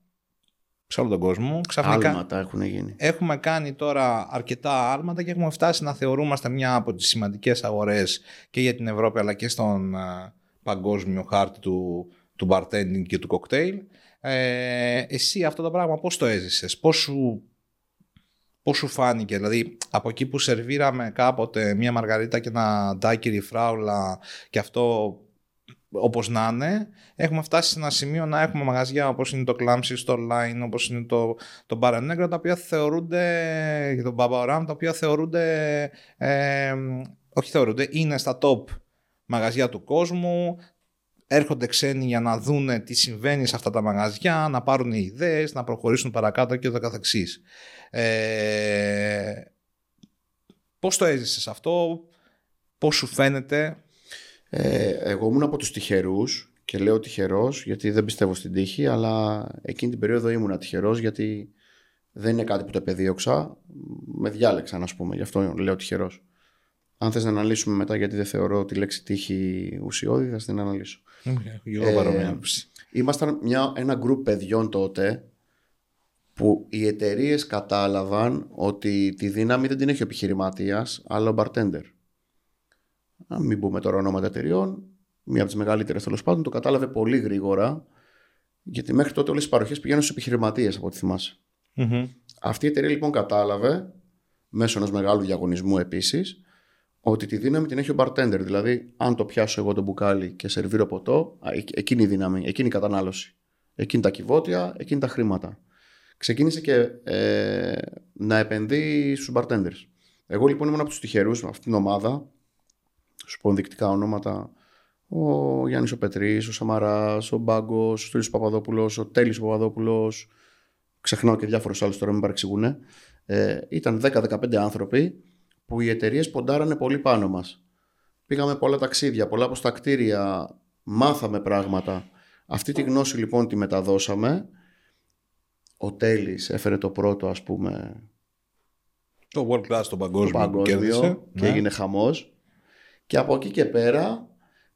σε όλο τον κόσμο ξαφνικά Άλματα έχουν γίνει. έχουμε κάνει τώρα αρκετά άλματα και έχουμε φτάσει να θεωρούμαστε μια από τις σημαντικές αγορές και για την Ευρώπη αλλά και στον ε, παγκόσμιο χάρτη του, του bartending και του κοκτέιλ. Ε, εσύ αυτό το πράγμα πώς το έζησες, πώς σου, πώς σου φάνηκε, δηλαδή από εκεί που σερβίραμε κάποτε μια μαργαρίτα και ένα ντάκιρι φράουλα και αυτό όπως να είναι, έχουμε φτάσει σε ένα σημείο να έχουμε μαγαζιά όπως είναι το Clamsy στο Line, όπως είναι το, το Bar Negro, τα οποία θεωρούνται, και το Baba Oram, τα οποία θεωρούνται, ε, όχι θεωρούνται, είναι στα top μαγαζιά του κόσμου, έρχονται ξένοι για να δούνε τι συμβαίνει σε αυτά τα μαγαζιά, να πάρουν ιδέες, να προχωρήσουν παρακάτω και το καθεξής. Ε, πώς το έζησες αυτό, πώς σου φαίνεται, Ε, εγώ ήμουν από τους τυχερούς και λέω τυχερός γιατί δεν πιστεύω στην τύχη αλλά εκείνη την περίοδο ήμουν τυχερός γιατί δεν είναι κάτι που το επεδίωξα με διάλεξαν ας πούμε γι' αυτό λέω τυχερός αν θες να αναλύσουμε μετά γιατί δεν θεωρώ τη λέξη τύχη ουσιώδη θα την αναλύσω Έχω και εγώ Ε, παρόμοια άποψη. Ήμασταν μια, ένα γκρουπ παιδιών τότε που οι εταιρείες κατάλαβαν ότι τη δύναμη δεν την έχει ο επιχειρηματίας αλλά ο bartender. Να μην πούμε τώρα ονόματα εταιριών, μία από τις μεγαλύτερες τέλος πάντων, το κατάλαβε πολύ γρήγορα. Γιατί μέχρι τότε όλες οι παροχές πηγαίνουν στους επιχειρηματίες, από ό,τι θυμάσαι. Αυτή η εταιρεία λοιπόν κατάλαβε, μέσω ενός μεγάλου διαγωνισμού επίσης, ότι τη δύναμη την έχει ο bartender. Δηλαδή, αν το πιάσω εγώ το μπουκάλι και σερβίρω ποτό, α, εκ- εκείνη η δύναμη, εκείνη η κατανάλωση. Εκείνη τα κυβότια, εκείνη τα χρήματα. Ξεκίνησε και ε, να επενδύει στους bartenders. Εγώ λοιπόν ήμουν από τους τυχερούς αυτήν την ομάδα. Σου πω ενδεικτικά ονόματα. Ο Γιάννης ο Πετρής, ο Σαμαράς, ο Μπάγκος, ο Στρίτος Παπαδόπουλος, ο Τέλης ο Παπαδόπουλος. Ξεχνάω και διάφορους άλλους τώρα, μην παρεξηγούν. Ε, ήταν 10-15 άνθρωποι που οι εταιρείες ποντάρανε πολύ πάνω μας. Πήγαμε πολλά ταξίδια, πολλά από τα κτίρια, μάθαμε πράγματα. Αυτή τη γνώση λοιπόν τη μεταδώσαμε. Ο Τέλης έφερε το πρώτο ας πούμε Το World Class, το παγκόσμιο, το που κέρδισε. παγκόσμιο και Ναι. έγινε χαμός. Και από εκεί και πέρα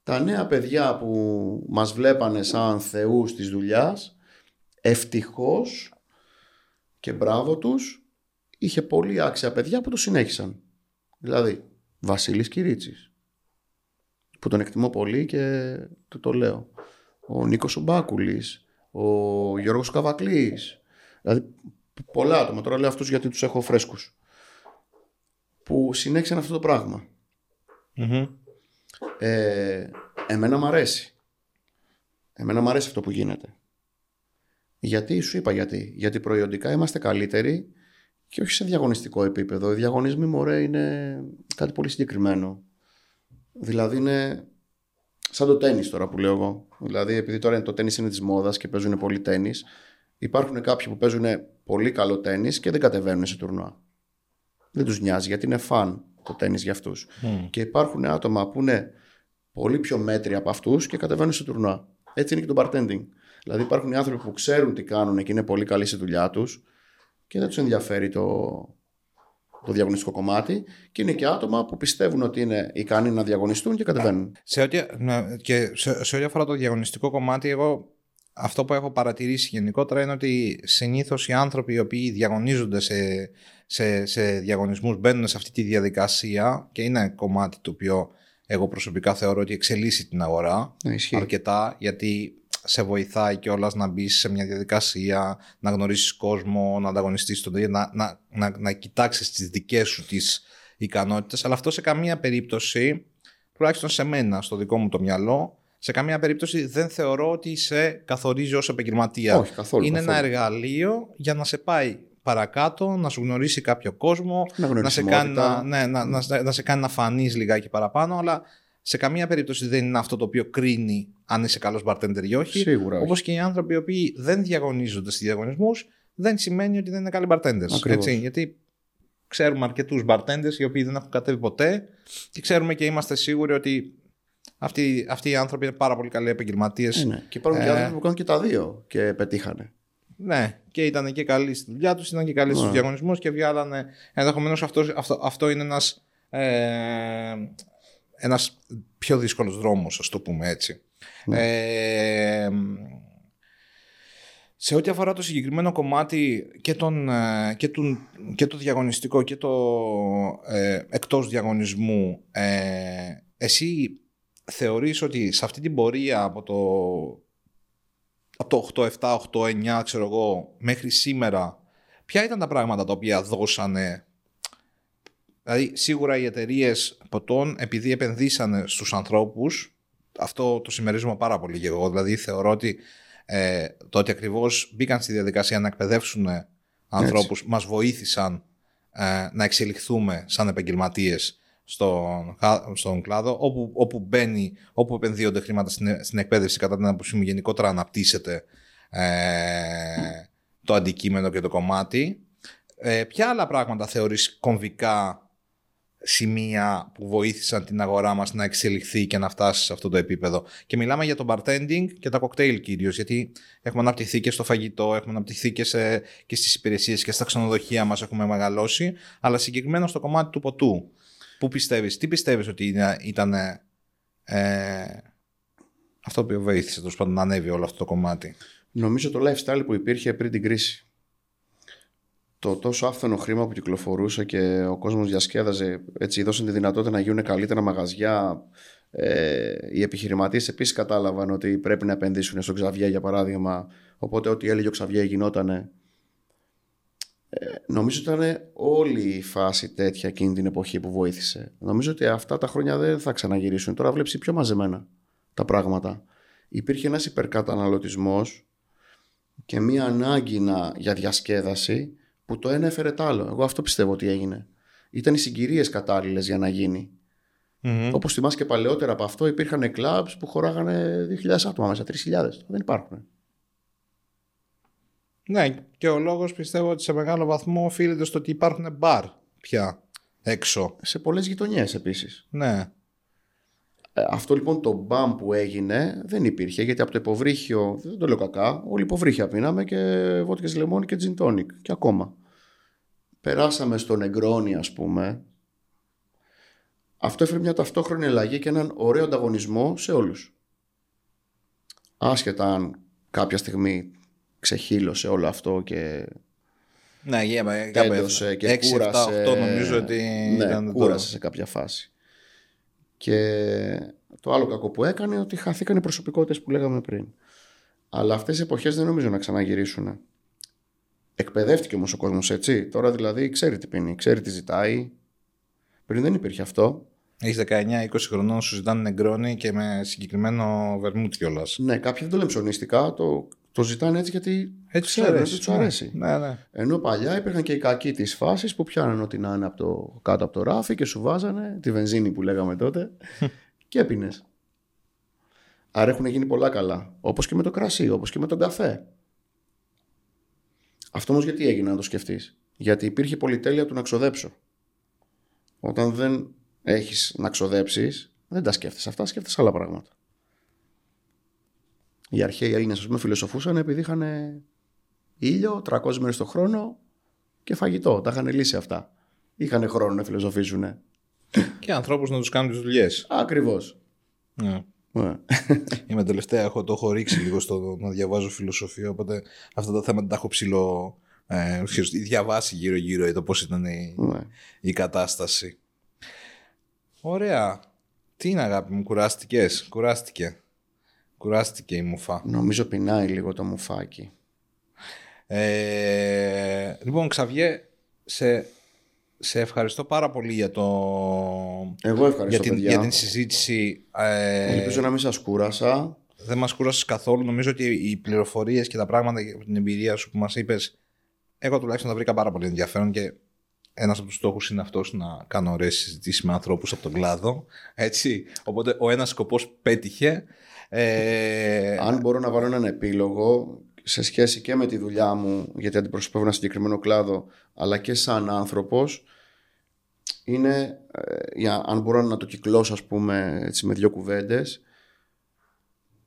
τα νέα παιδιά που μας βλέπανε σαν θεούς της δουλειάς ευτυχώς και μπράβο τους είχε πολύ άξια παιδιά που το συνέχισαν. Δηλαδή Βασίλης Κυρίτσης που τον εκτιμώ πολύ και του το λέω. Ο Νίκος Ομπάκουλης, ο Γιώργος Καβακλής. Δηλαδή πολλά άτομα, τώρα λέω αυτούς γιατί τους έχω φρέσκους που συνέχισαν αυτό το πράγμα. Μμμ. Ε, εμένα μ' αρέσει. Εμένα μ' αρέσει αυτό που γίνεται. Γιατί, σου είπα γιατί. Γιατί προϊόντικά είμαστε καλύτεροι και όχι σε διαγωνιστικό επίπεδο. Οι διαγωνισμοί, μωρέ, είναι κάτι πολύ συγκεκριμένο. Δηλαδή είναι σαν το τέννις τώρα που λέω εγώ. Δηλαδή επειδή τώρα το τέννις είναι της μόδας και παίζουν πολύ τέννις, υπάρχουν κάποιοι που παίζουν πολύ καλό τέννις και δεν κατεβαίνουν σε τουρνουά. Δεν τους νοιάζει γιατί είναι φαν το τέννις για αυτούς. Μμ. Και υπάρχουν άτομα που είναι πολύ πιο μέτρια από αυτούς και κατεβαίνουν σε τουρνουά. Έτσι είναι και το bartending. Δηλαδή υπάρχουν οι άνθρωποι που ξέρουν τι κάνουν και είναι πολύ καλοί στη δουλειά τους και δεν τους ενδιαφέρει το, το διαγωνιστικό κομμάτι. Και είναι και άτομα που πιστεύουν ότι είναι ικανοί να διαγωνιστούν και κατεβαίνουν. Σε ό,τι, ναι, και σε, σε ό,τι αφορά το διαγωνιστικό κομμάτι, εγώ αυτό που έχω παρατηρήσει γενικότερα είναι ότι συνήθως οι άνθρωποι οι οποίοι διαγωνίζονται σε, σε, σε διαγωνισμούς μπαίνουν σε αυτή τη διαδικασία και είναι κομμάτι το οποίο εγώ προσωπικά θεωρώ ότι εξελίσσει την αγορά Ναι, ισχύει. αρκετά γιατί σε βοηθάει κιόλας να μπεις σε μια διαδικασία, να γνωρίσεις κόσμο, να ανταγωνιστείς τον να, να, να, να κοιτάξεις τις δικές σου τις ικανότητες. Αλλά αυτό σε καμία περίπτωση, τουλάχιστον σε μένα, στο δικό μου το μυαλό, σε καμία περίπτωση δεν θεωρώ ότι σε καθορίζει ως επαγγελματία. Όχι, καθόλου, Είναι καθόλου. ένα εργαλείο για να σε πάει παρακάτω, να σου γνωρίσει κάποιο κόσμο, Να να σε, κάνει να, γνωρισιμότητα. ναι, να, να, να σε κάνει να φανείς λιγάκι παραπάνω, αλλά σε καμία περίπτωση δεν είναι αυτό το οποίο κρίνει αν είσαι καλός bartender ή όχι. Σίγουρα όχι. Όπως και οι άνθρωποι οι οποίοι δεν διαγωνίζονται στις διαγωνισμούς, δεν σημαίνει ότι δεν είναι καλοί bartenders. Ακριβώς. Έτσι, γιατί ξέρουμε αρκετούς bartenders οι οποίοι δεν έχουν κατέβει ποτέ και ξέρουμε και είμαστε σίγουροι ότι αυτοί, αυτοί οι άνθρωποι είναι πάρα πολύ καλοί επαγγελματίες Ε, ναι. Και υπάρχουν και Ε. άνθρωποι που κάνουν και τα δύο και πετύχανε. ναι, και ήταν και καλοί στη δουλειά τους, ήταν και καλοί στους Ναι. διαγωνισμούς και βγάλανε. Ενδεχομένως αυτό, αυτό, αυτό είναι ένας ε, ένας πιο δύσκολος δρόμος, ας το πούμε έτσι. Ε, σε ό,τι αφορά το συγκεκριμένο κομμάτι και, τον, ε, και, τον, και το διαγωνιστικό και το ε, εκτός διαγωνισμού, ε, εσύ θεωρείς ότι σε αυτή την πορεία από το από το 8-7, 8-9, ξέρω εγώ, μέχρι σήμερα, ποια ήταν τα πράγματα τα οποία δώσανε. Δηλαδή, σίγουρα οι εταιρείες ποτών, επειδή επενδύσανε στους ανθρώπους, αυτό το συμμερίζομαι πάρα πολύ και εγώ. Δηλαδή, θεωρώ ότι ε, το ότι ακριβώς μπήκαν στη διαδικασία να εκπαιδεύσουν ανθρώπους, μας βοήθησαν ε, να εξελιχθούμε σαν επαγγελματίες στον, χα- στον κλάδο, όπου, όπου μπαίνει, όπου επενδύονται χρήματα στην, στην εκπαίδευση, κατά την άποψή μου, γενικότερα αναπτύσσεται ε, το αντικείμενο και το κομμάτι. Ε, ποια άλλα πράγματα θεωρείς κομβικά σημεία που βοήθησαν την αγορά μας να εξελιχθεί και να φτάσει σε αυτό το επίπεδο; Και μιλάμε για το bartending και τα cocktail κυρίως, γιατί έχουμε αναπτυχθεί και στο φαγητό, έχουμε αναπτυχθεί και, σε, και στις υπηρεσίες και στα ξενοδοχεία μας έχουμε μεγαλώσει, αλλά συγκεκριμένα στο κομμάτι του ποτού. Πού πιστεύεις, τι πιστεύεις ότι είναι- ήταν ε, αυτό που βοήθησε τέλος πάντων, να ανέβει όλο αυτό το κομμάτι; Νομίζω το lifestyle που υπήρχε πριν την κρίση. το τόσο άφθονο χρήμα που κυκλοφορούσε και ο κόσμος διασκέδαζε έτσι δώσαν τη δυνατότητα να γίνουν καλύτερα μαγαζιά ε, οι επιχειρηματίες επίσης κατάλαβαν ότι πρέπει να επενδύσουν στο Ξαβιέ για παράδειγμα οπότε ό,τι έλεγε ο Ξαβιέ γινότανε ε, νομίζω ήταν όλη η φάση τέτοια εκείνη την εποχή που βοήθησε. Νομίζω ότι αυτά τα χρόνια δεν θα ξαναγυρίσουν. Τώρα βλέπεις πιο μαζεμένα τα πράγματα. Υπήρχε ένας υπερκαταναλωτισμός και μία ανάγκη να, για διασκέδαση που το ένα έφερε το άλλο. Εγώ αυτό πιστεύω ότι έγινε. Ήταν οι συγκυρίες κατάλληλες για να γίνει. Mm-hmm. Όπως θυμάσαι και παλαιότερα από αυτό, υπήρχαν κλαμπς που χωράγανε 2.000 άτομα μέσα, 3.000. Δεν υπάρχουν. Ναι, και ο λόγος πιστεύω ότι σε μεγάλο βαθμό οφείλεται στο ότι υπάρχουν μπαρ πια έξω. Σε πολλές γειτονιές επίσης. Ναι. Ε, αυτό λοιπόν το μπαμ που έγινε δεν υπήρχε γιατί από το υποβρύχιο, δεν το λέω κακά, όλοι υποβρύχια πίναμε και βότικες λεμόνι και gin tonic και ακόμα. Περάσαμε στο Νεγκρόνι ας πούμε. Αυτό έφερε μια ταυτόχρονη αλλαγή και έναν ωραίο ανταγωνισμό σε όλους. Άσχετα αν κάποια στιγμή ξεχύλωσε όλο αυτό και Ναι, γέμα, τέλειωσε και 6, κούρασε. 7, 8 νομίζω ότι ναι, ήταν το- κούρασε σε κάποια φάση. Και το άλλο κακό που έκανε είναι ότι χαθήκαν οι προσωπικότητες που λέγαμε πριν. Αλλά αυτές οι εποχές δεν νομίζω να ξαναγυρίσουν. Εκπαιδεύτηκε όμως ο κόσμος έτσι. Τώρα δηλαδή ξέρει τι πίνει, ξέρει τι ζητάει. Πριν δεν υπήρχε αυτό. Έχεις 19-20 χρονών, σου ζητάνε νεγκρόνι και με συγκεκριμένο βερμούτ κιόλας. Ναι, κάποιοι δεν το λένε ψωνίστικα, το, το ζητάνε έτσι γιατί Έτσι ξέρουν τους ότι αρέσει. τους αρέσει. Ναι, ναι. Ενώ παλιά υπήρχαν και οι κακοί της φάσης που πιάναν ό,τι να είναι από το, κάτω από το ράφι και σου βάζανε τη βενζίνη που λέγαμε τότε και έπινες. Άρα έχουν γίνει πολλά καλά. Όπως και με το κρασί, όπως και με τον καφέ. Αυτό όμως γιατί έγινε να το σκεφτείς. Γιατί υπήρχε πολυτέλεια του να ξοδέψω. Όταν δεν έχεις να ξοδέψεις, δεν τα σκέφτεσαι αυτά, σκέφτεσαι άλλα πράγματα. Οι αρχαίοι Έλληνες, ας πούμε, φιλοσοφούσαν επειδή είχαν ήλιο 300 μέρες το χρόνο και φαγητό. Τα είχαν λύσει αυτά. Είχαν χρόνο να φιλοσοφήσουν. Και ανθρώπους να τους κάνουν τις δουλειές. Ακριβώς. Ναι. Ναι. Είμαι τελευταία, έχω, το έχω ρίξει λίγο στο να διαβάζω φιλοσοφία, οπότε αυτά τα θέματα τα έχω ψηλό ε, ξέρεις, διαβάσει γύρω-γύρω για το πώς ήταν η, Ναι. η κατάσταση. Ωραία. Τι είναι αγάπη μου, κουράστηκες, κουράστηκε. Κουράστηκε η μουφά. Νομίζω πεινάει λίγο το μουφάκι. Ε, λοιπόν, Ξαβιέ, σε, σε ευχαριστώ πάρα πολύ για, το, Εγώ για, ευχαριστώ την, παιδιά. για την συζήτηση. Ε, Ελπίζω να μην σας κούρασα. δεν μας κούρασες καθόλου. Νομίζω ότι οι πληροφορίες και τα πράγματα από την εμπειρία σου που μας είπες, εγώ τουλάχιστον τα βρήκα πάρα πολύ ενδιαφέρον και ένας από τους στόχους είναι αυτός να κάνω ωραίες συζητήσεις με ανθρώπους από τον κλάδο. Έτσι. Οπότε ο ένας σκοπός πέτυχε. Ε, Αν μπορώ να βάλω έναν επίλογο σε σχέση και με τη δουλειά μου, γιατί αντιπροσωπεύω ένα συγκεκριμένο κλάδο, αλλά και σαν άνθρωπος, είναι, ε, για, αν μπορώ να το κυκλώσω ας πούμε έτσι, με δύο κουβέντες,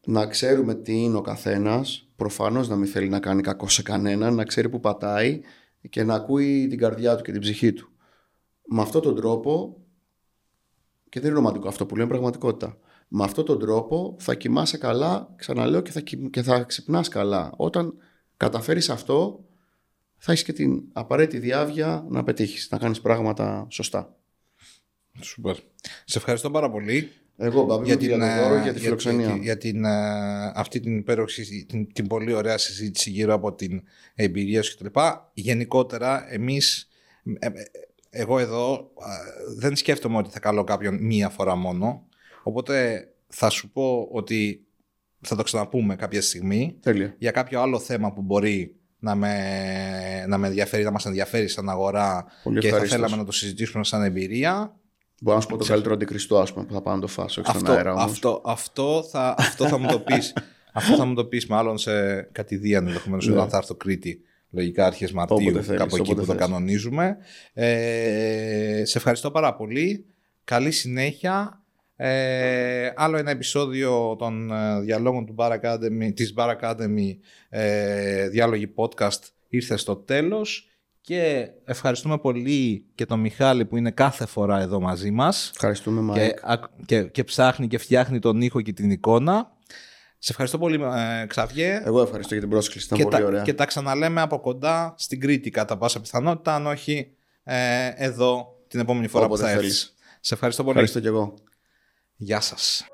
να ξέρουμε τι είναι ο καθένας, προφανώς να μην θέλει να κάνει κακό σε κανέναν, να ξέρει που πατάει και να ακούει την καρδιά του και την ψυχή του. Με αυτόν τον τρόπο, και δεν είναι ρομαντικό αυτό που λέω, είναι πραγματικότητα. Με αυτόν τον τρόπο θα κοιμάσαι καλά, ξαναλέω, και θα, κοι- και θα ξυπνάς καλά. Όταν καταφέρεις αυτό, θα έχεις και την απαραίτητη διάβια να πετύχεις, να κάνεις πράγματα σωστά. Σούπερ. Σε ευχαριστώ πάρα πολύ. Εγώ, Μπάμπη, για για, την, για, ε, για τη φιλοξενία. για, για την, ε, αυτή την υπέροχη, την, την πολύ ωραία συζήτηση γύρω από την εμπειρία σου κτλ. Γενικότερα, εμείς, ε, ε, εγώ εδώ ε, δεν σκέφτομαι ότι θα καλώ κάποιον μία φορά μόνο. Οπότε θα σου πω ότι θα το ξαναπούμε κάποια στιγμή Τέλεια. για κάποιο άλλο θέμα που μπορεί να με, να με ενδιαφέρει, να μας ενδιαφέρει σαν αγορά Πολύ και θα ευχαρίστως. θέλαμε να το συζητήσουμε σαν εμπειρία. Μπορώ να σου πω το καλύτερο αντικριστό, ας πούμε, που θα πάω να το φάσω, όχι στον Αυτό, αέρα όμως. αυτό, αυτό, θα, αυτό θα μου το πεις. αυτό θα μου το πεις μάλλον σε κατηδίαν ενδεχομένως Ναι. όταν θα έρθω Κρήτη. Λογικά αρχές Μαρτίου, Όποτε θέλεις, κάπου εκεί όποτε που το θες. κανονίζουμε. Ε, σε ευχαριστώ πάρα πολύ. Καλή συνέχεια. Ε, άλλο ένα επεισόδιο των ε, διαλόγων του Bar Academy, της Bar Academy ε, διάλογοι podcast ήρθε στο τέλος και ευχαριστούμε πολύ και τον Μιχάλη που είναι κάθε φορά εδώ μαζί μας Ευχαριστούμε, και, Μάικ. ακ- και, και ψάχνει και φτιάχνει τον ήχο και την εικόνα. Σε ευχαριστώ πολύ, ε, Ξαβιέ. Εγώ ευχαριστώ για την πρόσκληση. Ήταν και, πολύ τα, ωραία. και τα ξαναλέμε από κοντά στην Κρήτη κατά πάσα πιθανότητα, αν όχι ε, εδώ την επόμενη φορά Όποτε που θα θέλεις. έρθεις. Σε ευχαριστώ πολύ. Ευχαριστώ κι εγώ. Γεια σας.